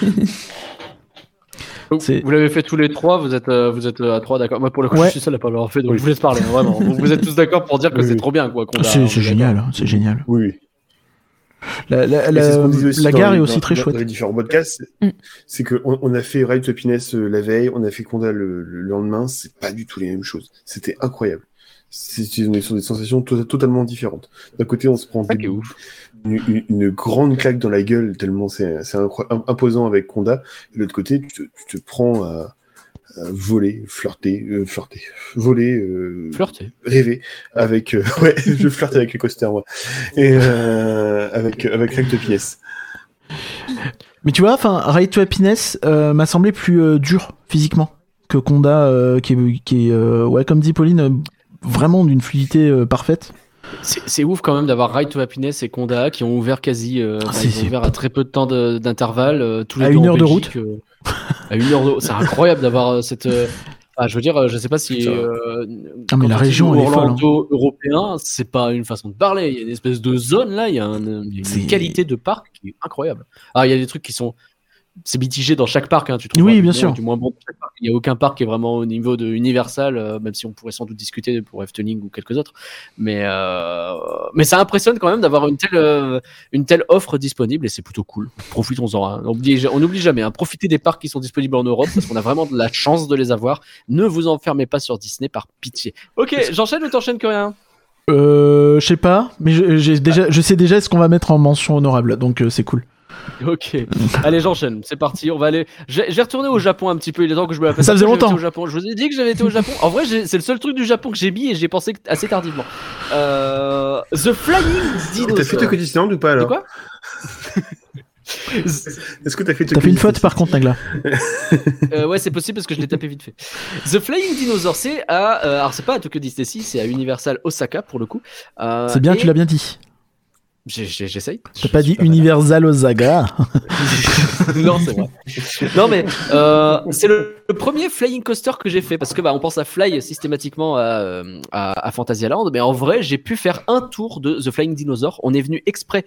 Vous l'avez fait tous les trois, vous êtes, euh, vous êtes euh, à trois, d'accord. Moi, pour le coup, Ouais. je suis seul à pas l'avoir fait, donc Oui. je vous laisse parler, hein, vraiment. vous, vous êtes tous d'accord pour dire que Oui, c'est oui. trop bien, quoi. C'est, hein, c'est génial, hein, c'est génial. Oui, oui. La, la, la- ce la gare les- est aussi dans- très dans- chouette. Dans les différents podcasts, Mm. c'est qu'on on a fait Ride Happiness euh, la veille, on a fait Conda le, le lendemain, c'est pas du tout les mêmes choses. C'était incroyable. C'est c'est- on est sur des sensations to- totalement différentes. D'un côté, on se prend Ça des-. Une, grande claque dans la gueule tellement c'est imposant avec Conda. Et de l'autre côté, tu te, tu te prends à, voler, flirter, euh, flirter, voler, euh, Flirter. rêver avec. euh, [laughs] ouais, je flirte avec les coasters, moi. Et euh, avec, avec Recte Pièce. Mais tu vois, enfin, Ride to Happiness euh, m'a semblé plus euh, dur physiquement que Conda, euh, qui est, qui est euh, ouais, comme dit Pauline, euh, vraiment d'une fluidité euh, parfaite. C'est ouf quand même d'avoir Ride to Happiness et Conda qui ont ouvert quasi, euh, Ah, ils ont ouvert à très peu de temps d'intervalle, euh, tous les À deux une en heure de euh, à une heure de C'est incroyable d'avoir euh, cette. euh, enfin, je veux dire, je sais pas si. Euh, Ah, mais la région, elle est folle, hein. Orlando européen, c'est pas une façon de parler. Il y a une espèce de zone là, il y a, un- il y a une qualité de parc qui est incroyable. Ah, il y a des trucs qui sont. C'est mitigé dans chaque parc, hein, tu trouves. Oui, du bien sûr. Du moins bon. Il n'y a aucun parc qui est vraiment au niveau de Universal, euh, même si on pourrait sans doute discuter pour Efteling ou quelques autres. Mais, euh, mais ça impressionne quand même d'avoir une telle, euh, une telle offre disponible et c'est plutôt cool. Profitons-en. hein. On oublie- on n'oublie jamais. Hein. Profitez des parcs qui sont disponibles en Europe parce qu'on a vraiment de la chance de les avoir. Ne vous enfermez pas sur Disney par pitié. Ok, j'enchaîne ou t'enchaînes Euh, je sais pas, mais je, j'ai déjà, je sais déjà ce qu'on va mettre en mention honorable, donc euh, c'est cool. [laughs] Ok, allez j'enchaîne, c'est parti, on va aller. J'ai retourné au Japon un petit peu, il est temps que je me la fasse. Ça faisait longtemps. Au Japon. Je vous ai dit que j'avais été au Japon. En vrai, c'est le seul truc du Japon que j'ai mis et j'ai pensé assez tardivement. Euh, The Flying Dinosaur. T'as fait Tokyo Disneyland ou pas alors quoi [laughs] Est-ce que t'as fait T'as Tokyo fait une faute par contre, Nagla. [laughs] Euh, ouais, c'est possible parce que je l'ai tapé vite fait. The Flying Dinosaur, c'est à. euh, alors, c'est pas à Tokyo Disney, si, c'est à Universal Osaka pour le coup. Euh, C'est bien, et- tu l'as bien dit. J'essaye. T'as pas dit. Universal Osaga. [laughs] non, c'est vrai. Non, mais euh, c'est le, le premier flying coaster que j'ai fait parce que bah, on pense à Fly systématiquement à, euh, à, à Fantasyland, mais en vrai, j'ai pu faire un tour de The Flying Dinosaur. On est venu exprès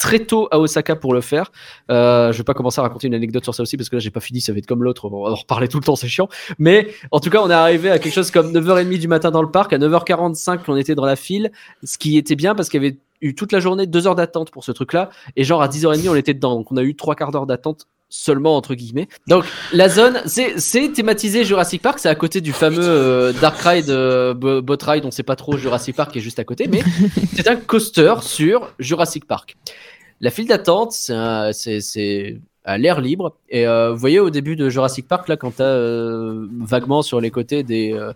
très tôt à Osaka pour le faire. Euh, je vais pas commencer à raconter une anecdote sur ça aussi parce que là, j'ai pas fini. Ça va être comme l'autre. On va en reparler tout le temps, c'est chiant. Mais en tout cas, on est arrivé à quelque chose comme 9h30 du matin dans le parc. À 9h45, on était dans la file, ce qui était bien parce qu'il y avait eu toute la journée deux heures d'attente pour ce truc-là. Et genre à 10h30, on était dedans. Donc on a eu trois quarts d'heure d'attente seulement entre guillemets. Donc la zone, c'est c'est thématisé Jurassic Park, c'est à côté du fameux euh, Dark Ride, euh, Bo- Boat Ride, on sait pas trop Jurassic Park qui est juste à côté, mais [laughs] c'est un coaster sur Jurassic Park. La file d'attente, c'est à l'air libre. Et euh, vous voyez au début de Jurassic Park, là, quand tu as vaguement sur les côtés des, euh,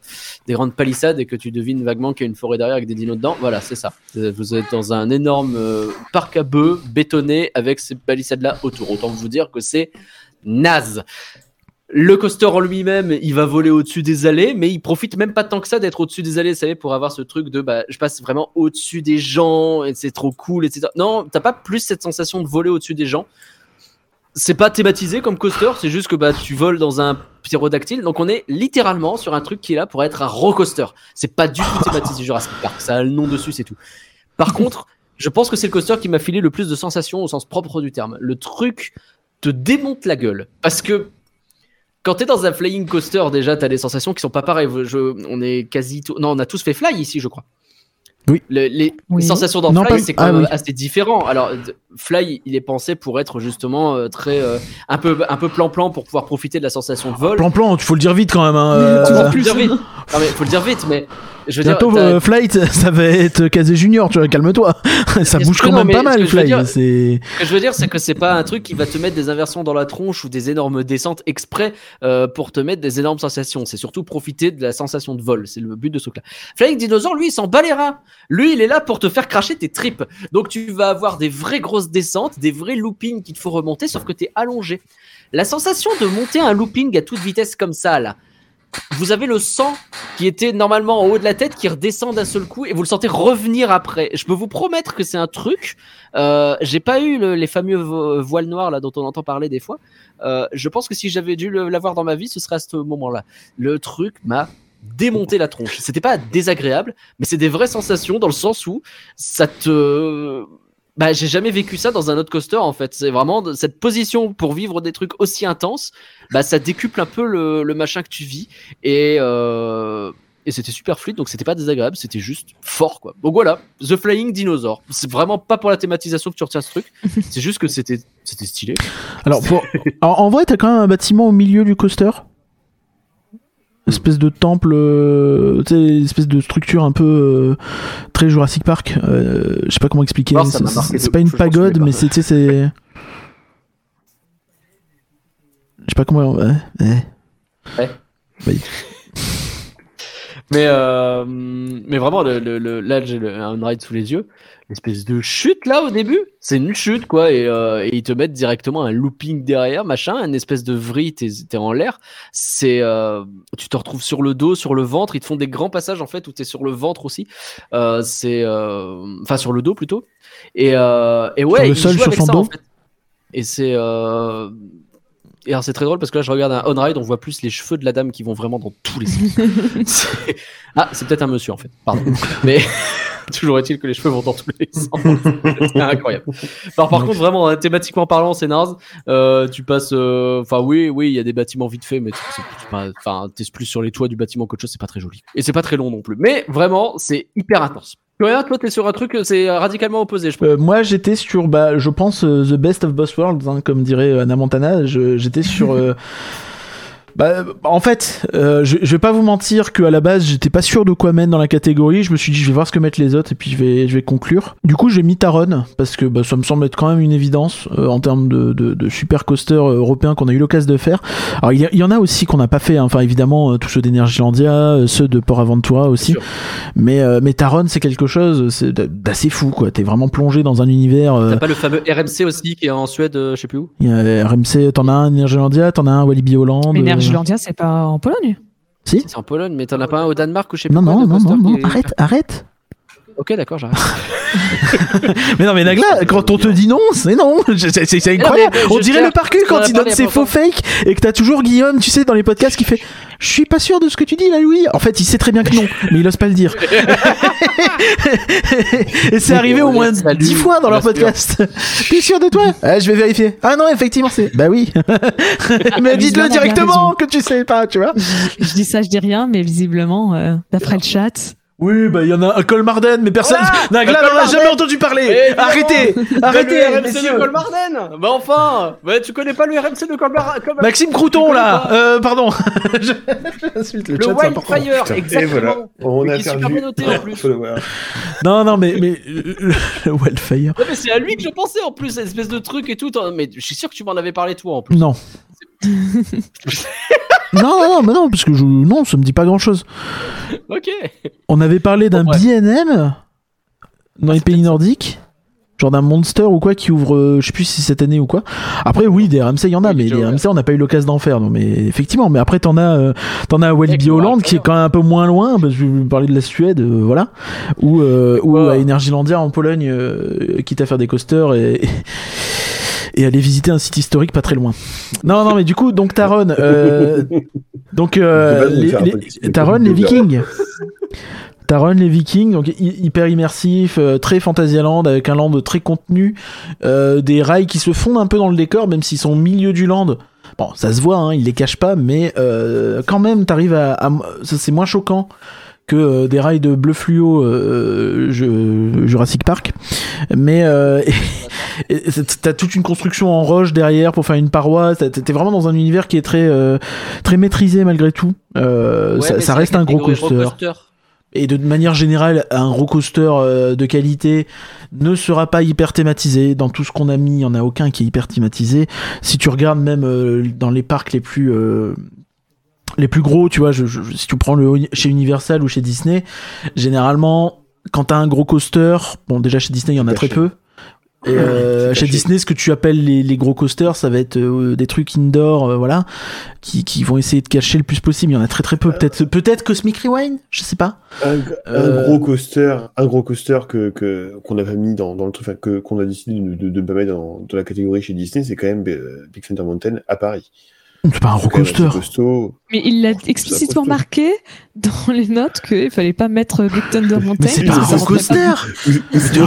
des grandes palissades et que tu devines vaguement qu'il y a une forêt derrière avec des dinos dedans, voilà, c'est ça. Euh, Vous êtes dans un énorme euh, parc à bœufs bétonné avec ces palissades-là autour. Autant vous dire que c'est naze. Le coaster en lui-même, il va voler au-dessus des allées, mais il profite même pas tant que ça d'être au-dessus des allées, vous savez, pour avoir ce truc de bah, je passe vraiment au-dessus des gens, et c'est trop cool, etc. Non, t'as pas plus cette sensation de voler au-dessus des gens. C'est pas thématisé comme coaster, c'est juste que bah, tu voles dans un pterodactyle, donc on est littéralement sur un truc qui est là pour être un roller coaster. C'est pas du tout thématisé Jurassic Park, ça a le nom dessus, c'est tout. Par [laughs] contre, je pense que c'est le coaster qui m'a filé le plus de sensations au sens propre du terme. Le truc te démonte la gueule. Parce que quand t'es dans un flying coaster, déjà, t'as des sensations qui sont pas pareilles. Je- on est quasi. tout- Non, on a tous fait fly ici, je crois. Oui. Le- les Oui. sensations dans Non, Fly, c'est quand ah même oui. assez différent. Alors, Fly, il est pensé pour être justement euh, très. euh, un peu un peu plan-plan pour pouvoir profiter de la sensation de vol. Plan-plan, il faut le dire vite quand même. Hein, Mais euh, tu vois Faut le dire vite. Non, mais faut le dire vite, mais je veux Bientôt, dire. euh, Flight, [laughs] ça va être Casé Junior, tu vois, calme-toi. [laughs] ça bouge quand non, même pas mal, Flight. dire- C'est... Ce que je veux dire, c'est que c'est pas un truc qui va te mettre des inversions dans la tronche ou des énormes descentes exprès euh, pour te mettre des énormes sensations. C'est surtout profiter de la sensation de vol. C'est le but de ce truc-là. Flying Dinosaur, lui, il s'en bat les reins. Lui, il est là pour te faire cracher tes tripes. Donc, tu vas avoir des vraies grosses descentes, des vrais loopings qu'il faut remonter, sauf que t'es allongé. La sensation de monter un looping à toute vitesse comme ça, là. Vous avez le sang qui était normalement en haut de la tête qui redescend d'un seul coup et vous le sentez revenir après. Je peux vous promettre que c'est un truc euh, j'ai pas eu le- les fameux vo- voiles noirs là dont on entend parler des fois. Euh, je pense que si j'avais dû l'avoir dans ma vie, ce serait à ce moment-là. Le truc m'a démonté la tronche. C'était pas désagréable, mais c'est des vraies sensations dans le sens où ça te bah, j'ai jamais vécu ça dans un autre coaster en fait. C'est vraiment cette position pour vivre des trucs aussi intenses, bah ça décuple un peu le, le machin que tu vis et euh, et c'était super fluide donc c'était pas désagréable, c'était juste fort quoi. Donc voilà, The Flying Dinosaur. C'est vraiment pas pour la thématisation que tu retiens ce truc, c'est juste que c'était c'était stylé. Alors, pour... Alors, en vrai, t'as quand même un bâtiment au milieu du coaster? Espèce de temple, euh, tu sais, espèce de structure un peu euh, très Jurassic Park. Euh, je sais pas comment expliquer. Ça C'est- pas une pagode, mais c'est. Je sais pas comment. Ouais, ouais. Ouais. Oui. Mais, euh, mais vraiment, le, le, le- là, j'ai un ride sous les yeux. L'espèce de chute là au début, c'est une chute quoi, et, euh, et ils te mettent directement un looping derrière, machin, une espèce de vrille, t'es t'es en l'air. C'est, euh, tu te retrouves sur le dos, sur le ventre. Ils te font des grands passages en fait où t'es sur le ventre aussi. Euh, c'est, euh, enfin sur le dos plutôt. Et, euh, et ouais, le ils sol, sur son ça, dos en fait. Et c'est euh, et alors c'est très drôle parce que là je regarde un on-ride, on voit plus les cheveux de la dame qui vont vraiment dans tous les sens. [laughs] C'est- ah, c'est peut-être un monsieur en fait, pardon. [laughs] Mais [laughs] toujours est-il que les cheveux vont dans tous les sens. [laughs] C'est incroyable. Alors, par contre, vraiment, hein, thématiquement parlant, c'est naze. Euh, tu passes, euh, enfin oui, oui, il y a des bâtiments vite faits, mais enfin, t'es plus sur les toits du bâtiment qu'autre chose, c'est pas très joli. Et c'est pas très long non plus. Mais vraiment, c'est hyper intense. Florian, toi, t'es sur un truc, c'est radicalement opposé, je pense. Euh, moi, j'étais sur, bah, je pense, euh, The Best of Both Worlds, hein, comme dirait Anna Montana. J'étais sur. [laughs] Bah, en fait, euh, je, je vais pas vous mentir que à la base, j'étais pas sûr de quoi mettre dans la catégorie. Je me suis dit, je vais voir ce que mettent les autres et puis je vais, je vais conclure. Du coup, j'ai mis Taron parce que bah, ça me semble être quand même une évidence euh, en termes de, de, de super coaster euh, européen qu'on a eu l'occasion de faire. Alors, il y, a- il y en a aussi qu'on n'a pas fait. hein. Enfin, évidemment, euh, tous ceux d'Energylandia, euh, ceux de Port Aventura aussi. Mais, euh, mais Taron, c'est quelque chose d'assez fou, quoi. T'es vraiment plongé dans un univers. euh, T'as pas le fameux RMC aussi qui est en Suède, euh, je sais plus où? Il y a RMC, t'en as un Energylandia, t'en as un Walibi Holland. Nerjulandia, c'est pas en Pologne. Si C'est en Pologne, mais t'en as pas un au Danemark ou je sais plus Non, non, non, non, non, arrête, arrête. Ok, d'accord, j'arrête. [laughs] Mais non, mais Nagla, quand on te dit non, c'est non. [laughs] C'est- Non, incroyable. mais, On dirait le parcu quand il donne ses faux fakes et que t'as toujours Guillaume, tu sais, dans les podcasts qui fait Je suis pas sûr de ce que tu dis là, Louis. En fait, il sait très bien que non, mais il ose pas le dire. [laughs] et c'est arrivé au moins Salut, dix fois dans leur podcast. T'es sûr de toi? Ah, Je vais vérifier. Ah non, effectivement, c'est. Bah oui. mais dites-le Visiblement, on a bien directement que tu sais pas, tu vois. Je dis ça, je dis rien, mais visiblement, euh, d'après le chat. Oui, bah il y en a un Colmarden, mais personne. Ah, Nagla n'en a jamais entendu parler. Évidemment. Arrêtez, arrêtez, le RMC de Colmarden Bah enfin bah, Tu connais pas le RMC de Colmarden Maxime Crouton là. Euh, pardon. [laughs] Je- J'insulte le, Le chat. Wildfire, Putain, et exactement voilà, on Mais a super perdu. bien noté, en plus. Le voir. Non, non, mais mais euh, [laughs] le Wildfire. Ouais, mais c'est à lui que je pensais en plus, cette espèce de truc et tout. Mais je suis sûr que tu m'en avais parlé toi en plus. Non. [laughs] non, non, non, mais non, parce que je... non, ça me dit pas grand chose. Ok. On avait parlé d'un. BNM dans les c'est pays nordiques. Genre d'un monster ou quoi qui ouvre, euh, je sais plus si c'est cette année ou quoi. Après, oui, des RMC, il y en a, Oui, mais les ouvert. RMC, on n'a pas eu l'occasion d'en faire. Non, mais effectivement, mais après, t'en as, euh, t'en as à Walibi Avec Holland le qui est quand même un peu moins loin, parce que je vais parler de la Suède, euh, voilà. Ou, euh, ou à Energylandia en Pologne, euh, quitte à faire des coasters et. Et aller visiter un site historique pas très loin. Non, non, mais du coup, donc Taron, euh, [laughs] donc euh, les, les- Taron, les. Vikings. Taron, les Vikings, donc hy- hyper immersif, euh, très Fantasyland, avec un land très contenu, euh, des rails qui se fondent un peu dans le décor, même s'ils sont au milieu du land. Bon, ça se voit, hein, ils les cachent pas, mais euh, quand même, t'arrives à, à- ça, c'est moins choquant que euh, des rails de bleu fluo euh, je- Jurassic Park. Mais euh, [laughs] t'as toute une construction en roche derrière pour faire une paroi. T'es vraiment dans un univers qui est très euh, très maîtrisé malgré tout. Euh, Ouais, ça, reste un gros coaster. Et de manière générale, un gros coaster euh, de qualité ne sera pas hyper thématisé. Dans tout ce qu'on a mis, il n'y en a aucun qui est hyper thématisé. Si tu regardes même euh, dans les parcs les plus euh, les plus gros, tu vois, je, je- si tu prends le chez Universal ou chez Disney, généralement, quand t'as un gros coaster, bon déjà chez Disney il y en a très peu. Et euh, chez. Disney, ce que tu appelles les, les gros coasters, ça va être euh, des trucs indoor, euh, voilà, qui, qui vont essayer de cacher le plus possible. Il y en a très très peu. Peut-être peut-être Cosmic Rewind, je sais pas. Un, un gros coaster, un gros coaster que qu'on avait mis dans, dans le truc, que qu'on a décidé de de, de pas mettre dans, dans la catégorie chez Disney, c'est quand même Big Thunder Mountain à Paris. C'est pas un assez coaster. Mais il l'a explicitement marqué dans les notes qu'il fallait pas mettre Big Thunder Mountain. Mais c'est pas un ça. coaster. [laughs] Je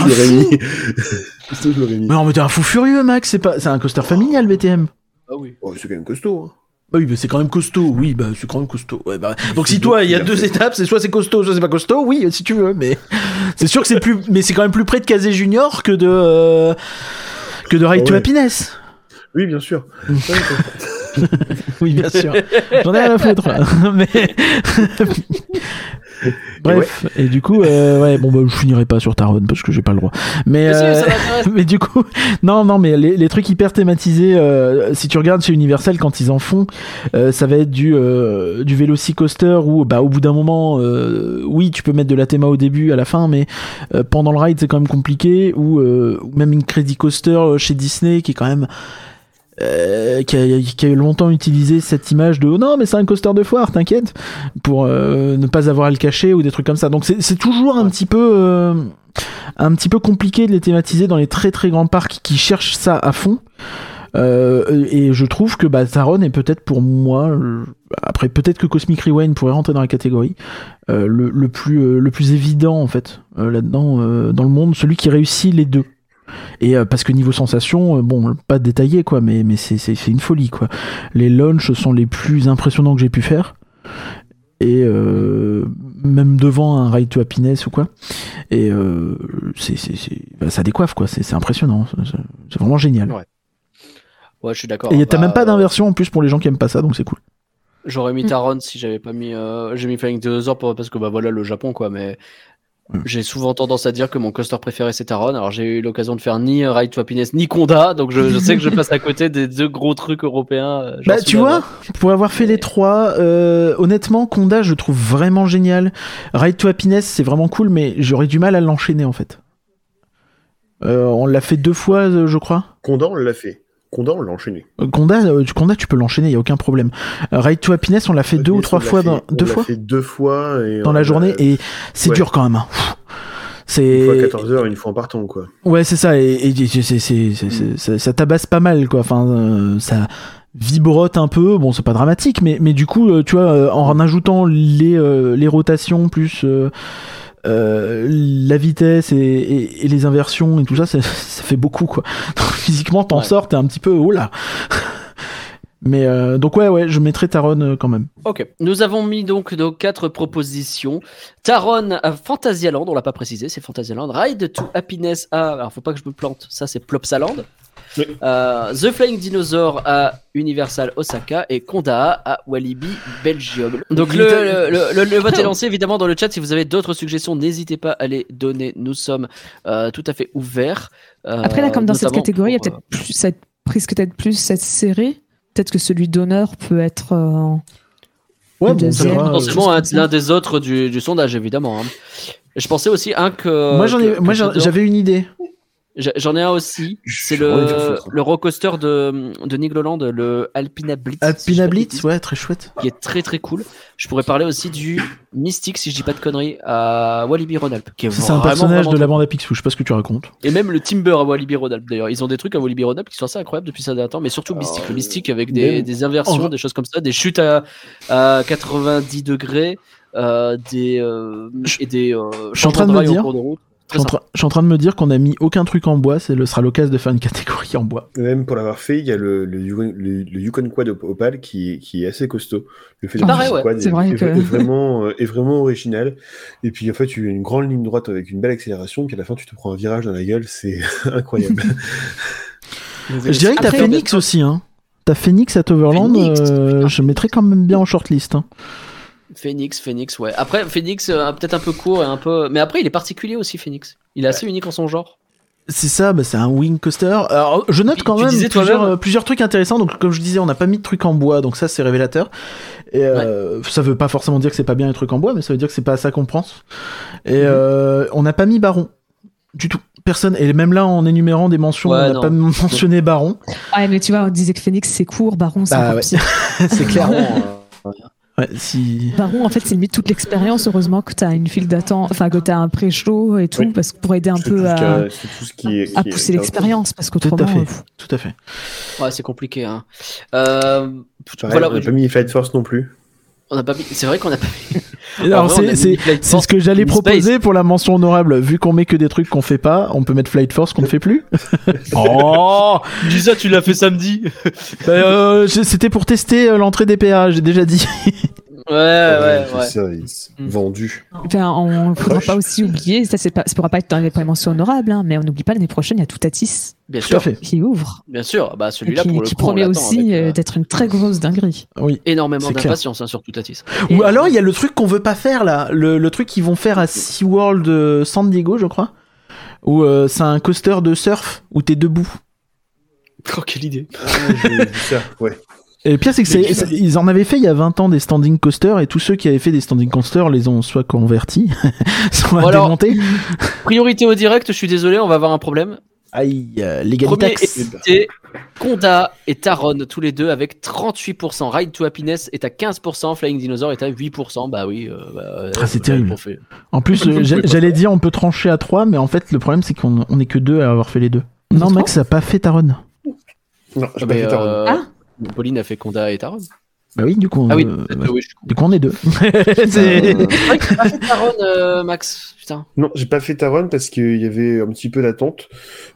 l'aurais mis. Mais non, mais t'es un fou furieux, Max. C'est pas, c'est un coaster familial, BTM. Ah oui. Oh, c'est quand même costaud. Hein. Bah oui, mais c'est quand même costaud. Oui, bah c'est quand même costaud. Ouais, bah... Donc si toi, il y a deux étapes, c'est soit c'est costaud, soit c'est pas costaud. Oui, si tu veux, mais [laughs] c'est sûr que c'est plus, mais c'est quand même plus près de Kazé Junior que de euh, que de Ride Ah to ouais. Happiness. Oui, bien sûr. [laughs] [laughs] Oui, bien sûr. J'en ai rien à foutre. là. [laughs] mais [laughs] Bref, et, du coup, euh, ouais, bon, bah, je finirai pas sur Taron parce que j'ai pas le droit. Mais, euh, mais du coup, non, non, mais les, les trucs hyper thématisés, euh, si tu regardes chez Universal quand ils en font, euh, ça va être du, euh, du Velocicoaster où, bah, au bout d'un moment, euh, oui, tu peux mettre de la théma au début, à la fin, mais euh, pendant le ride, c'est quand même compliqué. Ou euh, même une Crazy Coaster chez Disney qui est quand même. Euh, qui, a, qui a longtemps utilisé cette image de oh non mais c'est un coaster de foire t'inquiète pour euh, ne pas avoir à le cacher ou des trucs comme ça. Donc c'est toujours un petit peu euh, un petit peu compliqué de les thématiser dans les très très grands parcs qui cherchent ça à fond. Et je trouve que bah, Taron est peut-être pour moi après peut-être que Cosmic Rewind pourrait rentrer dans la catégorie le, le plus le plus évident en fait là-dedans dans le monde celui qui réussit les deux et euh, parce que niveau sensation, euh, bon, pas détaillé quoi, mais, mais c'est, c'est, c'est une folie quoi. Les launchs sont les plus impressionnants que j'ai pu faire. Et euh, même devant un Ride to Happiness ou quoi. Et euh, c'est, c'est, c'est- bah, ça décoiffe quoi, c'est, c'est impressionnant. C'est, c'est vraiment génial. Ouais. Ouais, je suis d'accord. Et t'as Bah, même pas d'inversion en plus pour les gens qui aiment pas ça, donc c'est cool. J'aurais mis Mm. Taron si j'avais pas mis. euh, J'ai mis Flying Dinosaur parce que bah voilà le Japon quoi, mais. Mm. J'ai souvent tendance à dire que mon coaster préféré c'est Taron. Alors j'ai eu l'occasion de faire ni Ride to Happiness ni Conda, donc je, je sais que je passe à côté des deux gros trucs européens. euh, Bah tu vois, pour avoir fait les trois, euh, honnêtement, Conda je trouve vraiment génial. Ride to Happiness c'est vraiment cool, mais j'aurais du mal à l'enchaîner en fait. Euh, on l'a fait deux fois, je crois. Condor, on l'a fait. Condor, on l'a enchaîné. Euh, Conda, euh, tu- Conda, tu peux l'enchaîner, y a aucun problème. Euh, Ride to Happiness, on l'a fait deux ou trois fois, fait- dans, on deux l'a fois fait deux fois. Et dans la journée, et c'est ouais. dur quand même. hein. Une fois à C'est 14h, une fois en partant, quoi. ouais, c'est ça, et, et c'est- c'est- c'est- c'est- c'est- ça, tabasse pas mal, quoi. Enfin, euh, ça vibrote un peu. Bon, c'est pas dramatique, mais mais du coup, tu vois, en ajoutant les euh, les rotations plus euh, euh, la vitesse et, et- et les inversions et tout ça, ça, [laughs] ça fait beaucoup, quoi. [laughs] Donc, physiquement, t'en Ouais. sors, t'es un petit peu oh là. [laughs] Mais euh, donc ouais, ouais, je mettrais Taron euh, quand même. Ok, nous avons mis donc nos quatre propositions. Taron à Fantasyland, on l'a pas précisé, c'est Fantasyland. Ride to Happiness à, alors faut pas que je me plante, ça c'est Plopsaland. Oui. Euh, The Flying Dinosaur à Universal Osaka et Konda à Walibi Belgium. Donc le, le, le- le- le vote est lancé évidemment dans le chat. Si vous avez d'autres suggestions, n'hésitez pas à les donner. Nous sommes euh, tout à fait ouverts. Euh, Après, là, comme dans cette catégorie, il y a peut-être plus cette prise que peut-être plus cette série. Peut-être que celui d'honneur peut être. euh, Ouais, bon, ça euh, potentiellement ça. l'un des autres du, du sondage évidemment. hein. Je pensais aussi un que. moi j'en ai, que- moi j'avais une idée. J'en ai un aussi. C'est le, le roller coaster de, de Nigloland, le Alpina Blitz. Alpina Blitz, ouais, très chouette. Qui est très très cool. Je pourrais parler aussi du Mystique, si je dis pas de conneries, à Walibi est C'est un personnage vraiment de la bande à Picsou, je sais pas ce que tu racontes. Et même le Timber à Walibi Rhône-Alpes d'ailleurs. Ils ont des trucs à Walibi Rhône-Alpes qui sont assez incroyables depuis ça d'un temps, mais surtout Oh, Mystique. Le Mystique avec des, des inversions, des choses comme ça, des chutes à, à 90 degrés, euh, des, euh, et des. euh, je suis en train de me dire- cours de route. Je suis, en train, je suis en train de me dire qu'on a mis aucun truc en bois, c'est le sera l'occasion de faire une catégorie en bois. Même pour l'avoir fait, il y a le, le, Yukon- le- le Yukon Quad op- Opal qui, qui est assez costaud. Le fait de ouais. quad C'est est, vrai est- que- est vraiment, euh, est vraiment original. Et puis en fait, tu as une grande ligne droite avec une belle accélération, puis à la fin, tu te prends un virage dans la gueule, c'est [laughs] incroyable. [laughs] Je dirais que t'as Après, Phoenix aussi, hein. T'as Phoenix à Overland, Phoenix, euh, je mettrais quand même bien en shortlist. Hein. Phoenix, Phoenix, ouais. Après, Phoenix, euh, peut-être un peu court et un peu. Mais après, il est particulier aussi, Phoenix. Il est assez unique en son genre. C'est ça, bah, c'est un wing coaster. Alors, je note quand tu même disais plusieurs, toi-même. euh, plusieurs trucs intéressants. Donc, comme je disais, on n'a pas mis de trucs en bois, donc ça c'est révélateur. Et euh, ça veut pas forcément dire que c'est pas bien les trucs en bois, mais ça veut dire que c'est pas à ça qu'on pense. Et Mhm. euh, on n'a pas mis Baron du tout. Personne. Et même là, en énumérant des mentions, Ouais, on n'a pas [laughs] mentionné Baron. Ah, mais tu vois, on disait que Phoenix c'est court, Baron c'est Bah, ouais. [laughs] c'est clair. [laughs] Ouais, si. Baron, en fait, c'est limite toute l'expérience. Heureusement que tu as une file d'attente, enfin que tu as un pré-show et tout, Oui. parce que pour aider un C'est peu à, a- c'est tout ce qui est. à qui est- pousser est- l'expérience, parce Tout à qu'autrement. fait. euh, Tout à fait. ouais, c'est compliqué. Hein. Euh, Pareil, voilà, on n'a pas mis Flight Force non plus. on a pas mis- C'est vrai qu'on a pas mis. Alors, c'est- ce que j'allais Space. proposer pour la mention honorable. Vu qu'on met que des trucs qu'on fait pas, on peut mettre Flight Force qu'on ne fait plus. [laughs] oh dis ça, tu l'as fait samedi. Euh, je- C'était pour tester euh, l'entrée des PA, j'ai déjà dit. [laughs] Ouais, ouais, ouais. Mm. vendus. Enfin, on ne faudra pas aussi oublier, ça, c'est pas, ça pourra pas être dans les mentions honorables, hein, mais on n'oublie pas l'année prochaine, il y a Toutatis Bien sûr, qui ouvre. bien sûr. Bah et celui-là qui, pour le qui coup, promet aussi euh, euh, d'être une très grosse dinguerie. Oui. énormément d'impatience hein, sur Toutatis. Ou alors il y a le truc qu'on veut pas faire là, le, le truc qu'ils vont faire à SeaWorld euh, San Diego, je crois. Où euh, c'est un coaster de surf où t'es debout. Oh quelle idée. Ah, j'ai vu ça, ouais. Et le pire, c'est que Mais c'est- ça- c'est- ils en avaient fait il y a 20 ans des standing coasters et tous ceux qui avaient fait des standing coasters les ont soit convertis, [laughs] soit Bon, alors- démontés. Priorité au direct. Je suis désolé, on va avoir un problème. Aïe, euh, hésité, Conda et Taron, tous les deux avec 38%. Ride to Happiness est à 15%, Flying Dinosaur est à 8%. Bah oui, euh, bah, Ah, c'est ouais, terrible. fait- En plus, [laughs] euh, j'a- j'allais dire on peut trancher à 3, mais en fait, le problème c'est qu'on on est que deux à avoir fait les deux. Non, Max, ça a pas fait Taron. Non, j'ai Ah, pas mais, fait Taron. euh, Ah. Pauline a fait Conda et Taron. Bah oui, du coup. Ah oui, euh, oui, je. Du coup, on est deux. C'est- Euh, [laughs] C'est vrai que t'as pas fait Taron, euh, Max. Putain. Non, j'ai pas fait Taron parce qu'il y avait un petit peu d'attente.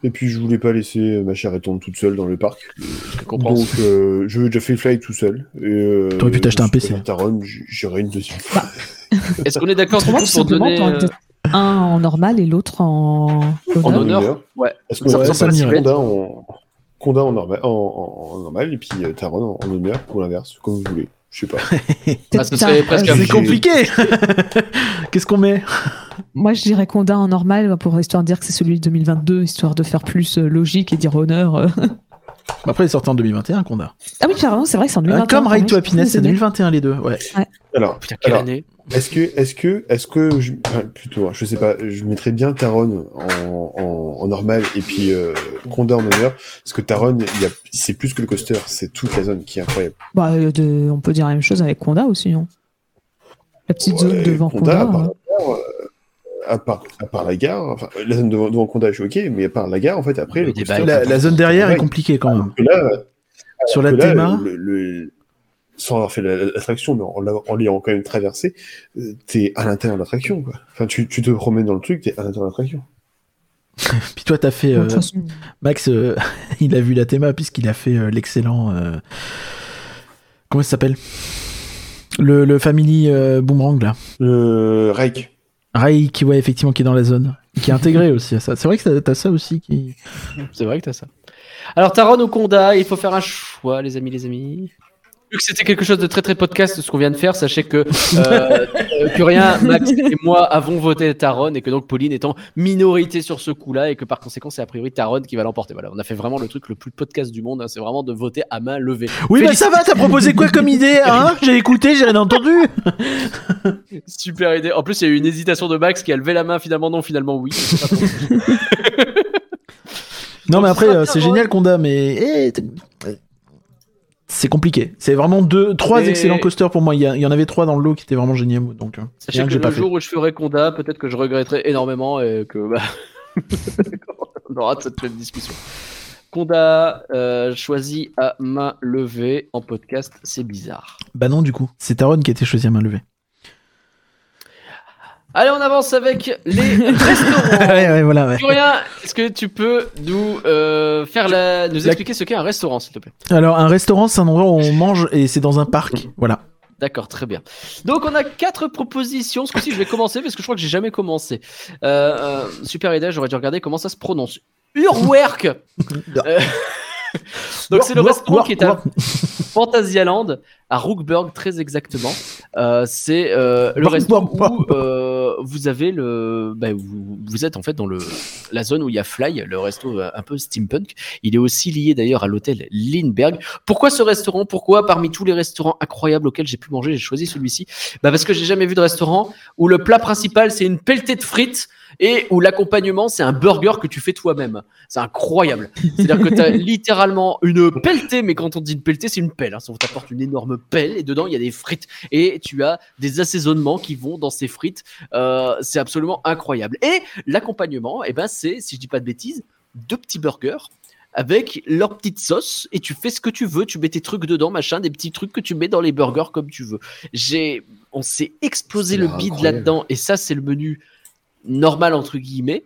Et puis je voulais pas laisser ma chère étendre toute seule dans le parc. Je comprends. Donc euh, je déjà fait Fly tout seul. Et, euh, T'aurais pu t'acheter un PC. pas Taron, j- j'irai une deuxième fois. [laughs] Est-ce qu'on est d'accord Autrement, coup tout pour simplement, donner. euh, un en normal et l'autre en En honneur. honneur Ouais. Est-ce qu'on va Silhouette. Conda en, Conda en, normal, en, en- en normal et puis euh, Taron en, honneur ou l'inverse, comme vous voulez. Je sais pas. [laughs] Ah, C'est compliqué [laughs] Qu'est-ce qu'on met? Moi, je dirais Conda en normal pour histoire de dire que c'est celui de 2022, histoire de faire plus euh, logique et dire honneur. euh. Après, il est sorti en 2021, Conda. Ah oui, c'est vrai que c'est en 2021. Euh, Comme Ride to Happiness, c'est désolée. 2021 les deux. Ouais. Alors, Putain, quelle alors, année est-ce que, est-ce que, est-ce que, je, enfin, plutôt, je sais pas, je mettrais bien Taron en, en, en normal et puis euh, Conda en honneur, parce que Taron, il y a, c'est plus que le coaster, c'est toute la zone qui est incroyable. Bah, euh, de- on peut dire la même chose avec Conda aussi, non La petite zone devant Conda, Conda. à part, euh. la gare, à part, à part la gare, enfin, la zone devant, devant Conda, je suis ok, mais à part la gare, en fait, après, le coaster. La, la zone derrière est compliquée quand même. Là, Sur la Théma, le- le- sans avoir fait la- l'attraction, mais en, l'a- en l'ayant quand même traversé, euh, t'es à l'intérieur de l'attraction, quoi. Enfin, tu, tu te promènes dans le truc, t'es à l'intérieur de l'attraction. [laughs] puis toi, t'as fait. Euh, Max, euh, [laughs] il a vu la théma puisqu'il a fait euh, l'excellent. euh, Comment ça s'appelle? Le, le Family euh, Boomerang là. Le Reik. Ray qui ouais effectivement qui est dans la zone, qui est intégré [laughs] aussi à ça. C'est vrai que t'as- ça aussi qui. C'est vrai que t'as ça. Alors, Taron ou Conda, il faut faire un choix, les amis, les amis. Vu que c'était quelque chose de très très podcast ce qu'on vient de faire, sachez que euh, euh, Curien, Max et moi avons voté Taron et que donc Pauline est en minorité sur ce coup-là et que par conséquent c'est a priori Taron qui va l'emporter. Voilà, on a fait vraiment le truc le plus podcast du monde, hein, c'est vraiment de voter à main levée. Oui mais ça va, t'as proposé quoi comme idée hein? [laughs] J'ai écouté, j'ai rien entendu. Super idée. En plus, il y a eu une hésitation de Max qui a levé la main finalement non, finalement oui. Non mais après euh, c'est génial Conda mais eh, c'est compliqué. C'est vraiment deux, trois excellents coasters pour moi. Il y, en avait trois dans le lot qui étaient vraiment géniaux donc. euh, Sachez que, le fait. jour où je ferai Conda, peut-être que je regretterai énormément et que bah, [laughs] on aura cette même discussion. Conda euh, choisi à main levée en podcast, c'est bizarre. Bah non du coup, c'est Taron qui a été choisi à main levée. Allez, on avance avec les [laughs] restaurants. ouais ouais voilà ouais. Est-ce que tu peux nous euh, faire la, nous La- expliquer ce qu'est un restaurant, s'il te plaît? Alors un restaurant c'est un endroit où on [laughs] mange et c'est dans un parc. Voilà. D'accord, très bien. Donc on a quatre propositions. Ce coup-ci, je vais commencer parce que je crois que j'ai jamais commencé. Euh, euh, super idée, j'aurais dû regarder comment ça se prononce. Urwerk. [laughs] Euh, Donc c'est le restaurant qui est à Fantasyland, à Rookburg très exactement. Euh, c'est euh, le restaurant où euh, vous avez le, bah, vous, vous êtes en fait dans le la zone où il y a Fly, le resto euh, un peu steampunk. Il est aussi lié d'ailleurs à l'hôtel Lindbergh. Pourquoi ce restaurant? Pourquoi parmi tous les restaurants incroyables auxquels j'ai pu manger, j'ai choisi celui-ci? Bah Parce que j'ai jamais vu de restaurant où le plat principal c'est une pelletée de frites et où l'accompagnement c'est un burger que tu fais toi-même. C'est incroyable. C'est-à-dire que tu as [laughs] littéralement une pelletée, mais quand on dit une pelletée, c'est une pelle. Hein. On t'apporte une énorme pelle et dedans il y a des frites et tu as des assaisonnements qui vont dans ces frites. Euh, c'est absolument incroyable. Et l'accompagnement, eh ben, c'est, si je dis pas de bêtises, deux petits burgers avec leur petite sauce et tu fais ce que tu veux, tu mets tes trucs dedans, machin, des petits trucs que tu mets dans les burgers comme tu veux. J'ai, on s'est explosé le bide là-dedans et ça c'est le menu normal entre guillemets.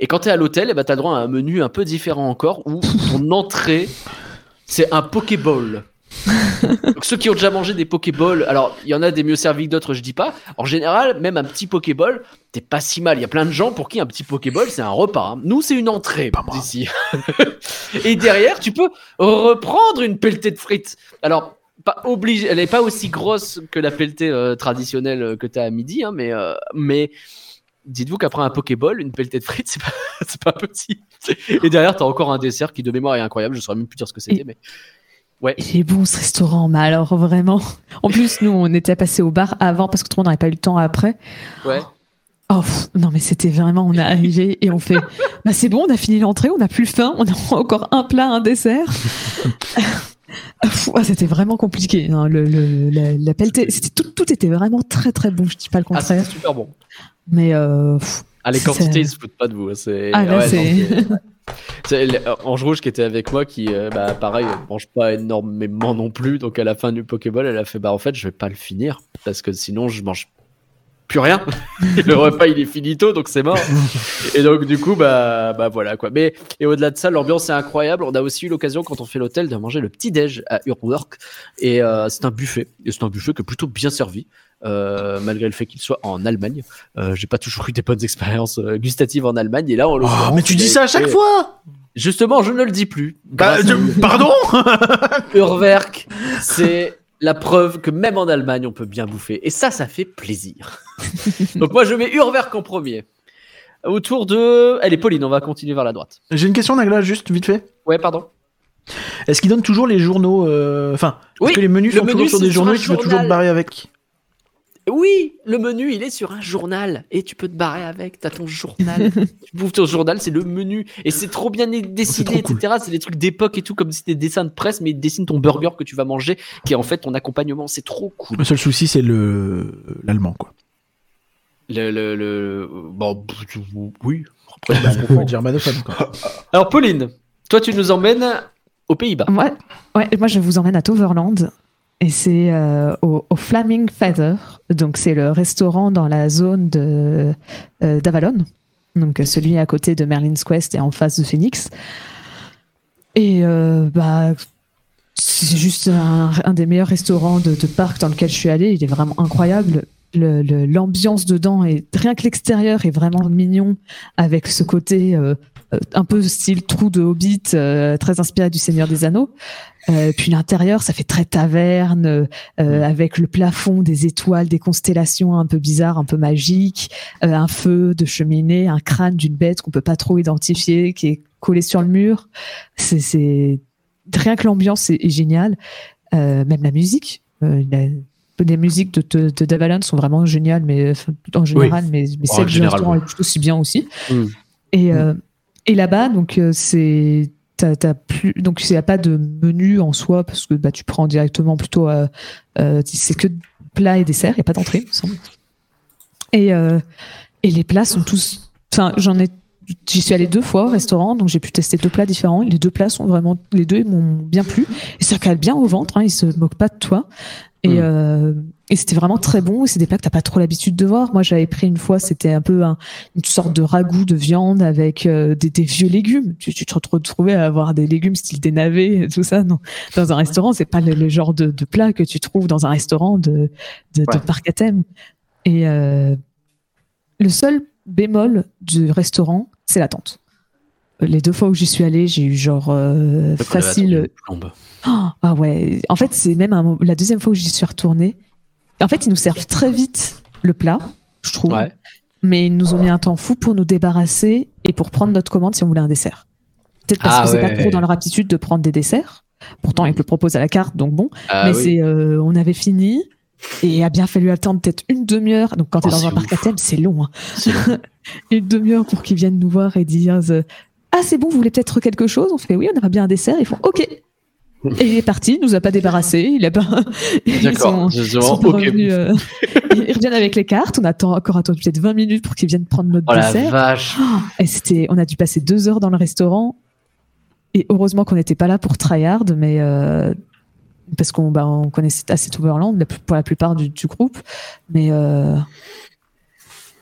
Et quand tu es à l'hôtel, eh ben, tu as droit à un menu un peu différent encore où ton entrée c'est un Pokéball. [laughs] Donc ceux qui ont déjà mangé des Pokéballs, alors il y en a des mieux servis que d'autres, je dis pas. En général, même un petit Pokéball, t'es pas si mal. Il y a plein de gens pour qui un petit Pokéball c'est un repas. hein. Nous c'est une entrée ici. [laughs] Et derrière, tu peux reprendre une pelletée de frites. Alors pas obligé, elle est pas aussi grosse que la pelletée euh, traditionnelle euh, que t'as à midi, hein, mais euh, mais dites-vous qu'après un Pokéball, une pelletée de frites, [laughs] c'est pas, pas petit. Et derrière, t'as encore un dessert qui de mémoire est incroyable. Je saurais même plus dire ce que c'était, mais ouais. Il est bon ce restaurant, mais alors vraiment. En plus, nous, on était passé au bar avant parce que tout le monde n'avait pas eu le temps après. Ouais. Oh pff, non, mais c'était vraiment, on est arrivé et on fait, bah c'est bon, on a fini l'entrée, on n'a plus faim, on a encore un plat, un dessert. [laughs] Ah, c'était vraiment compliqué. hein, le, le- la, la pelletée, c'était tout, tout était vraiment très très bon. Je dis pas le Ah, contraire, super bon. Mais euh, pff, Ah, les quantités, ils se foutent pas de vous. hein, C'est... ah là ouais, c'est. c'est- [laughs] Ange Rouge qui était avec moi, qui, euh, bah, pareil, ne mange pas énormément non plus. Donc, à la fin du Pokéball, elle a fait Bah, en fait, je vais pas le finir parce que sinon, je mange plus rien. [laughs] le repas, il est finito, donc c'est mort. et donc, du coup, bah, bah voilà quoi. Mais, et au-delà de ça, l'ambiance est incroyable. On a aussi eu l'occasion, quand on fait l'hôtel, de manger le petit-déj à Urwork. Et euh, c'est un buffet. Et c'est un buffet qui est plutôt bien servi. Euh, malgré le fait qu'il soit en Allemagne, Euh, j'ai pas toujours eu des bonnes expériences euh, gustatives en Allemagne. Et là, on Oh, mais tu dis ça à chaque fois Justement, je ne le dis plus. Bah, Pardon [laughs] Urwerk, c'est la preuve que même en Allemagne, on peut bien bouffer. Et ça, ça fait plaisir. [laughs] Donc moi, je mets Urwerk en premier. Autour de... Elle est Pauline, on va continuer vers la droite. J'ai une question, Nagla, juste vite fait. Ouais, pardon. Est-ce qu'ils donnent toujours les journaux euh, Enfin, Oui, est-ce que les menus le sont menu, toujours sur des journaux et tu peux toujours te barrer avec Oui, le menu, il est sur un journal. Et tu peux te barrer avec, t'as ton journal. [laughs] tu bouffes ton journal, c'est le menu. Et c'est trop bien dessiné, trop cool. etc. C'est des trucs d'époque et tout, comme si c'était des dessins de presse, mais ils dessinent ton burger que tu vas manger, qui est en fait ton accompagnement. C'est trop cool. Le seul souci, c'est le l'allemand, quoi. Le, le, le... Bon, oui. Après, Bah, germanophone, quoi. [laughs] Alors, Pauline, toi, tu nous emmènes aux Pays-Bas. Ouais, ouais, moi je vous emmène à Toverland et c'est euh, au, Flaming Feather. Donc c'est le restaurant dans la zone de euh. Donc euh, celui à côté de Merlin's Quest et en face de Phoenix. Et bah c'est juste un, des meilleurs restaurants de, de parc dans lequel je suis allée. Il est vraiment incroyable. Le- le- L'ambiance dedans et rien que l'extérieur est vraiment mignon avec ce côté un peu style trou de Hobbit, euh, très inspiré du Seigneur des Anneaux. Euh, puis l'intérieur, ça fait très taverne, euh, avec le plafond, des étoiles, des constellations un peu bizarres, un peu magiques, euh, un feu de cheminée, un crâne d'une bête qu'on peut pas trop identifier, qui est collé sur le mur. C'est, rien que l'ambiance est, est géniale, Euh, même la musique. Euh, la- les musiques de, de, de sont vraiment géniales, mais en général, mais, mais en celle du général, restaurant oui. est tout aussi bien aussi. Mm. Et, euh, et là-bas, donc euh, c'est t'as, t'as plus donc il n'y a pas de menu en soi parce que bah tu prends directement plutôt euh, euh, c'est que plat et dessert, il n'y a pas d'entrée, me semble. Et euh, et les plats sont tous, enfin j'en ai J'y suis allée deux fois au restaurant, donc j'ai pu tester deux plats différents. Les deux plats sont vraiment, les deux m'ont bien plu. Et ça cale bien au ventre, hein, ils se moquent pas de toi. Et, Mm. euh, et c'était vraiment très bon. C'est des plats que t'as pas trop l'habitude de voir. Moi, j'avais pris une fois, c'était un peu un- une sorte de ragoût de viande avec euh, des, des vieux légumes. Tu, tu te retrouvais à avoir des légumes style des navets, et tout ça. Non, dans un restaurant, c'est pas le, le genre de, de plat que tu trouves dans un restaurant de, de, de Ouais. parc à thème. Et euh, le seul bémol du restaurant, c'est l'attente. Les deux fois où j'y suis allée, j'ai eu genre euh, facile. Oh, ah ouais. En fait, c'est même un la deuxième fois où j'y suis retournée. En fait, ils nous servent très vite le plat, je trouve. Ouais. Mais ils nous ont mis un temps fou pour nous débarrasser et pour prendre notre commande si on voulait un dessert. Peut-être parce Ah que c'est ouais. pas trop dans leur aptitude de prendre des desserts. Pourtant, ils te le proposent à la carte, donc bon. Ah mais oui. c'est, euh, on avait fini et il a bien fallu attendre peut-être une demi-heure. Donc quand tu es Oh, dans un parc à thème, c'est long. hein. Long. [laughs] une demi-heure pour qu'ils viennent nous voir et dire euh, Ah, c'est bon, vous voulez peut-être quelque chose? On fait Oui, on aimerait bien un dessert. Ils font OK. Et il est parti, il nous a pas débarrassé. Il a pas. [laughs] D'accord. ils sont pas ok. revenus, euh, [laughs] Ils reviennent avec les cartes. On attend encore attendu peut-être 20 minutes pour qu'ils viennent prendre notre Oh la dessert. vache. Et c'était, on a dû passer deux heures dans le restaurant. Et heureusement qu'on n'était pas là pour tryhard, mais euh, parce qu'on bah, on connaissait assez Overland pour la plupart du, du groupe. Mais euh,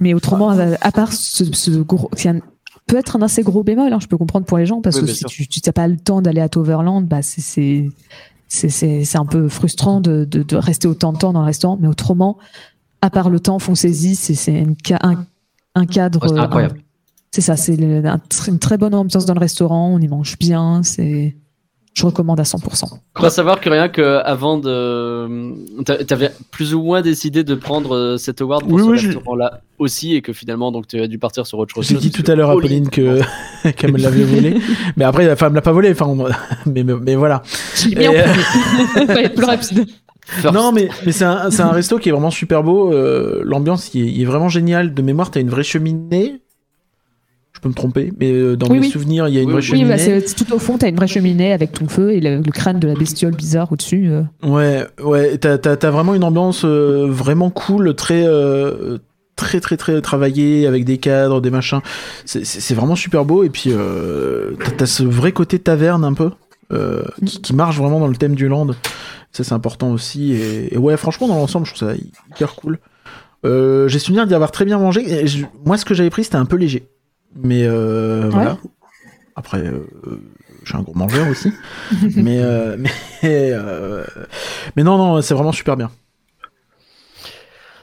mais autrement, à, à part ce, ce gros, qui peut être un assez gros bémol, hein, je peux comprendre pour les gens parce Oui, que si sûr. tu n'as pas le temps d'aller à Toverland, bah c'est un peu frustrant de, de de rester autant de temps dans le restaurant, mais autrement, à part le temps, foncez-y, c'est une un, un cadre c'est incroyable. c'est ça, c'est le- un tr- une très bonne ambiance dans le restaurant, on y mange bien, c'est je recommande à 100%. Faut savoir que rien que avant de, t'a- t'avais plus ou moins décidé de prendre euh, cet award pour Oui, ce oui, je- restaurant-là aussi, et que finalement, donc tu as dû partir sur autre chose. J'ai dit tout à l'heure à. Pauline que [laughs] qu'elle me l'avait [laughs] volé, mais après, enfin, elle me l'a pas volé. Enfin, on- [laughs] mais, mais, mais voilà. Je l'ai mis en Et, euh, plus rapide. First. Non, mais, mais c'est un, c'est un resto qui est vraiment super beau. euh, L'ambiance, il, est- il est vraiment génial. De mémoire, t'as une vraie cheminée. Je peux me tromper, mais euh, dans Oui, mes oui. souvenirs, il y a une Oui, vraie oui. Oui, cheminée. bah, c'est tout au fond, t'as une vraie cheminée avec ton feu et le, le crâne de la bestiole bizarre au-dessus. euh. Ouais, ouais, t'as, t'as vraiment une ambiance euh, vraiment cool, très, euh, très, très, très travaillée, avec des cadres, des machins. C'est, vraiment super beau, et puis euh, t'as, ce vrai côté taverne un peu, euh, qui, qui marche vraiment dans le thème du land. Ça, c'est important aussi, et, et ouais, franchement, dans l'ensemble, je trouve ça hyper cool. Euh, j'ai souvenir d'y avoir très bien mangé. et je- moi, ce que j'avais pris, c'était un peu léger. Mais euh, voilà. Après, euh, je suis un gros mangeur aussi. [laughs] mais, euh, [laughs] mais, euh, mais non, non, c'est vraiment super bien.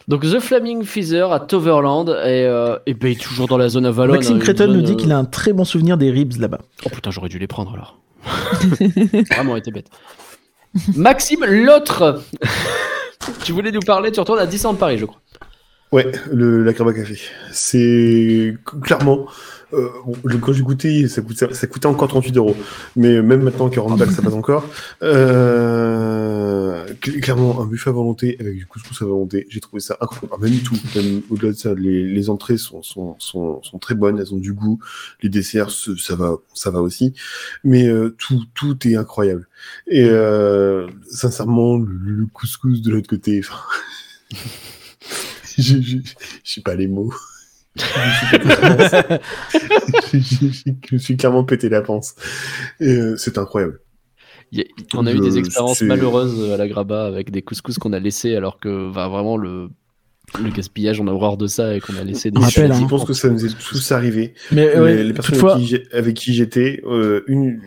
Donc The Flaming Feather à Toverland, et, euh, et ben, il est toujours dans la zone Avalon. Maxime hein, Creton nous dit euh, qu'il a un très bon souvenir des ribs là-bas. Oh putain, j'aurais dû les prendre alors. [laughs] Vraiment été bête. Maxime, l'autre Tu voulais nous parler, tu retournes à Disneyland Paris, je crois. Ouais, le, la Graba Café. C'est clairement. euh, bon, le- quand j'ai goûté, ça coûtait, ça coûtait encore 38 euros. Mais même maintenant, 40 balles, ça passe encore. Euh, cl- clairement, un buffet à volonté avec du couscous à volonté. J'ai trouvé ça incroyable. Même tout, même au-delà de ça, les, les entrées sont, sont, sont, sont très bonnes, elles ont du goût. Les desserts, ça va, ça va aussi. Mais euh, tout, tout est incroyable. Et euh, sincèrement, le, le couscous de l'autre côté. [laughs] [laughs] je, je, je sais pas les mots. je, me suis clairement pété la panse. Euh, c'est incroyable. A- on a eu des expériences malheureuses à la Graba avec des couscous qu'on a laissés alors que va vraiment le, le gaspillage, on a horreur de ça et qu'on a laissé des. Rappelle, je hein. pense que ça nous est tous arrivé. Mais les, ouais, les personnes toutefois, avec qui j'étais, euh, une,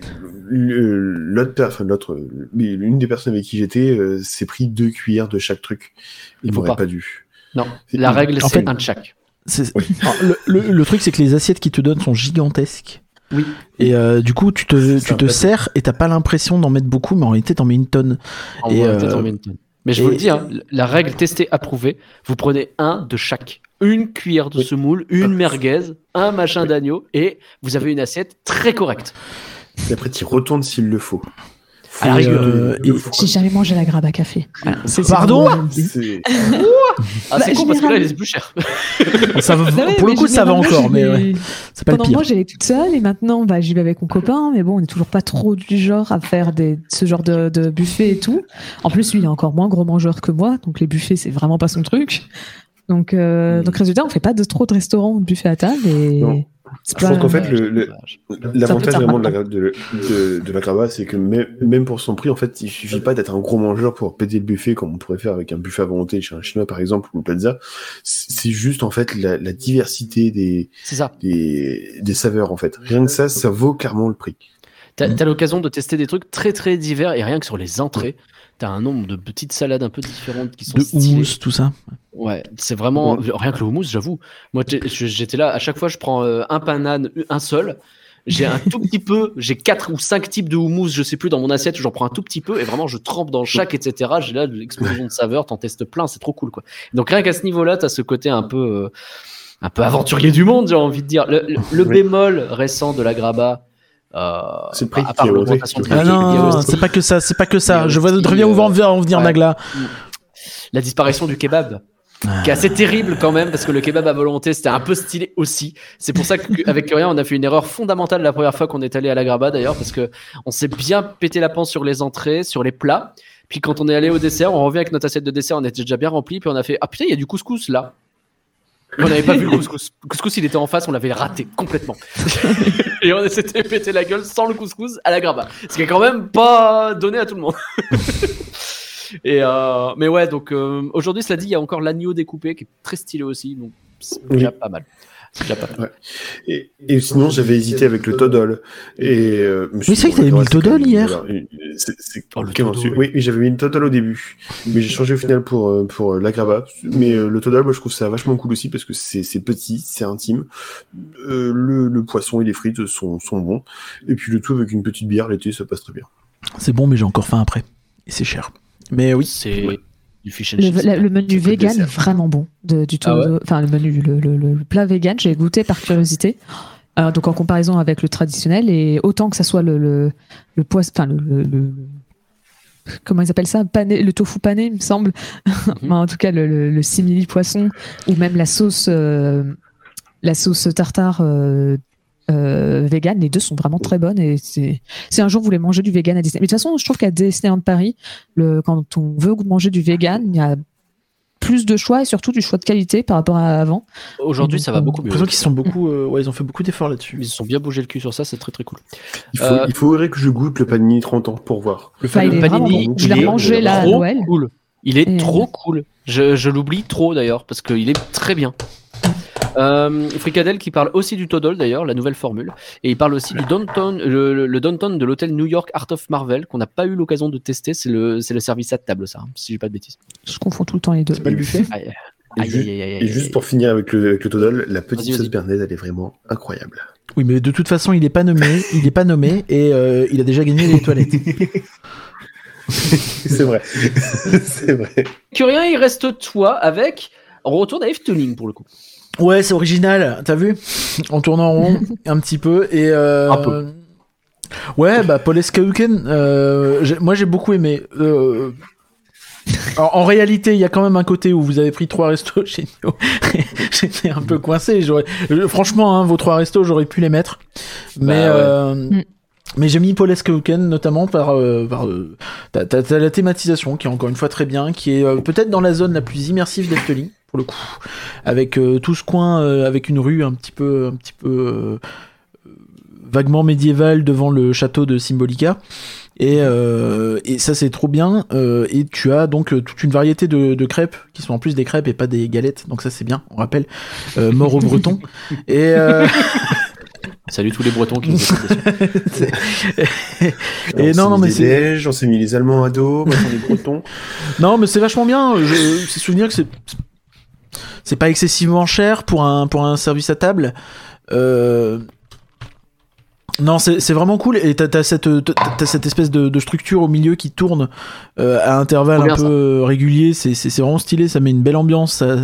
l'autre, enfin, l'autre, euh, mais une des personnes avec qui j'étais euh, s'est pris deux cuillères de chaque truc. Il n'aurait pas. pas dû. Non, la règle En c'est fait- un de chaque. Oui. Alors, [laughs] le, le- le truc, c'est que les assiettes qu'ils te donnent sont gigantesques. Oui. Et euh, du coup, tu te, tu te sers et t'as pas l'impression d'en mettre beaucoup, mais en réalité, t'en mets une tonne. En Et, vrai, peut-être euh, en met une tonne. Mais je et- vous le dis, hein, la règle testée, approuvée, vous prenez un de chaque. Une cuillère de Oui. semoule, une merguez, un machin d'agneau, et vous avez une assiette très correcte. Et après, tu y retournes s'il le faut. À la Et, rigueur. euh, le J'ai jamais mangé la grabe à café. Voilà, c'est- c'est Pardon vraiment- C'est- Ah, Bah, con parce que là, il est plus cher. [laughs] ça va- Non, mais- pour le coup, ça va encore, mais ouais, c'est pas le Pendant pire. moi, j'allais toute seule et maintenant, bah, j'y vais avec mon copain. Mais bon, on est toujours pas trop du genre à faire des, ce genre de, de buffet et tout. En plus, lui, il est encore moins gros mangeur que moi, donc les buffets, c'est vraiment pas son truc. Donc, euh, Mm. donc résultat, on fait pas de trop de restaurants ou de buffets à table et Non. Je pense qu'en pas- fait. L'avantage vraiment de la, de, de, de la Graba, c'est que même, même pour son prix, en fait, il suffit pas d'être un gros mangeur pour péter le buffet comme on pourrait faire avec un buffet à volonté chez un chinois, par exemple, ou une pizza. C'est juste, en fait, la, la diversité des, C'est ça. des, des saveurs, en fait. Rien que ça, ça vaut clairement le prix. T'as as, l'occasion de tester des trucs très très divers et rien que sur les entrées, t'as un nombre de petites salades un peu différentes qui sont De stylées. houmous, tout ça. Ouais, c'est vraiment rien que le houmous, j'avoue. Moi, j'étais là à chaque fois, je prends euh, un panane, un seul. J'ai un tout petit peu, j'ai quatre ou cinq types de houmous, je sais plus, dans mon assiette, j'en prends un tout petit peu et vraiment je trempe dans chaque, etc. J'ai là l'explosion de saveurs, t'en testes plein, c'est trop cool quoi. Donc rien qu'à ce niveau-là, t'as ce côté un peu, euh, un peu aventurier du monde, j'ai envie de dire. Le, le- bémol récent de la Graba, C'est le prix à qui part est osé, l'augmentation de surtout. Ah non, c'est pas que ça, c'est pas que ça. Je vois très bien où va en venir, ouais. Nagla. la disparition du kebab. qui est assez terrible quand même parce que le kebab à volonté c'était un peu stylé aussi. C'est pour ça qu'avec [laughs] Curien on a fait une erreur fondamentale la première fois qu'on est allé à la Graba d'ailleurs parce que on s'est bien pété la panse sur les entrées, sur les plats. Puis quand on est allé au dessert, on revient avec notre assiette de dessert, on était déjà bien rempli, puis on a fait ah putain il y a du couscous là. On n'avait pas vu [laughs] le couscous. Le couscous il était en face, on l'avait raté complètement. [laughs] Et on s'était pété la gueule sans le couscous à la Graba. Ce qui est quand même pas donné à tout le monde. [laughs] Et euh, mais ouais, donc euh, aujourd'hui, cela dit, il y a encore l'agneau découpé qui est très stylé aussi, donc c'est Oui. déjà pas mal. Pas mal. Et, et sinon, j'avais hésité avec le Toddle. Et, euh, Oui, c'est vrai que t'avais mis le même- hier. voilà, c'est- c'est Oh, le Toddle. Oui, j'avais mis le Toddle au début. Mais j'ai changé au [laughs] final pour, euh, pour euh, l'Agrava. Mais euh, le Toddle, moi, je trouve ça vachement cool aussi parce que c'est c'est petit, c'est intime. Euh, le, le poisson et les frites sont, sont bons. Et puis le tout avec une petite bière l'été, ça passe très bien. C'est bon, mais j'ai encore faim après. Et c'est cher. Mais oui. C'est du fish and Le, chips. la- le menu vegan est vraiment bon. De, du tout, Ah ouais enfin, le menu, le, le- le plat vegan, j'ai goûté par curiosité. Euh, donc en comparaison avec le traditionnel, et autant que ça soit le, le, le poisson, enfin le, comment ils appellent ça, pané, le tofu pané, il me semble. [laughs] Enfin, en tout cas, le, le, le simili poisson ou même la sauce, euh, la sauce tartare euh, euh, vegan, les deux sont vraiment très bonnes. Et c'est, si un jour vous voulez manger du vegan à Disney, mais de toute façon, je trouve qu'à Disneyland Paris, le, quand on veut manger du vegan, il y a plus de choix et surtout du choix de qualité par rapport à avant. Aujourd'hui, ça va beaucoup J'ai mieux. qu'ils sont beaucoup. euh, ouais, ils ont fait beaucoup d'efforts là-dessus. Ils se sont bien bougé le cul sur ça, c'est très très cool. Il, faut, Euh, il faudrait que je goûte le panini 30 ans pour voir. Le Bah, il est vraiment bon. Je l'ai remangé là à trop Noël. cool. Il est Et- trop cool. Je, je l'oublie trop d'ailleurs parce qu'il est très bien. Euh, Fricadelle qui parle aussi du Toddle d'ailleurs, la nouvelle formule, et il parle aussi du downtown, le, downtown de l'hôtel New York Art of Marvel qu'on n'a pas eu l'occasion de tester. C'est le, c'est le service à table ça, hein, si j'ai pas de bêtises. Je confonds tout le temps les deux. C'est pas le buffet Aïe, Et aïe, juste- aïe, aïe, aïe, Et juste pour finir avec le, avec le Toddle, la petite sauce bernaise, elle est vraiment incroyable. Oui, mais de toute façon, il est pas nommé. [laughs] il est pas nommé et euh, il a déjà gagné les toilettes. [laughs] c'est vrai. [laughs] c'est vrai. Curien, il reste toi avec. On retourne à Efteling pour le coup. Ouais, c'est original. T'as vu En tournant en rond [laughs] un petit peu et. Euh... Un peu. Ouais, bah Paul Skauken, euh, j'ai- moi j'ai beaucoup aimé. Euh, En, en réalité, il y a quand même un côté où vous avez pris trois restos géniaux. [laughs] J'étais un peu coincé. J'aurais, franchement, hein, vos trois restos, j'aurais pu les mettre. Mais, Bah ouais. euh, Mm. mais j'ai mis Paul Escauken notamment par, euh, par euh, t'as, t'as- t'as la thématisation qui est encore une fois très bien, qui est euh, peut-être dans la zone la plus immersive d'Efteling pour le coup, avec euh, tout ce coin euh, avec une rue un petit peu, un petit peu euh, vaguement médiévale devant le château de Symbolica. Et, euh, et ça c'est trop bien. Euh, et tu as donc euh, toute une variété de, de crêpes qui sont en plus des crêpes et pas des galettes. Donc ça c'est bien. On rappelle euh, mort aux Bretons. [laughs] Et euh, Salut tous les Bretons qui nous écoutent. [laughs] et non non mis mais c'est on s'est mis les Allemands à dos, maintenant les Bretons. non mais c'est vachement bien. Je, c'est souvenir que c'est c'est pas excessivement cher pour un pour un service à table. Euh, non, c'est vraiment cool et t'as as cette, cette espèce de, de structure au milieu qui tourne euh, à intervalles un peu ça. réguliers. C'est vraiment stylé, ça met une belle ambiance. ça-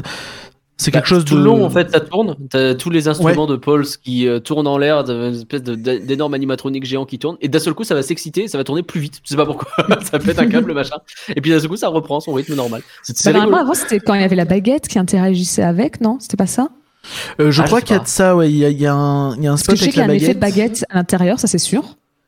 C'est quelque Bah, chose tout de le long en fait ça tourne. T'as tous les instruments de Pauls qui euh, tournent en l'air, une espèce d'énorme animatronique géant qui tourne. Et d'un seul coup ça va s'exciter, ça va tourner plus vite. Je sais pas pourquoi. [laughs] ça pète un câble machin. Et puis d'un seul coup ça reprend son rythme normal. C'est Bah, avant, c'était quand il y avait la baguette qui interagissait avec, non? C'était pas ça? Euh, je Ah, crois je sais qu'il y a de ça, ouais. Il y a, il y a un, il y a un Parce que spot je sais avec qu'il y a la un effet baguette. de baguette à l'intérieur, ça c'est sûr.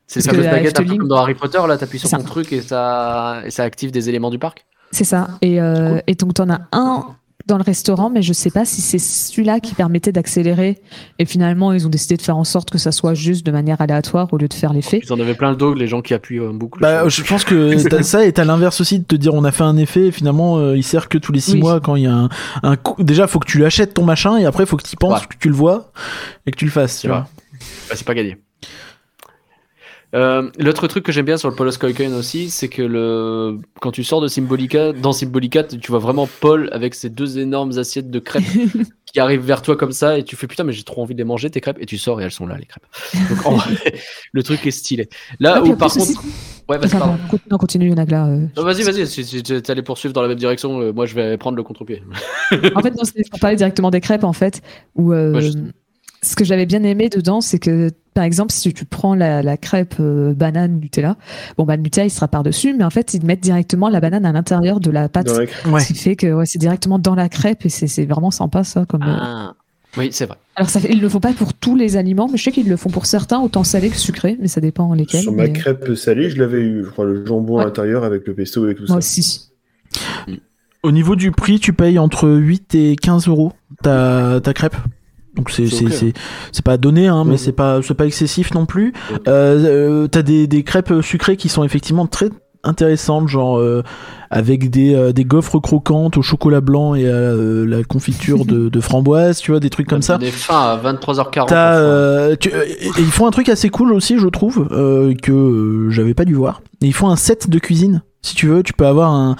C'est le fameux à baguette un peu comme dans Harry Potter là, t'appuies sur ton truc et ça, et ça active des éléments du parc. C'est ça. Et, euh, Cool. et donc, t'en as un dans le restaurant, mais je sais pas si c'est celui-là qui permettait d'accélérer. Et finalement, ils ont décidé de faire en sorte que ça soit juste de manière aléatoire au lieu de faire l'effet. Ils en avaient plein le dos, les gens qui appuient en boucle. Bah, je pense que t'as [laughs] ça et t'as l'inverse aussi de te dire on a fait un effet et finalement euh, il sert que tous les six Oui. mois quand il y a un, un coup. Déjà, faut que tu l'achètes ton machin et après faut que tu penses, Ouais. que tu le vois et que tu le fasses. Tu vois. Bah, c'est pas gagné. Euh, L'autre truc que j'aime bien sur le Polos Koiken aussi, c'est que le... quand tu sors de Symbolica, dans Symbolica, tu vois vraiment Paul avec ses deux énormes assiettes de crêpes [laughs] qui arrivent vers toi comme ça et tu fais putain, mais j'ai trop envie de les manger tes crêpes et tu sors et elles sont là, les crêpes. Donc en vrai, [laughs] le truc est stylé. Là Ah, où par contre. Ouais, vas-y, pardon. non, continue, Nagla. euh, Non, vas-y, vas-y, si, si tu allais poursuivre dans la même direction, euh, moi je vais prendre le contre-pied. En fait, non, c'est pour parler directement des crêpes, en fait, où euh, Ouais, je- ce que j'avais bien aimé dedans, c'est que, par exemple, si tu prends la, la crêpe euh, banane Nutella, bon, bah, le Nutella, il sera par-dessus, mais en fait, ils mettent directement la banane à l'intérieur de la pâte. Dans la- Ouais. Ce qui fait que ouais, c'est directement dans la crêpe et c'est vraiment sympa, ça. Comme, euh, Ah. Oui, c'est vrai. Alors, ça ils le font pas pour tous les aliments, mais je sais qu'ils le font pour certains, autant salé que sucré, mais ça dépend lesquels. Sur ma mais- crêpe salée, je l'avais eu. Je crois le jambon à l'intérieur avec le pesto et tout Moi ça. aussi. Au niveau du prix, tu payes entre 8 et 15 euros ta, ta crêpe? Donc c'est C'est c'est ok. c'est c'est pas donné hein, mais Mhm. c'est pas c'est pas excessif non plus. Euh, euh, T'as des, des crêpes sucrées qui sont effectivement très intéressantes, genre euh, avec des, euh, des gaufres croquantes au chocolat blanc et à euh, la confiture de, de framboise, tu vois, des trucs comme ça. On est fin à 23h40. T'as, euh, tu- et, et ils font un truc assez cool aussi, je trouve, euh, que euh, j'avais pas dû voir. Et ils font un set de cuisine. Si tu veux, tu peux avoir un,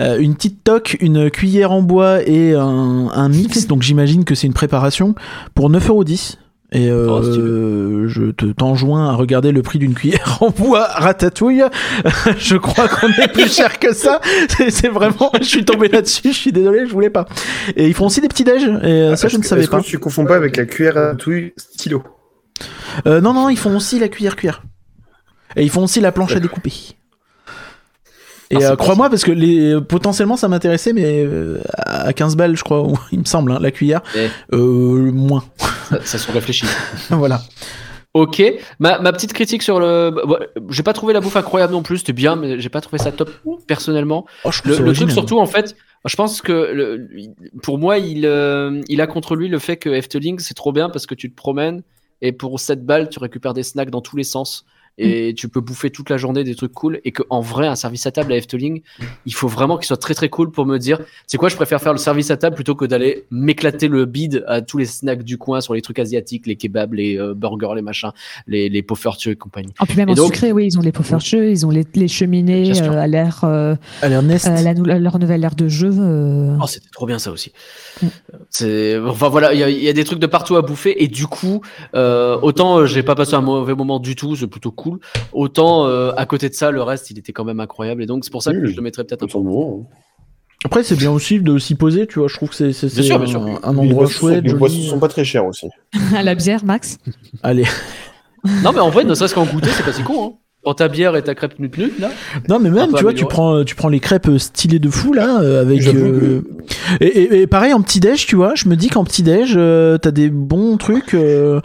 euh, une petite toque, une cuillère en bois et un, un mix. [laughs] donc j'imagine que c'est une préparation pour 9,10€. Et euh, Oh, je te t'enjoins à regarder le prix d'une cuillère [laughs] en bois ratatouille. [laughs] je crois qu'on est plus cher que ça. C'est vraiment, je suis tombé là-dessus. Je suis désolé, je voulais pas. Et ils font aussi des petits déj. Et euh, ça, je ne Est-ce savais que pas. tu confonds pas avec la cuillère à touille stylo? Euh, non, non, ils font aussi la cuillère cuillère. Et ils font aussi la planche à découper. Et Ah, euh, crois-moi, parce que les, potentiellement ça m'intéressait, mais euh, à 15 balles, je crois, [laughs] il me semble, hein, la cuillère. Eh. Euh, moins. Ça, ça se réfléchit. [laughs] voilà. Ok, ma, ma petite critique sur le. bah, j'ai pas trouvé la bouffe incroyable non plus, c'était bien, mais j'ai pas trouvé ça top personnellement. Oh, je Le, le truc surtout, en fait, je pense que le- pour moi, il, il a contre lui le fait que Efteling, c'est trop bien parce que tu te promènes et pour 7 balles, tu récupères des snacks dans tous les sens. Et tu peux bouffer toute la journée des trucs cool. Et qu'en vrai, un service à table à Efteling, il faut vraiment qu'il soit très très cool pour me dire c'est quoi, je préfère faire le service à table plutôt que d'aller m'éclater le bide à tous les snacks du coin sur les trucs asiatiques, les kebabs, les euh, burgers, les machins, les, les poffertjes et compagnie. En plus, même Et en donc- sucré, oui, ils ont les poffertjeux, ils ont les, les cheminées euh, à l'air, euh, À l'air Nest. euh, la leur nouvelle ère de jeu. euh, Oh, c'était trop bien ça aussi. Mm. C'est enfin voilà, il y, a- il y a des trucs de partout à bouffer et du coup, euh, autant j'ai pas passé un mauvais moment du tout, c'est plutôt cool. Autant euh, à côté de ça, le reste, il était quand même incroyable et donc c'est pour ça que je le mettrais peut-être un peu. Moi, hein. Après, c'est bien aussi de s'y poser, tu vois. Je trouve que c'est un, endroit chouette. Les boissons sont pas très chères aussi. [laughs] à la bière, Max? Allez. [laughs] Non mais en vrai, ne serait-ce qu'en goûter, c'est pas si con. Hein. Quand ta bière et ta crêpe nut nut là. Non, mais même, tu vois, tu prends, tu prends les crêpes euh, stylées de fou, là, euh, avec. Euh, et, et- et pareil, en petit-déj, tu vois, je me dis qu'en petit-déj, euh, t'as des bons trucs euh,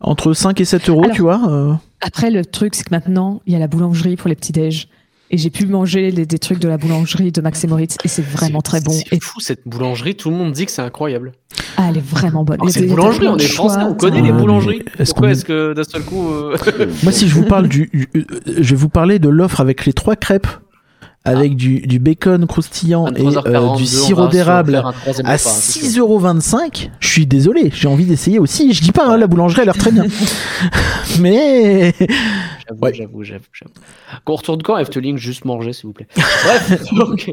entre 5 et 7 euros, Alors- tu vois. euh. Après, le truc, c'est que maintenant, il y a la boulangerie pour les petits déj. Et j'ai pu manger les, des trucs de la boulangerie de Max et Moritz et c'est vraiment très bon. C'est Et fou cette boulangerie, tout le monde dit que c'est incroyable. ah, elle est vraiment bonne. Oh, Il y a c'est une boulangerie, on est français, on connaît les mais boulangeries. est-ce Pourquoi est-ce que d'un seul coup euh, Moi, si je vous parle du. du- euh, je vais vous parler de l'offre avec les trois crêpes, avec du, du bacon croustillant et 23h42, euh, du sirop d'érable à repas, hein, c'est sûr. 6,25€, je suis désolé, j'ai envie d'essayer aussi. Je dis pas, hein, la boulangerie a l'air très bien. [laughs] Mais. J'avoue, Ouais. j'avoue, j'avoue, j'avoue. Qu'on retourne quand Efteling Juste manger, s'il vous plaît. [laughs] Bref, donc,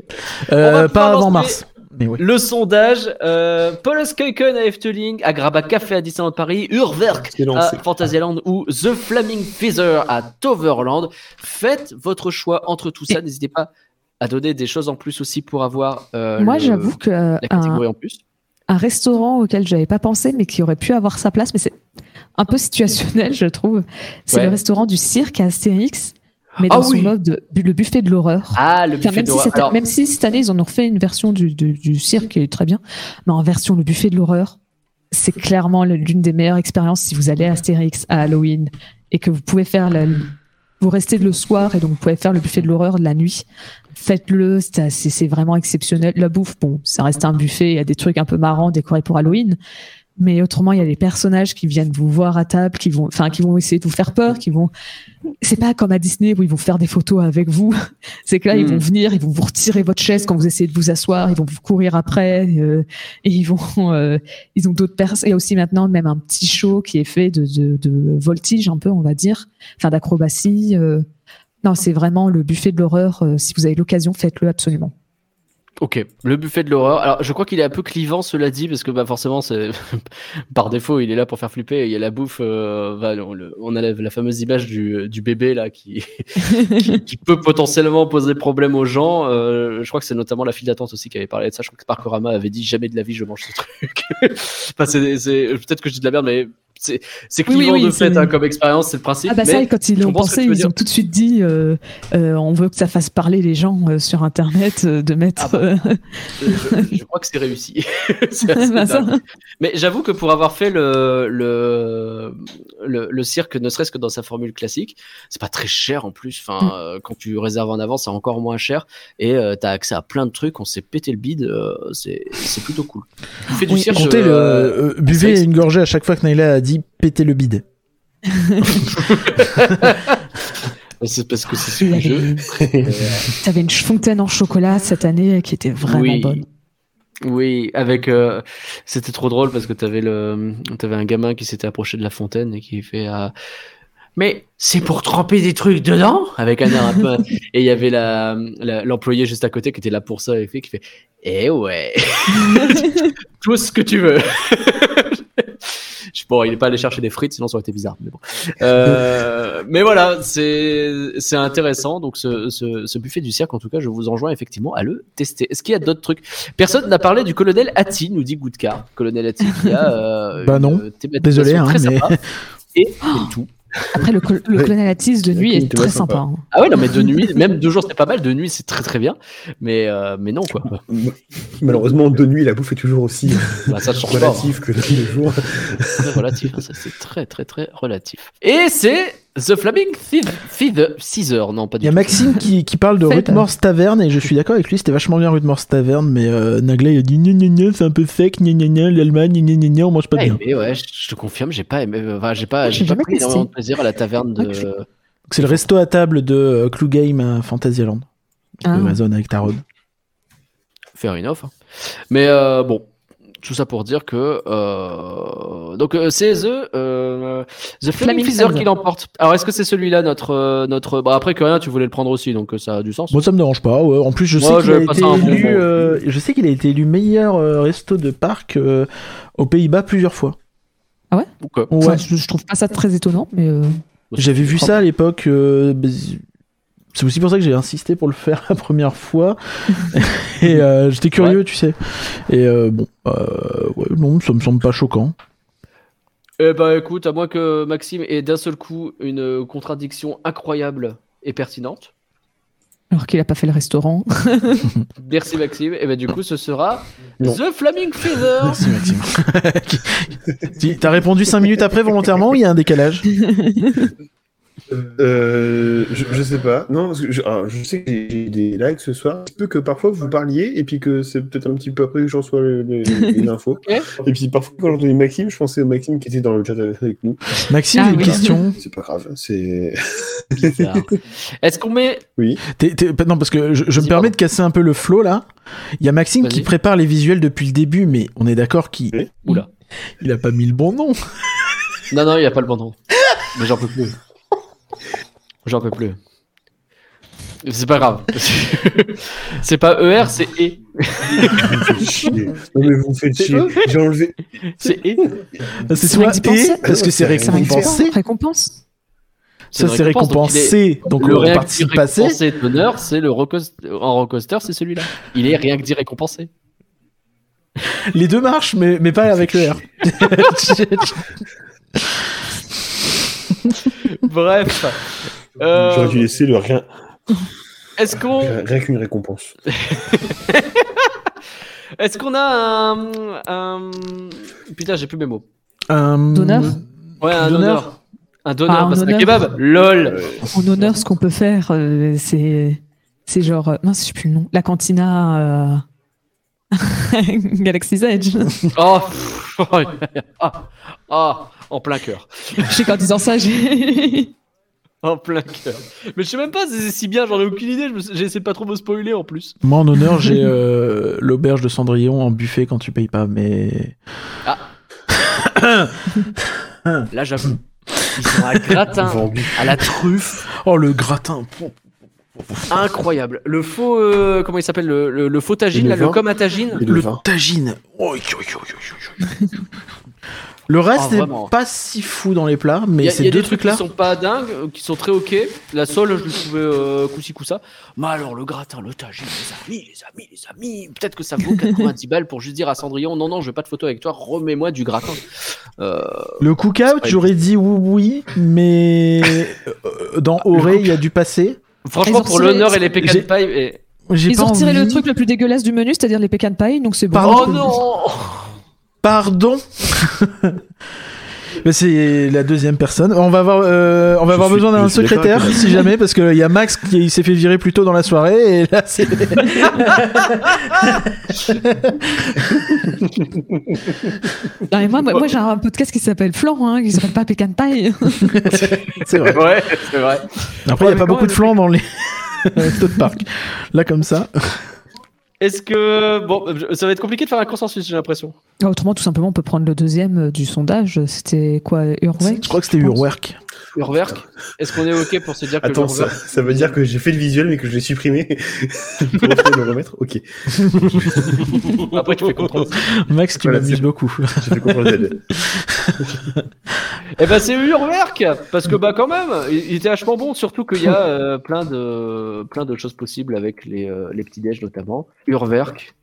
Euh, pas avant mars. Mais ouais. le sondage euh, Paul Skeuken à Efteling, Agraba Café à Disneyland Paris, Urwerk à. Fantasyland ou The Flaming Feather à Toverland. Faites votre choix entre tout ça. N'hésitez pas à donner des choses en plus aussi pour avoir euh, Moi, le- j'avoue que la un, catégorie en plus. un restaurant auquel j'avais pas pensé, mais qui aurait pu avoir sa place, mais c'est un peu situationnel, je trouve. C'est Ouais. le restaurant du cirque à Astérix, mais Ah dans son oui. mode de- le buffet de l'horreur. Ah, le Enfin, buffet même, si Alors, même si cette année ils en ont refait une version du, du, du cirque qui est très bien, mais en version le buffet de l'horreur, c'est clairement l'une des meilleures expériences si vous allez à Astérix à Halloween et que vous pouvez faire la, vous restez le soir et donc vous pouvez faire le buffet de l'horreur de la nuit. Faites-le, c'est vraiment exceptionnel. La bouffe, bon, ça reste un buffet, il y a des trucs un peu marrants décorés pour Halloween. Mais autrement, il y a des personnages qui viennent vous voir à table, qui vont, enfin, qui vont essayer de vous faire peur, qui vont. C'est pas comme à Disney où ils vont faire des photos avec vous. [laughs] C'est que là, ils Mm. vont venir, ils vont vous retirer votre chaise quand vous essayez de vous asseoir, ils vont vous courir après, euh, et ils vont, [laughs] euh, ils ont d'autres personnes. Il y a aussi maintenant même un petit show qui est fait de, de, de voltige un peu, on va dire, enfin d'acrobatie. euh. Non, c'est vraiment le buffet de l'horreur. euh, si vous avez l'occasion, faites-le absolument. Ok, le buffet de l'horreur. Alors, je crois qu'il est un peu clivant, cela dit, parce que bah, forcément, [laughs] par défaut, il est là pour faire flipper. Il y a la bouffe. euh, bah, on, le- a la, fameuse image du, du bébé là [laughs] qui, qui, peut potentiellement poser problème aux gens. Euh, je crois que c'est notamment la file d'attente aussi qui avait parlé de ça. Je crois que Parkorama avait dit jamais de la vie je mange ce truc. [laughs] enfin, peut-être que je dis de la merde, mais c'est, c'est Oui, oui, clivant de fait hein, comme expérience, c'est le principe. Ah bah mais ça, quand ils l'ont pensé, tu ils dire. ont tout de suite dit euh, euh, on veut que ça fasse parler les gens euh, sur Internet, de mettre. Ah bah. je, je crois que c'est réussi. [laughs] bah, ça. Mais j'avoue que pour avoir fait le, le, le, le cirque, ne serait-ce que dans sa formule classique, c'est pas très cher en plus. Enfin, Mm. quand tu réserves en avance, c'est encore moins cher. Et euh, t'as accès à plein de trucs. On s'est pété le bide. c'est c'est plutôt cool. Tu fais du Oui, cirque. Comptez le. buvez une gorgée à chaque fois que Naila a dit péter le bide. [laughs] C'est parce que c'est ce jeu. avait- T'avais une fontaine en chocolat cette année qui était vraiment Oui. bonne. Oui, avec euh, c'était trop drôle parce que t'avais le t'avais un gamin qui s'était approché de la fontaine et qui fait euh, mais c'est pour tremper des trucs dedans? Avec un air un peu [laughs] et il y avait la la- l'employé juste à côté qui était là pour ça et fait qui fait eh ouais [laughs] tout ce que tu veux. Je- Bon, il est pas allé chercher des frites, sinon ça aurait été bizarre. Mais, bon. Euh, mais voilà, c'est c'est intéressant. Donc ce, ce, ce buffet du cirque, en tout cas, je vous enjoins effectivement à le tester. Est-ce qu'il y a d'autres trucs? Personne n'a parlé du colonel Hattie, nous dit Goudkar. Colonel Hattie qui a euh, Bah non. thématisation Désolé, hein, très mais- sympa. [laughs] Et c'est tout. Après, le, col- le colonel Atis de nuit est très sympa. sympa. hein. Ah ouais, non, mais de nuit, même deux jours, c'est pas mal. De nuit, c'est très très bien. Mais, euh, mais non, quoi. [laughs] Malheureusement, de nuit, la bouffe est toujours aussi Bah, ça pas. hein. relative que de jour. relatif. hein, Ça, c'est très, très, très relatif. Et c'est The Flaming Thief, Thief- Caesar. Non, pas Il du y a tout. Maxime qui, qui parle de Faites. Rudmor's Taverne et je suis d'accord avec lui, c'était vachement bien Rudmor's Taverne, mais euh, Nagla il a dit gna gna gna, c'est un peu sec, gna gna gna, l'Allemagne, gna gna gna, on mange pas bien. aimé, ouais, je je te confirme, j'ai pas aimé. Enfin, j'ai pas, J'ai pas pris testé. énormément de plaisir à la taverne de. Donc, C'est le resto à table de euh, Clue Game à Fantasyland. Ah. De Amazon avec Tarot. Fair enough. hein. Mais euh, bon, tout ça pour dire que euh, donc euh, c'est The euh, The Flaming qui l'emporte. Alors est-ce que c'est celui-là notre euh, notre bah après que rien tu voulais le prendre aussi donc euh, ça a du sens. Moi ça me dérange pas, ouais. en plus je sais qu'il a été élu, euh, je sais qu'il a été élu meilleur euh, resto de parc euh, aux Pays-Bas plusieurs fois. Euh, Ouais? Enfin, je, je trouve pas ça très étonnant, mais euh, J'avais vu ça à l'époque. C'est aussi pour ça que j'ai insisté pour le faire la première fois. [laughs] et euh, j'étais curieux, tu sais. Et euh, bon, euh, ouais, non, ça me semble pas choquant. Eh ben écoute, à moins que Maxime ait d'un seul coup une contradiction incroyable et pertinente. alors qu'il a pas fait le restaurant. [laughs] Merci Maxime. Et ben du coup ce sera Non. The Flaming Feather. Merci Maxime. [laughs] T'as répondu 5 minutes après volontairement ou il y a un décalage? Euh, je, je sais pas. Non, parce que je, alors, je sais que j'ai des likes ce soir. Il peut que parfois vous parliez et puis que c'est peut-être un petit peu après que j'en [laughs] les infos. Ok. Et puis parfois quand j'entendais Maxime, je pensais au Maxime qui était dans le chat avec nous. Maxime, Ah une oui. question. [laughs] C'est pas grave. C'est. [laughs] Est-ce qu'on met Oui. Non, parce que je, je me permets pardon. de casser un peu le flow là. Il y a Maxime qui prépare les visuels depuis le début, mais on est d'accord qu'il Oui. Oula. il a pas mis le bon nom. Non non, il a pas le bon nom. Mais j'en peux plus. J'en peux plus. C'est pas grave. [laughs] c'est pas ER, c'est E. Vous me faites chier. Non mais vous me faites chier. eux J'ai enlevé. C'est E. C'est soit et parce que c'est récompensé. récompense. Ça c'est récompense, donc récompensé. Donc le participe passé. récompensé d'honneur, c'est le en rocoster, c'est celui-là. Il est rien que dit récompensé. Les deux marchent, mais, mais pas avec le R. [laughs] [laughs] Bref. Euh, J'aurais dû laisser le rien. Est-ce qu'on Rien qu'une récompense. [laughs] est-ce qu'on a un, un... putain j'ai plus mes mots. Un- D'honneur Ouais un honneur. Un donneur Ah, parce qu'un kebab. Lol. En honneur, ce qu'on peut faire, euh, c'est c'est genre euh, mince, je sais plus le nom. La cantina euh, [laughs] Galaxy's Edge. Oh. pff, ah, ah, en plein cœur. je sais qu'en disant ça, j'ai [laughs] En plein cœur. Mais je sais même pas si c'est si bien, j'en ai aucune idée. je me suis- J'ai essayé de pas trop me spoiler en plus. Moi en honneur j'ai euh, l'auberge de Cendrillon en buffet quand tu payes pas, mais [coughs] Là j'avoue. Ils ont un gratin vendu. à la truffe. oh le gratin. Incroyable. Le faux, euh, comment il s'appelle le, le, le faux tagine, le là, le com à tagine? Le tagine. Oh. Le reste Ah, est vraiment. pas si fou dans les plats, mais Il y a, ces il y a deux des trucs trucs là. qui sont pas dingues, qui sont très ok. La sole, je le trouvais euh, coussi coussa. Mais alors le gratin, le tagine, les amis, les amis, les amis. Peut-être que ça vaut 90 [laughs] balles pour juste dire à Cendrillon, non non, je veux pas de photo avec toi, remets-moi du gratin. Euh, Le cookout, j'aurais dit oui, oui, mais euh, dans Auré, il y a du passé. franchement, pour l'honneur et les pécan j'ai- pie, et... Ils ont retiré envie. le truc le plus dégueulasse du menu, c'est-à-dire les pecan pie, donc c'est bon. Pardon oh non. [laughs] Pardon [laughs] Mais c'est la deuxième personne. On va avoir, euh, on va Je avoir suis- besoin d'un secrétaire, si jamais, parce qu'il y a Max qui s'est fait virer plus tôt dans la soirée, et là, c'est. [laughs] Non, mais moi, moi, moi, j'ai un podcast qui s'appelle Flan, hein, qui s'appelle pas Pécan Pie. [laughs] c'est vrai. Ouais, c'est vrai. Après, il Ouais, n'y a pas beaucoup de flancs dans les restos de parc. Là, comme ça. Est-ce que. Bon, ça va être compliqué de faire un consensus, j'ai l'impression. Autrement, tout simplement, on peut prendre le deuxième euh, du sondage. C'était quoi, Urway Je crois que c'était pense. Urwerk. Urwerk, est-ce qu'on est OK pour se dire que Attends, le ça, ça veut dire que j'ai fait le visuel mais que je l'ai supprimé [laughs] pour le remettre Ok, [laughs] Après, tu fais comprendre. Max, tu Voilà, m'amuses beaucoup. [laughs] j'ai fait comprendre Z. Eh ben, c'est Urwerk Parce que, bah, quand même, il il était vachement bon, surtout qu'il y a euh, plein, de, plein de choses possibles avec les, euh, les petits-déj, notamment. Urwerk.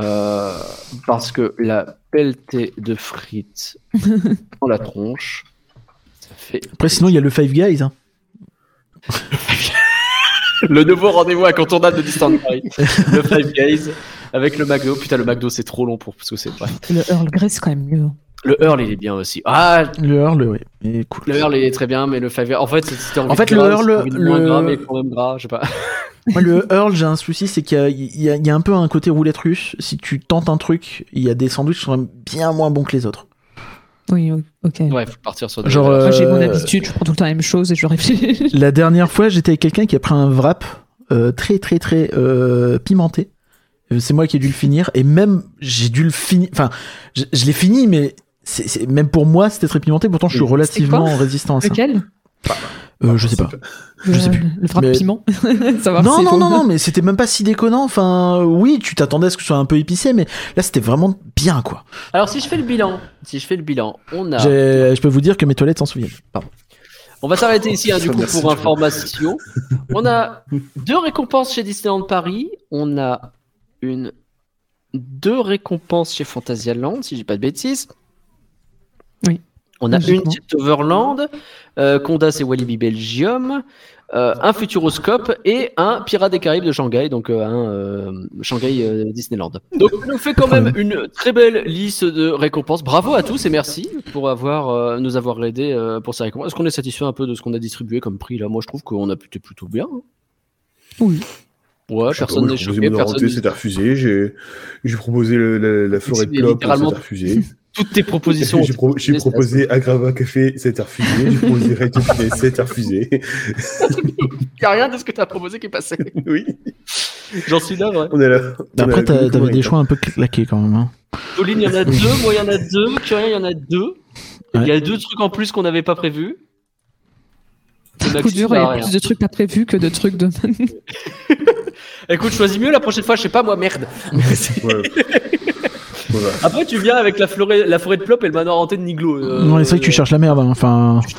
euh, parce que la pelletée de frites dans la tronche, fait Après, sinon, il y a le Five Guys. hein. [laughs] le nouveau rendez-vous incontournable de Paris. le Five Guys avec le McDo. Putain, le McDo, c'est trop long pour ce que c'est. Le Earl Grey, c'est quand même mieux. Le Earl, il est bien aussi. Ah, Le Earl, oui. Mais cool. le Earl, il est très bien, mais le Five Guys. En fait, c'est- c'était envie En fait, le gras, Earl, de moins le- gras, mais quand même gras, je sais pas. [laughs] Moi, le Earl, j'ai un souci, c'est qu'il y il il y a un peu un côté roulette russe. Si tu tentes un truc, il y a des sandwichs qui sont bien moins bons que les autres. Oui, ok. Ouais, faut partir sur des. Genre, Moi, j'ai mon euh, habitude, je prends tout le temps la même chose et je réfléchis. [laughs] La dernière fois, j'étais avec quelqu'un qui a pris un wrap euh, très très très euh, pimenté. Euh, C'est moi qui ai dû le finir et même j'ai dû le finir. Enfin, je, je l'ai fini, mais c'est c'est- même pour moi c'était très pimenté. Pourtant, je suis relativement résistant à ça. Lequel? Euh, je sais pas. Je sais plus. Le frappe Mais- piment [laughs] Savoir Non, non, non, non, mais c'était même pas si déconnant. Enfin, oui, tu t'attendais à ce que ce soit un peu épicé, mais là c'était vraiment bien quoi. Alors, si je fais le bilan, si je fais le bilan, on a. Je peux vous dire que mes toilettes s'en souviennent. Pardon. On va s'arrêter ici, hein, du coup, [laughs] pour information. On a deux récompenses chez Disneyland Paris. On a une deux récompenses chez Phantasialand, si j'ai pas de bêtises. On a une chez Overland, euh, Condas et Walibi Belgium, euh, un Futuroscope et un Pirates des Caraïbes de Shanghai, donc euh, un euh, Shanghai euh, Disneyland. Donc ça nous fait quand même une très belle liste de récompenses. Bravo à tous et merci pour avoir euh, nous avoir aidé euh, pour ces récompenses. Est-ce qu'on est satisfait un peu de ce qu'on a distribué comme prix là? Moi je trouve qu'on a plutôt plutôt bien. hein. Oui. Ouais, personne n'est j'ai proposé choqué, c'était refusé. J'ai j'ai proposé la, la forêt de C'est clope, littéralement- c'était refusé. [laughs] Toutes tes propositions. J'ai pro- j'ai proposé Agrava Café, c'était refusé. J'ai proposé Red Café, c'était refusé. Il [laughs] n'y a rien de ce que tu as proposé qui est passé. oui, J'en suis là, ouais. on est là. On Après, t'avais des choix un peu claqués quand même. hein. Pauline, il y en a [laughs] deux. Moi, il y en a deux. Curien, il y en a deux. Il y a deux trucs en plus qu'on n'avait pas prévus. Et Coup dur, il y a rien. plus de trucs pas prévus que de trucs de. [laughs] Écoute, choisis mieux la prochaine fois, je sais pas moi, merde. Ouais. Après, tu viens avec la, forêt, la forêt de Plop et le manoir hanté de Niglo. euh, Non, c'est vrai que tu cherches la merde. hein. Enfin, [laughs]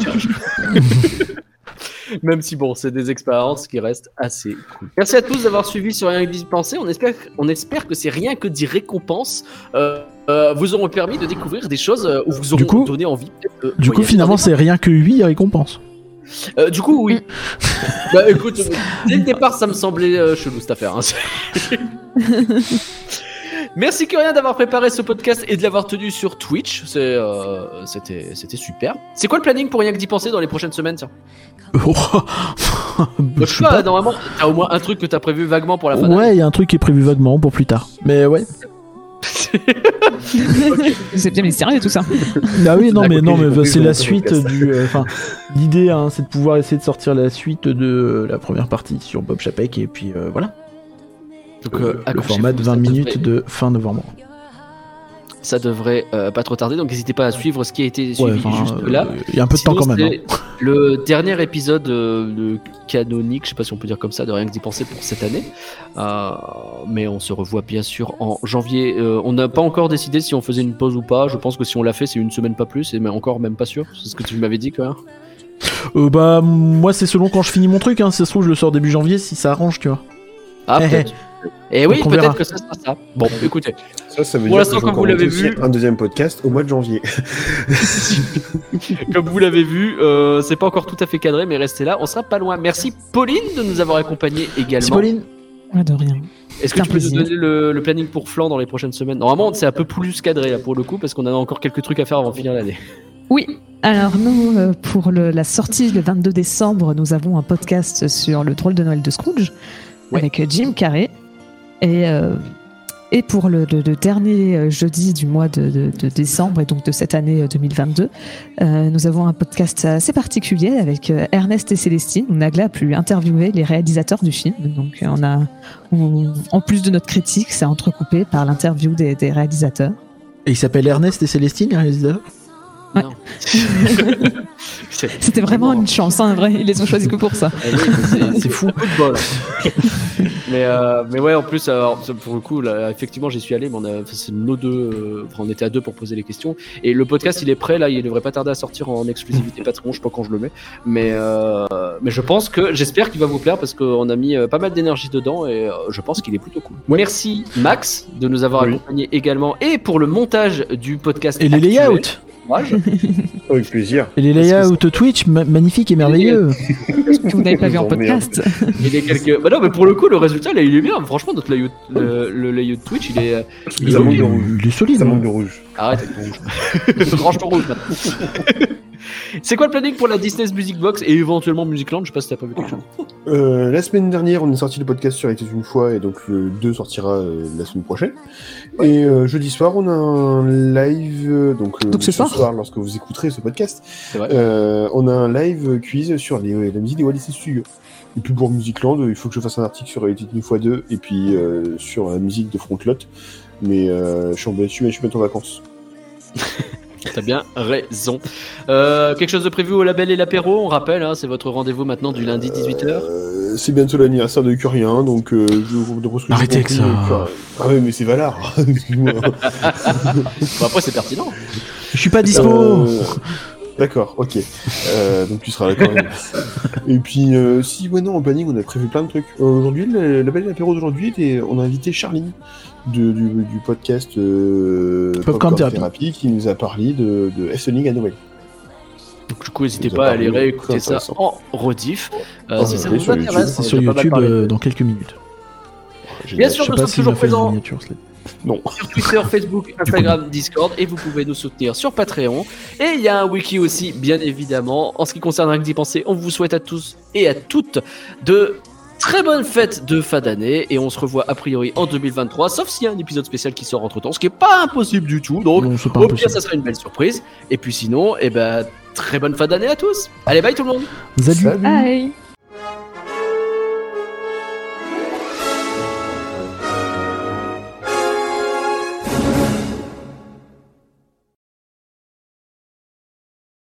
Même si, bon, c'est des expériences qui restent assez cool. Merci à tous d'avoir suivi sur Rien que d'y penser. On espère, on espère que c'est rien que des récompenses euh, euh, vous auront permis de découvrir des choses euh, ou vous auront Du coup- donné envie. de du coup, finalement, c'est rien que 8 récompenses. Euh, du coup, oui. [laughs] bah écoute, dès le départ, ça me semblait euh, chelou cette affaire. hein. [laughs] Merci Curien d'avoir préparé ce podcast et de l'avoir tenu sur Twitch. C'est, euh, c'était, c'était super. C'est quoi le planning pour rien que d'y penser dans les prochaines semaines tiens. Je sais pas, normalement, t'as au moins un truc que t'as prévu vaguement pour la fin. Ouais, il y a un truc qui est prévu vaguement pour plus tard. Mais ouais. [laughs] c'est bien mystérieux tout ça. Ah oui, non, mais non, mais c'est la suite du. euh, Enfin, l'idée, hein, c'est de pouvoir essayer de sortir la suite de la première partie sur Bob Chapek et puis euh, voilà. Donc, Euh, euh, le format de ça 20 minutes devrait- de fin novembre. Ça devrait euh, pas trop tarder, donc n'hésitez pas à suivre ce qui a été suivi Ouais, juste là. Il y a un peu de temps quand même. hein. [laughs] Le dernier épisode de canonique, je sais pas si on peut dire comme ça, de rien que d'y penser pour cette année. Mais on se revoit bien sûr en janvier. On n'a pas encore décidé si on faisait une pause ou pas. Je pense que si on l'a fait, c'est une semaine pas plus, et mais encore même pas sûr. C'est ce que tu m'avais dit, quoi. Euh, bah, moi, c'est selon quand je finis mon truc. Hein. Si ça se trouve, je le sors début janvier si ça arrange, tu vois. Ah, [laughs] peut-être. Et oui, peut-être que ça sera ça. Bon, écoutez. Ça, ça veut Pour dire l'instant, comme vous l'avez vu- un deuxième podcast au mois de janvier. [laughs] Comme vous l'avez vu, euh, c'est pas encore tout à fait cadré, mais restez là, on sera pas loin. Merci Pauline de nous avoir accompagnés Merci, également. Pauline. Ouais, de rien. Est-ce que tu peux nous donner le, le planning pour Flan dans les prochaines semaines? Normalement, c'est un peu plus cadré là pour le coup, parce qu'on a encore quelques trucs à faire avant de finir l'année. Oui. Alors nous, euh, pour le- la sortie le 22 décembre, nous avons un podcast sur le drôle de Noël de Scrooge Ouais. avec euh, Jim Carrey. Et, euh, et pour le, dernier euh, jeudi du mois de, décembre et donc de cette année euh, 2022, euh, nous avons un podcast assez particulier avec Ernest et Célestine Nagla a pu interviewer les réalisateurs du film. Donc on a, en plus de notre critique, c'est entrecoupé par l'interview des, des réalisateurs. Et il s'appelle Ernest et Célestine, les réalisateurs? Ouais. C'était vraiment une chance, hein, vrai. Ils les ont choisis que pour ça. Mais c'est- fou. Coup de bol. mais, euh, mais ouais, en plus, alors, pour le coup, là, effectivement, j'y suis allé, mais on a, nos deux, euh, on était à deux pour poser les questions. Et le podcast, il est prêt, là, il devrait pas tarder à sortir en exclusivité Patreon, je sais pas quand je le mets. Mais, euh, mais je pense que, j'espère qu'il va vous plaire parce qu'on a mis euh, pas mal d'énergie dedans et euh, je pense qu'il est plutôt cool. Merci, Max, de nous avoir Oui. accompagnés également et pour le montage du podcast. Et les actuel. layouts Courage. [laughs] Avec plaisir. Et les layouts Twitch, ma- magnifiques et merveilleux [laughs] que vous n'avez pas vu en podcast? Il est quelques. Bah non, mais pour le coup, le résultat, là, il est bien. Franchement, notre layout, le, le layout Twitch, il est. euh, Il est. Il est solide. Ça hein. manque de rouge. Arrête avec ton rouge. [laughs] Range ton rouge maintenant. C'est quoi le planning pour la Disney's Music Box et éventuellement Musicland? Je sais pas si t'as pas vu quelque chose. Euh, la semaine dernière, on a sorti le podcast sur Était une fois, et donc le 2 sortira euh, la semaine prochaine. Et euh, jeudi soir, on a un live, donc, euh, Donc ce soir lorsque vous écouterez ce podcast, vrai. euh, on a un live quiz sur les, la musique des Walt Disney Studios. Et puis pour Musicland, il faut que je fasse un article sur Était une fois 2 et puis euh, sur la musique de Frontlot. Mais euh, je suis en je suis je suis bientôt en vacances. [laughs] T'as bien raison. Euh, quelque chose de prévu au label et l'apéro On rappelle, hein, c'est votre rendez-vous maintenant du lundi 18h. Euh, c'est bientôt l'anniversaire de Curien, donc euh, je Arrêtez avec ça. Ah ouais, mais c'est Valar. [laughs] Excuse-moi. Bon, après, c'est pertinent. Je suis pas dispo Euh, D'accord, ok. Euh, donc tu seras d'accord. et puis, euh, si, ouais, non, en planning, on a prévu plein de trucs. Euh, aujourd'hui, le- la belle apéro d'aujourd'hui, était- on a invité Charline de- du, du podcast euh, Popcorn Therapy. qui nous a parlé de, de à Noël. Donc, du coup, n'hésitez pas à aller réécouter ça en rediff. Euh, Oh, si ça vous sur intéresse, YouTube. C'est sur YouTube euh, dans quelques minutes. Bien sûr, nous sommes toujours présents. Non. [laughs] sur Twitter, Facebook, Instagram, Discord et vous pouvez nous soutenir sur Patreon. Et il y a un wiki aussi, bien évidemment. En ce qui concerne Rien que d'y penser, on vous souhaite à tous et à toutes de très bonnes fêtes de fin d'année et on se revoit a priori en 2023, sauf s'il y a un épisode spécial qui sort entre temps, ce qui est pas impossible du tout. Donc, Non, c'est pas au pire, ça sera une belle surprise. Et puis sinon, eh ben, très bonne fin d'année à tous. Allez, bye tout le monde. Salut Salut. Bye